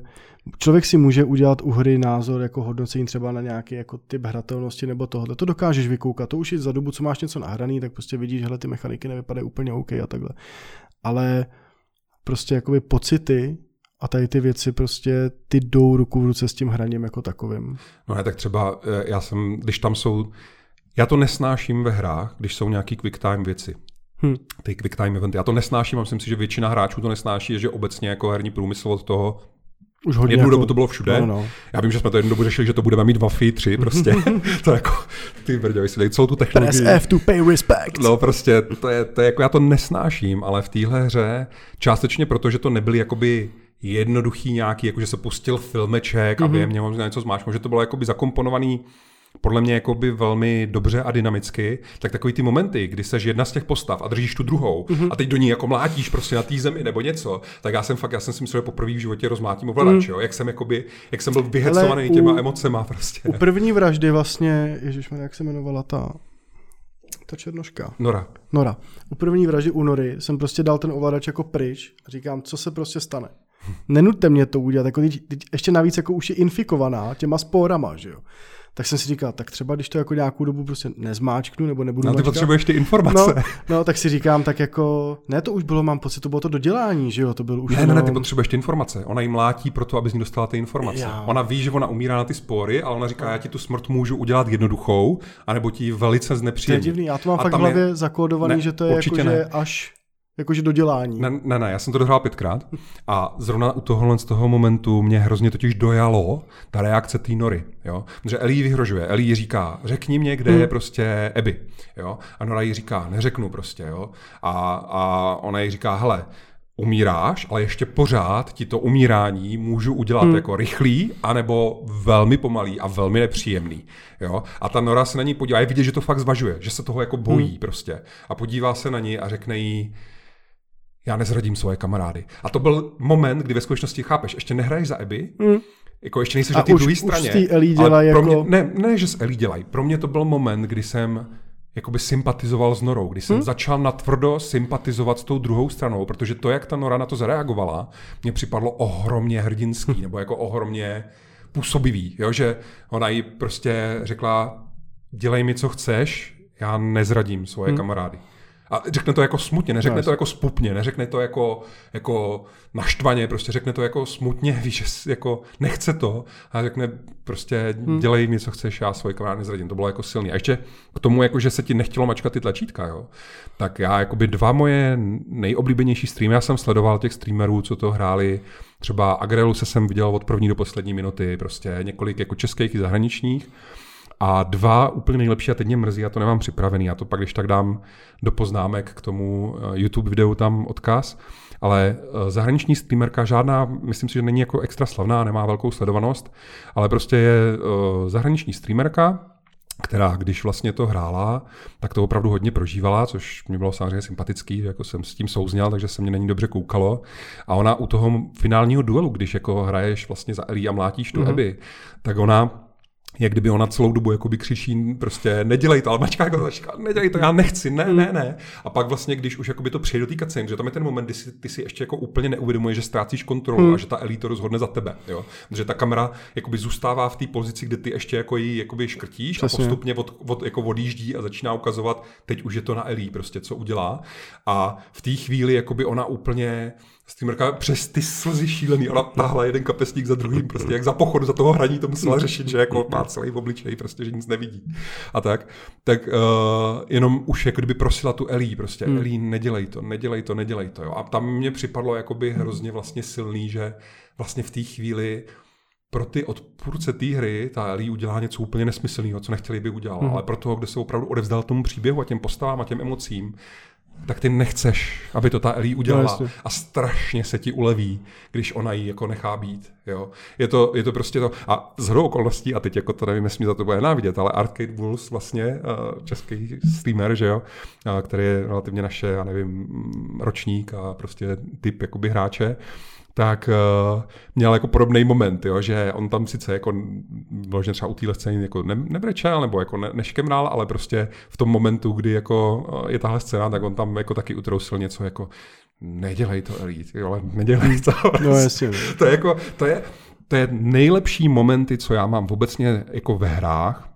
Speaker 2: člověk si může udělat u hry názor jako hodnocení třeba na nějaký jako typ hratelnosti nebo tohle, to dokážeš vykoukat, to už je za dobu, co máš něco nahraný, tak prostě vidíš, že ty mechaniky nevypadají úplně OK a takhle. Ale prostě jakoby pocity a tady ty věci prostě ty jdou ruku v ruce s tím hraním jako takovým.
Speaker 1: No ne, tak třeba eh, já jsem, když tam jsou já to nesnáším ve hrách, když jsou nějaký quick time věci. Hmm. Ty quick time eventy. Já to nesnáším a myslím si, že většina hráčů to nesnáší, že obecně jako herní průmysl od toho už hodně jednu jako... dobu to bylo všude. No, no. Já vím, že jsme to jednu dobu řešili, že to budeme mít Wi-Fi 3 prostě. to jako, ty brdě, si celou tu technologii.
Speaker 2: Press F to pay respect.
Speaker 1: No prostě, to je, to je jako, já to nesnáším, ale v téhle hře částečně proto, že to nebyly jakoby jednoduchý nějaký, jako že se pustil filmeček mm-hmm. a během něho něco zmáčknul, že to bylo jakoby zakomponovaný podle mě jakoby velmi dobře a dynamicky, tak takový ty momenty, kdy seš jedna z těch postav a držíš tu druhou mm-hmm. a teď do ní jako mlátíš prostě na té zemi nebo něco, tak já jsem fakt, já jsem si myslel, že poprvé v životě rozmlátím ovladač, mm. jo? Jak jsem jakoby, jak jsem byl vyhecovaný těma u, emocema prostě.
Speaker 2: U první vraždy vlastně, ježiš, jak se jmenovala ta, ta černoška.
Speaker 1: Nora.
Speaker 2: Nora. U první vraždy u Nory jsem prostě dal ten ovladač jako pryč a říkám, co se prostě stane. Nenuďte mě to udělat, jako teď, teď ještě navíc jako už je infikovaná těma spórama, že jo tak jsem si říkal, tak třeba když to jako nějakou dobu prostě nezmáčknu nebo nebudu
Speaker 1: No ty potřebuješ ty informace.
Speaker 2: No, no, tak si říkám, tak jako, ne to už bylo, mám pocit, to bylo to dodělání, že jo, to byl už
Speaker 1: Ne, jenom... ne, ne, ty potřebuješ ty informace. Ona jí mlátí proto, aby z ní dostala ty informace. Já. Ona ví, že ona umírá na ty spory, ale ona říká, já ti tu smrt můžu udělat jednoduchou, anebo ti velice znepříjemně.
Speaker 2: To je divný, já to mám A fakt v hlavě je... zakódovaný, ne, že to je jako, že až Jakože dodělání.
Speaker 1: Ne, ne, ne, já jsem to dohrál pětkrát a zrovna u tohohle z toho momentu mě hrozně totiž dojalo ta reakce té Nory, jo. Že Ellie vyhrožuje, Ellie říká, řekni mě, kde hmm. je prostě Abby, jo. A Nora jí říká, neřeknu prostě, jo. A, a ona jí říká, hele, umíráš, ale ještě pořád ti to umírání můžu udělat hmm. jako rychlý, anebo velmi pomalý a velmi nepříjemný. Jo? A ta Nora se na ní podívá, je vidět, že to fakt zvažuje, že se toho jako bojí hmm. prostě. A podívá se na ní a řekne jí, já nezradím svoje kamarády. A to byl moment, kdy ve skutečnosti chápeš, ještě nehraješ za Eby, mm. jako ještě nejsi na té druhé straně.
Speaker 2: Už Ellie dělají jako...
Speaker 1: mě, ne, ne, že s Ellie dělají. Pro mě to byl moment, kdy jsem jakoby sympatizoval s Norou, když jsem hmm? začal natvrdo sympatizovat s tou druhou stranou, protože to, jak ta Nora na to zareagovala, mě připadlo ohromně hrdinský, nebo jako ohromně působivý, jo? že ona jí prostě řekla, dělej mi, co chceš, já nezradím svoje hmm. kamarády. A řekne to jako smutně, neřekne no, to jako spupně, neřekne to jako, jako naštvaně, prostě řekne to jako smutně, víš, že jako nechce to a řekne prostě hmm. dělej mi, co chceš, já svoje kamarády nezradím. To bylo jako silný. A ještě k tomu, jako, že se ti nechtělo mačkat ty tlačítka, jo. Tak já, jakoby dva moje nejoblíbenější streamy, já jsem sledoval těch streamerů, co to hráli, třeba Agrelu se jsem viděl od první do poslední minuty, prostě několik jako českých i zahraničních. A dva úplně nejlepší, a teď mě mrzí, já to nemám připravený, já to pak když tak dám do poznámek k tomu eh, YouTube videu tam odkaz, ale eh, zahraniční streamerka žádná, myslím si, že není jako extra slavná, nemá velkou sledovanost, ale prostě je eh, zahraniční streamerka, která když vlastně to hrála, tak to opravdu hodně prožívala, což mi bylo samozřejmě sympatický, že jako jsem s tím souzněl, takže se mě na ní dobře koukalo. A ona u toho finálního duelu, když jako hraješ vlastně za Elí a mlátíš tu mm-hmm. Eby, tak ona jak kdyby ona celou dobu jakoby křičí, prostě nedělej to, ale mačka jako začka, nedělej to, já nechci, ne, ne, ne. A pak vlastně, když už jakoby to přijde do té cutscene, že tam je ten moment, kdy si, ty si ještě jako úplně neuvědomuješ, že ztrácíš kontrolu hmm. a že ta elita to rozhodne za tebe, jo. Že ta kamera jakoby zůstává v té pozici, kde ty ještě jako ji jakoby škrtíš Přesně. a postupně od, od, jako odjíždí a začíná ukazovat, teď už je to na Elí, prostě co udělá. A v té chvíli jakoby ona úplně streamerka přes ty slzy šílený, ona táhla jeden kapesník za druhým, prostě jak za pochodu, za toho hraní to musela řešit, že jako má celý v obličeji, prostě, že nic nevidí. A tak, tak uh, jenom už jako kdyby prosila tu Elí, prostě hmm. Elí, nedělej to, nedělej to, nedělej to. Jo. A tam mě připadlo jakoby hrozně vlastně silný, že vlastně v té chvíli pro ty odpůrce té hry ta Ellie udělá něco úplně nesmyslného, co nechtěli by udělat, hmm. ale pro toho, kde se opravdu odevzdal tomu příběhu a těm postavám a těm emocím, tak ty nechceš, aby to ta Ellie udělala. No, a strašně se ti uleví, když ona ji jako nechá být. Jo? Je, to, je to prostě to. A z hodou okolností, a teď jako to nevím, jestli mi za to bude návidět, ale Arcade Bulls vlastně, český streamer, že jo, který je relativně naše, já nevím, ročník a prostě typ jakoby hráče, tak uh, měl jako podobný moment, jo, že on tam sice jako vložně třeba u téhle scény jako ne, nebrečel nebo jako ne, neškemral, ale prostě v tom momentu, kdy jako uh, je tahle scéna, tak on tam jako taky utrousil něco jako nedělej to Elite, ale nedělej to.
Speaker 2: No jasně.
Speaker 1: to je jako, to je, to je nejlepší momenty, co já mám obecně jako ve hrách,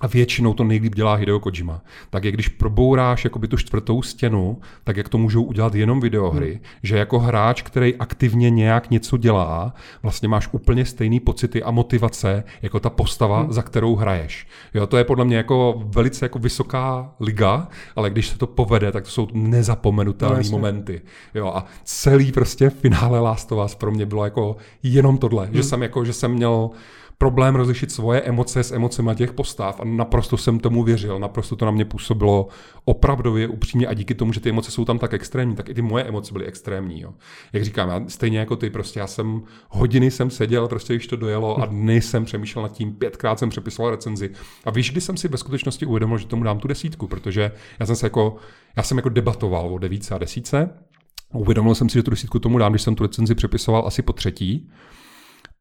Speaker 1: a většinou to nejlíp dělá Hideo Kojima. Tak je, když probouráš jakoby tu čtvrtou stěnu, tak jak to můžou udělat jenom videohry, hmm. že jako hráč, který aktivně nějak něco dělá, vlastně máš úplně stejný pocity a motivace jako ta postava, hmm. za kterou hraješ. Jo, to je podle mě jako velice jako vysoká liga, ale když se to povede, tak to jsou nezapomenutelné no, momenty. Jo, a celý prostě finále Last of Us pro mě bylo jako jenom tohle, hmm. že jsem jako, že jsem měl problém rozlišit svoje emoce s emocemi těch postav a naprosto jsem tomu věřil, naprosto to na mě působilo opravdově upřímně a díky tomu, že ty emoce jsou tam tak extrémní, tak i ty moje emoce byly extrémní. Jo. Jak říkám, já stejně jako ty, prostě já jsem hodiny jsem seděl, prostě když to dojelo a dny jsem přemýšlel nad tím, pětkrát jsem přepisoval recenzi. A víš, kdy jsem si ve skutečnosti uvědomil, že tomu dám tu desítku, protože já jsem se jako, já jsem jako debatoval o devíce a desíce, Uvědomil jsem si, že tu desítku tomu dám, když jsem tu recenzi přepisoval asi po třetí.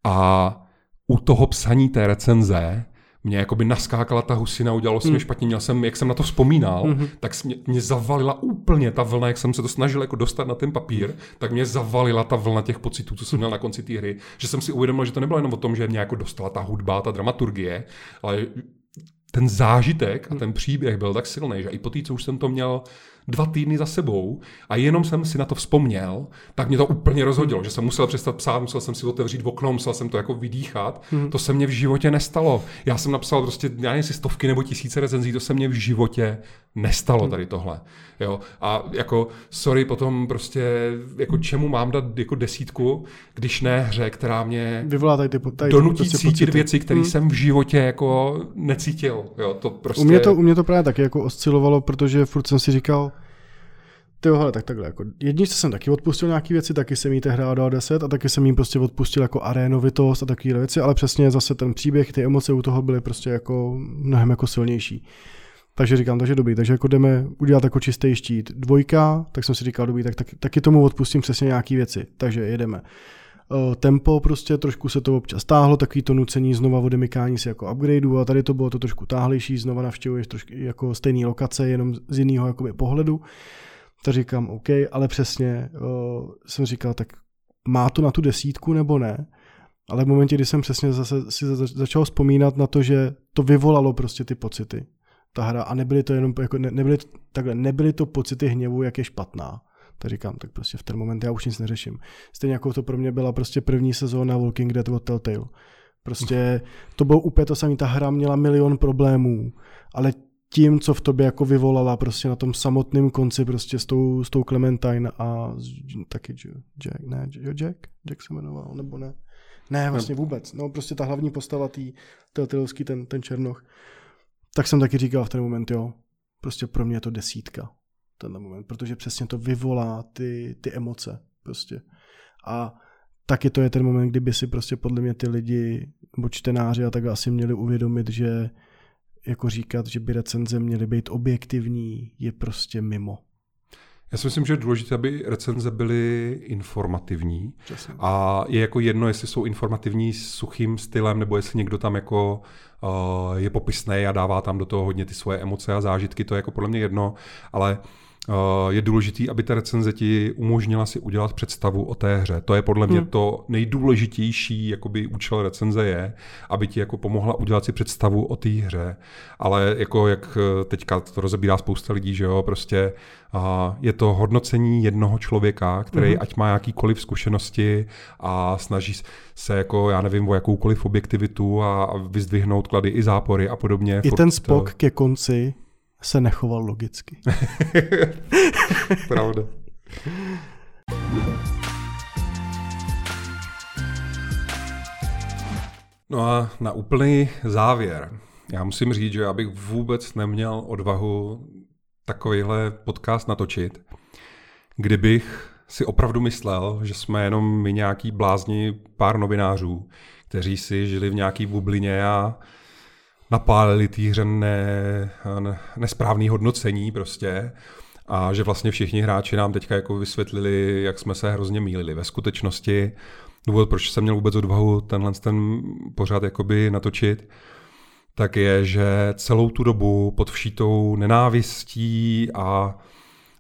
Speaker 1: A u toho psaní té recenze mě jakoby naskákala ta husina, udělalo se mm. mi špatně, měl jsem, jak jsem na to vzpomínal, mm-hmm. tak mě, mě zavalila úplně ta vlna, jak jsem se to snažil jako dostat na ten papír, tak mě zavalila ta vlna těch pocitů, co jsem měl na konci té hry, že jsem si uvědomil, že to nebylo jenom o tom, že mě jako dostala ta hudba, ta dramaturgie, ale ten zážitek a ten příběh byl tak silný, že i po té, co už jsem to měl dva týdny za sebou a jenom jsem si na to vzpomněl, tak mě to úplně rozhodilo, že jsem musel přestat psát, musel jsem si otevřít okno, musel jsem to jako vydýchat. Hmm. To se mně v životě nestalo. Já jsem napsal prostě, já nevím, stovky nebo tisíce recenzí, to se mně v životě nestalo hmm. tady tohle. Jo? A jako, sorry, potom prostě, jako čemu mám dát jako desítku, když ne hře, která mě
Speaker 2: Vyvolá tady ty, tady
Speaker 1: donutí prostě cítit pocity. věci, které hmm. jsem v životě jako necítil. Jo? To prostě...
Speaker 2: u, mě to, u mě to právě taky jako oscilovalo, protože furt jsem si říkal, ty hele, tak takhle, jako jedničce jsem taky odpustil nějaké věci, taky jsem jí tehdy dal 10 a taky jsem jim prostě odpustil jako arénovitost a takové věci, ale přesně zase ten příběh, ty emoce u toho byly prostě jako mnohem jako silnější. Takže říkám, takže dobrý, takže jako jdeme udělat jako čistý štít. Dvojka, tak jsem si říkal, dobrý, tak, tak taky tomu odpustím přesně nějaké věci, takže jedeme. tempo, prostě trošku se to občas táhlo, takový to nucení znova odemykání si jako upgradeu a tady to bylo to trošku táhlejší, znova navštěvuješ trošku jako stejný lokace, jenom z jiného jakoby pohledu. To říkám, OK, ale přesně uh, jsem říkal, tak má to na tu desítku nebo ne? Ale v momentě, kdy jsem přesně zase si začal vzpomínat na to, že to vyvolalo prostě ty pocity, ta hra, a nebyly to jenom, jako ne, nebyly, takhle, nebyly to pocity hněvu, jak je špatná, tak říkám, tak prostě v ten moment já už nic neřeším. Stejně jako to pro mě byla prostě první sezóna Walking Dead od Telltale. Prostě to bylo úplně to samé, ta hra měla milion problémů, ale tím, co v tobě jako vyvolala prostě na tom samotném konci prostě s tou, s tou Clementine a s, taky Jack, ne, Jack? Jack se jmenoval, nebo ne? Ne, vlastně vůbec. No prostě ta hlavní postava tý Telltaleovský, ten, ten Černoch. Tak jsem taky říkal v ten moment, jo, prostě pro mě je to desítka tenhle moment, protože přesně to vyvolá ty, ty emoce prostě. A taky to je ten moment, kdyby si prostě podle mě ty lidi, nebo čtenáři a tak asi měli uvědomit, že jako říkat, že by recenze měly být objektivní, je prostě mimo.
Speaker 1: Já si myslím, že je důležité, aby recenze byly informativní. A je jako jedno, jestli jsou informativní s suchým stylem, nebo jestli někdo tam jako uh, je popisný a dává tam do toho hodně ty svoje emoce a zážitky, to je jako podle mě jedno, ale uh, je důležitý, aby ta recenze ti umožnila si udělat představu o té hře. To je podle mě hmm. to nejdůležitější jakoby účel recenze je, aby ti jako pomohla udělat si představu o té hře. Ale jako jak eh, teďka to rozebírá spousta lidí, že jo, prostě a je to hodnocení jednoho člověka, který hmm. ať má jakýkoliv zkušenosti a snaží se jako, já nevím, o jakoukoliv objektivitu a, vyzdvihnout klady i zápory a podobně.
Speaker 2: I ten spok to... ke konci se nechoval logicky.
Speaker 1: Pravda. No a na úplný závěr. Já musím říct, že já bych vůbec neměl odvahu takovýhle podcast natočit, kdybych si opravdu myslel, že jsme jenom my nějaký blázni pár novinářů, kteří si žili v nějaký bublině a napálili té hře ne, ne, nesprávný hodnocení prostě a že vlastně všichni hráči nám teďka jako vysvětlili, jak jsme se hrozně mýlili. Ve skutečnosti důvod, proč jsem měl vůbec odvahu tenhle ten pořád jakoby natočit, tak je, že celou tu dobu pod všítou nenávistí a,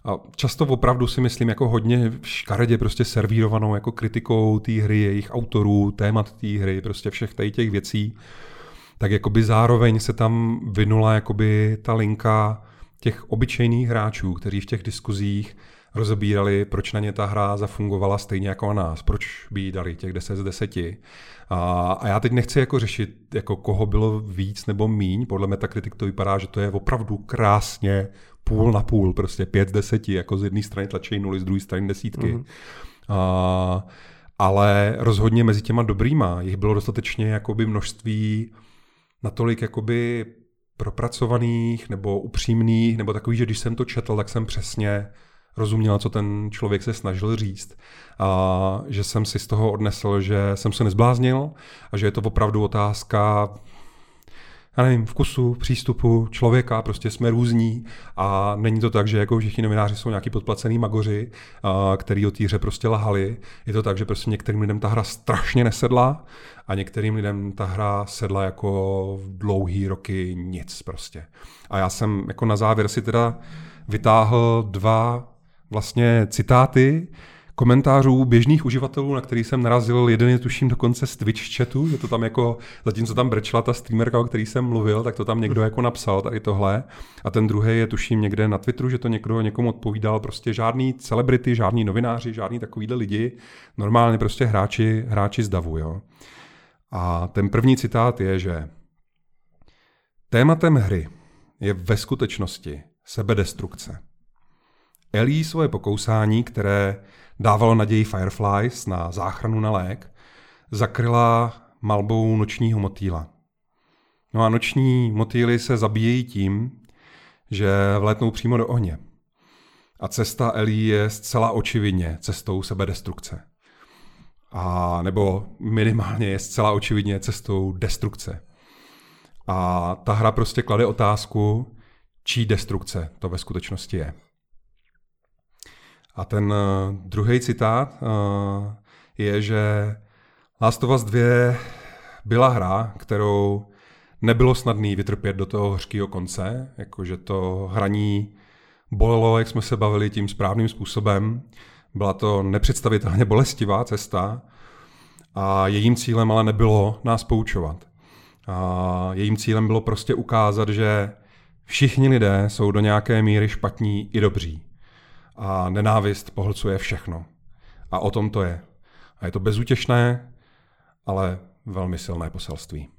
Speaker 1: a často opravdu si myslím jako hodně škaredě prostě servírovanou jako kritikou té hry, jejich autorů, témat té hry, prostě všech těch věcí, tak jakoby zároveň se tam vynula jakoby ta linka těch obyčejných hráčů, kteří v těch diskuzích rozebírali, proč na ně ta hra zafungovala stejně jako na nás, proč by jí dali těch 10 z 10. A, a já teď nechci jako řešit, jako koho bylo víc nebo míň, podle Metacritic to vypadá, že to je opravdu krásně půl na půl, prostě 5 z 10, jako z jedné strany tlačí nuly, z druhé strany desítky. Mm-hmm. A, ale rozhodně mezi těma dobrýma jich bylo dostatečně jakoby množství natolik jakoby propracovaných nebo upřímných, nebo takový, že když jsem to četl, tak jsem přesně rozuměl, co ten člověk se snažil říct. A že jsem si z toho odnesl, že jsem se nezbláznil a že je to opravdu otázka já nevím, vkusu, přístupu člověka, prostě jsme různí a není to tak, že jako všichni novináři jsou nějaký podplacený magoři, a, který o té hře prostě lahali. Je to tak, že prostě některým lidem ta hra strašně nesedla a některým lidem ta hra sedla jako v dlouhý roky nic prostě. A já jsem jako na závěr si teda vytáhl dva vlastně citáty, komentářů běžných uživatelů, na který jsem narazil, jeden je tuším dokonce z Twitch chatu, že to tam jako, zatímco tam brečela ta streamerka, o který jsem mluvil, tak to tam někdo jako napsal tady tohle. A ten druhý je tuším někde na Twitteru, že to někdo někomu odpovídal, prostě žádný celebrity, žádný novináři, žádný takovýhle lidi, normálně prostě hráči, hráči z davu, jo. A ten první citát je, že tématem hry je ve skutečnosti sebedestrukce. Elí svoje pokousání, které dávalo naději Fireflies na záchranu na lék, zakryla malbou nočního motýla. No a noční motýly se zabíjejí tím, že vlétnou přímo do ohně. A cesta Elí je zcela očividně cestou sebedestrukce. A nebo minimálně je zcela očividně cestou destrukce. A ta hra prostě klade otázku, čí destrukce to ve skutečnosti je. A ten uh, druhý citát uh, je, že Last of Us 2 byla hra, kterou nebylo snadný vytrpět do toho hořkého konce, jakože to hraní bolelo, jak jsme se bavili, tím správným způsobem. Byla to nepředstavitelně bolestivá cesta a jejím cílem ale nebylo nás poučovat. A jejím cílem bylo prostě ukázat, že všichni lidé jsou do nějaké míry špatní i dobří. A nenávist pohlcuje všechno. A o tom to je. A je to bezútěšné, ale velmi silné poselství.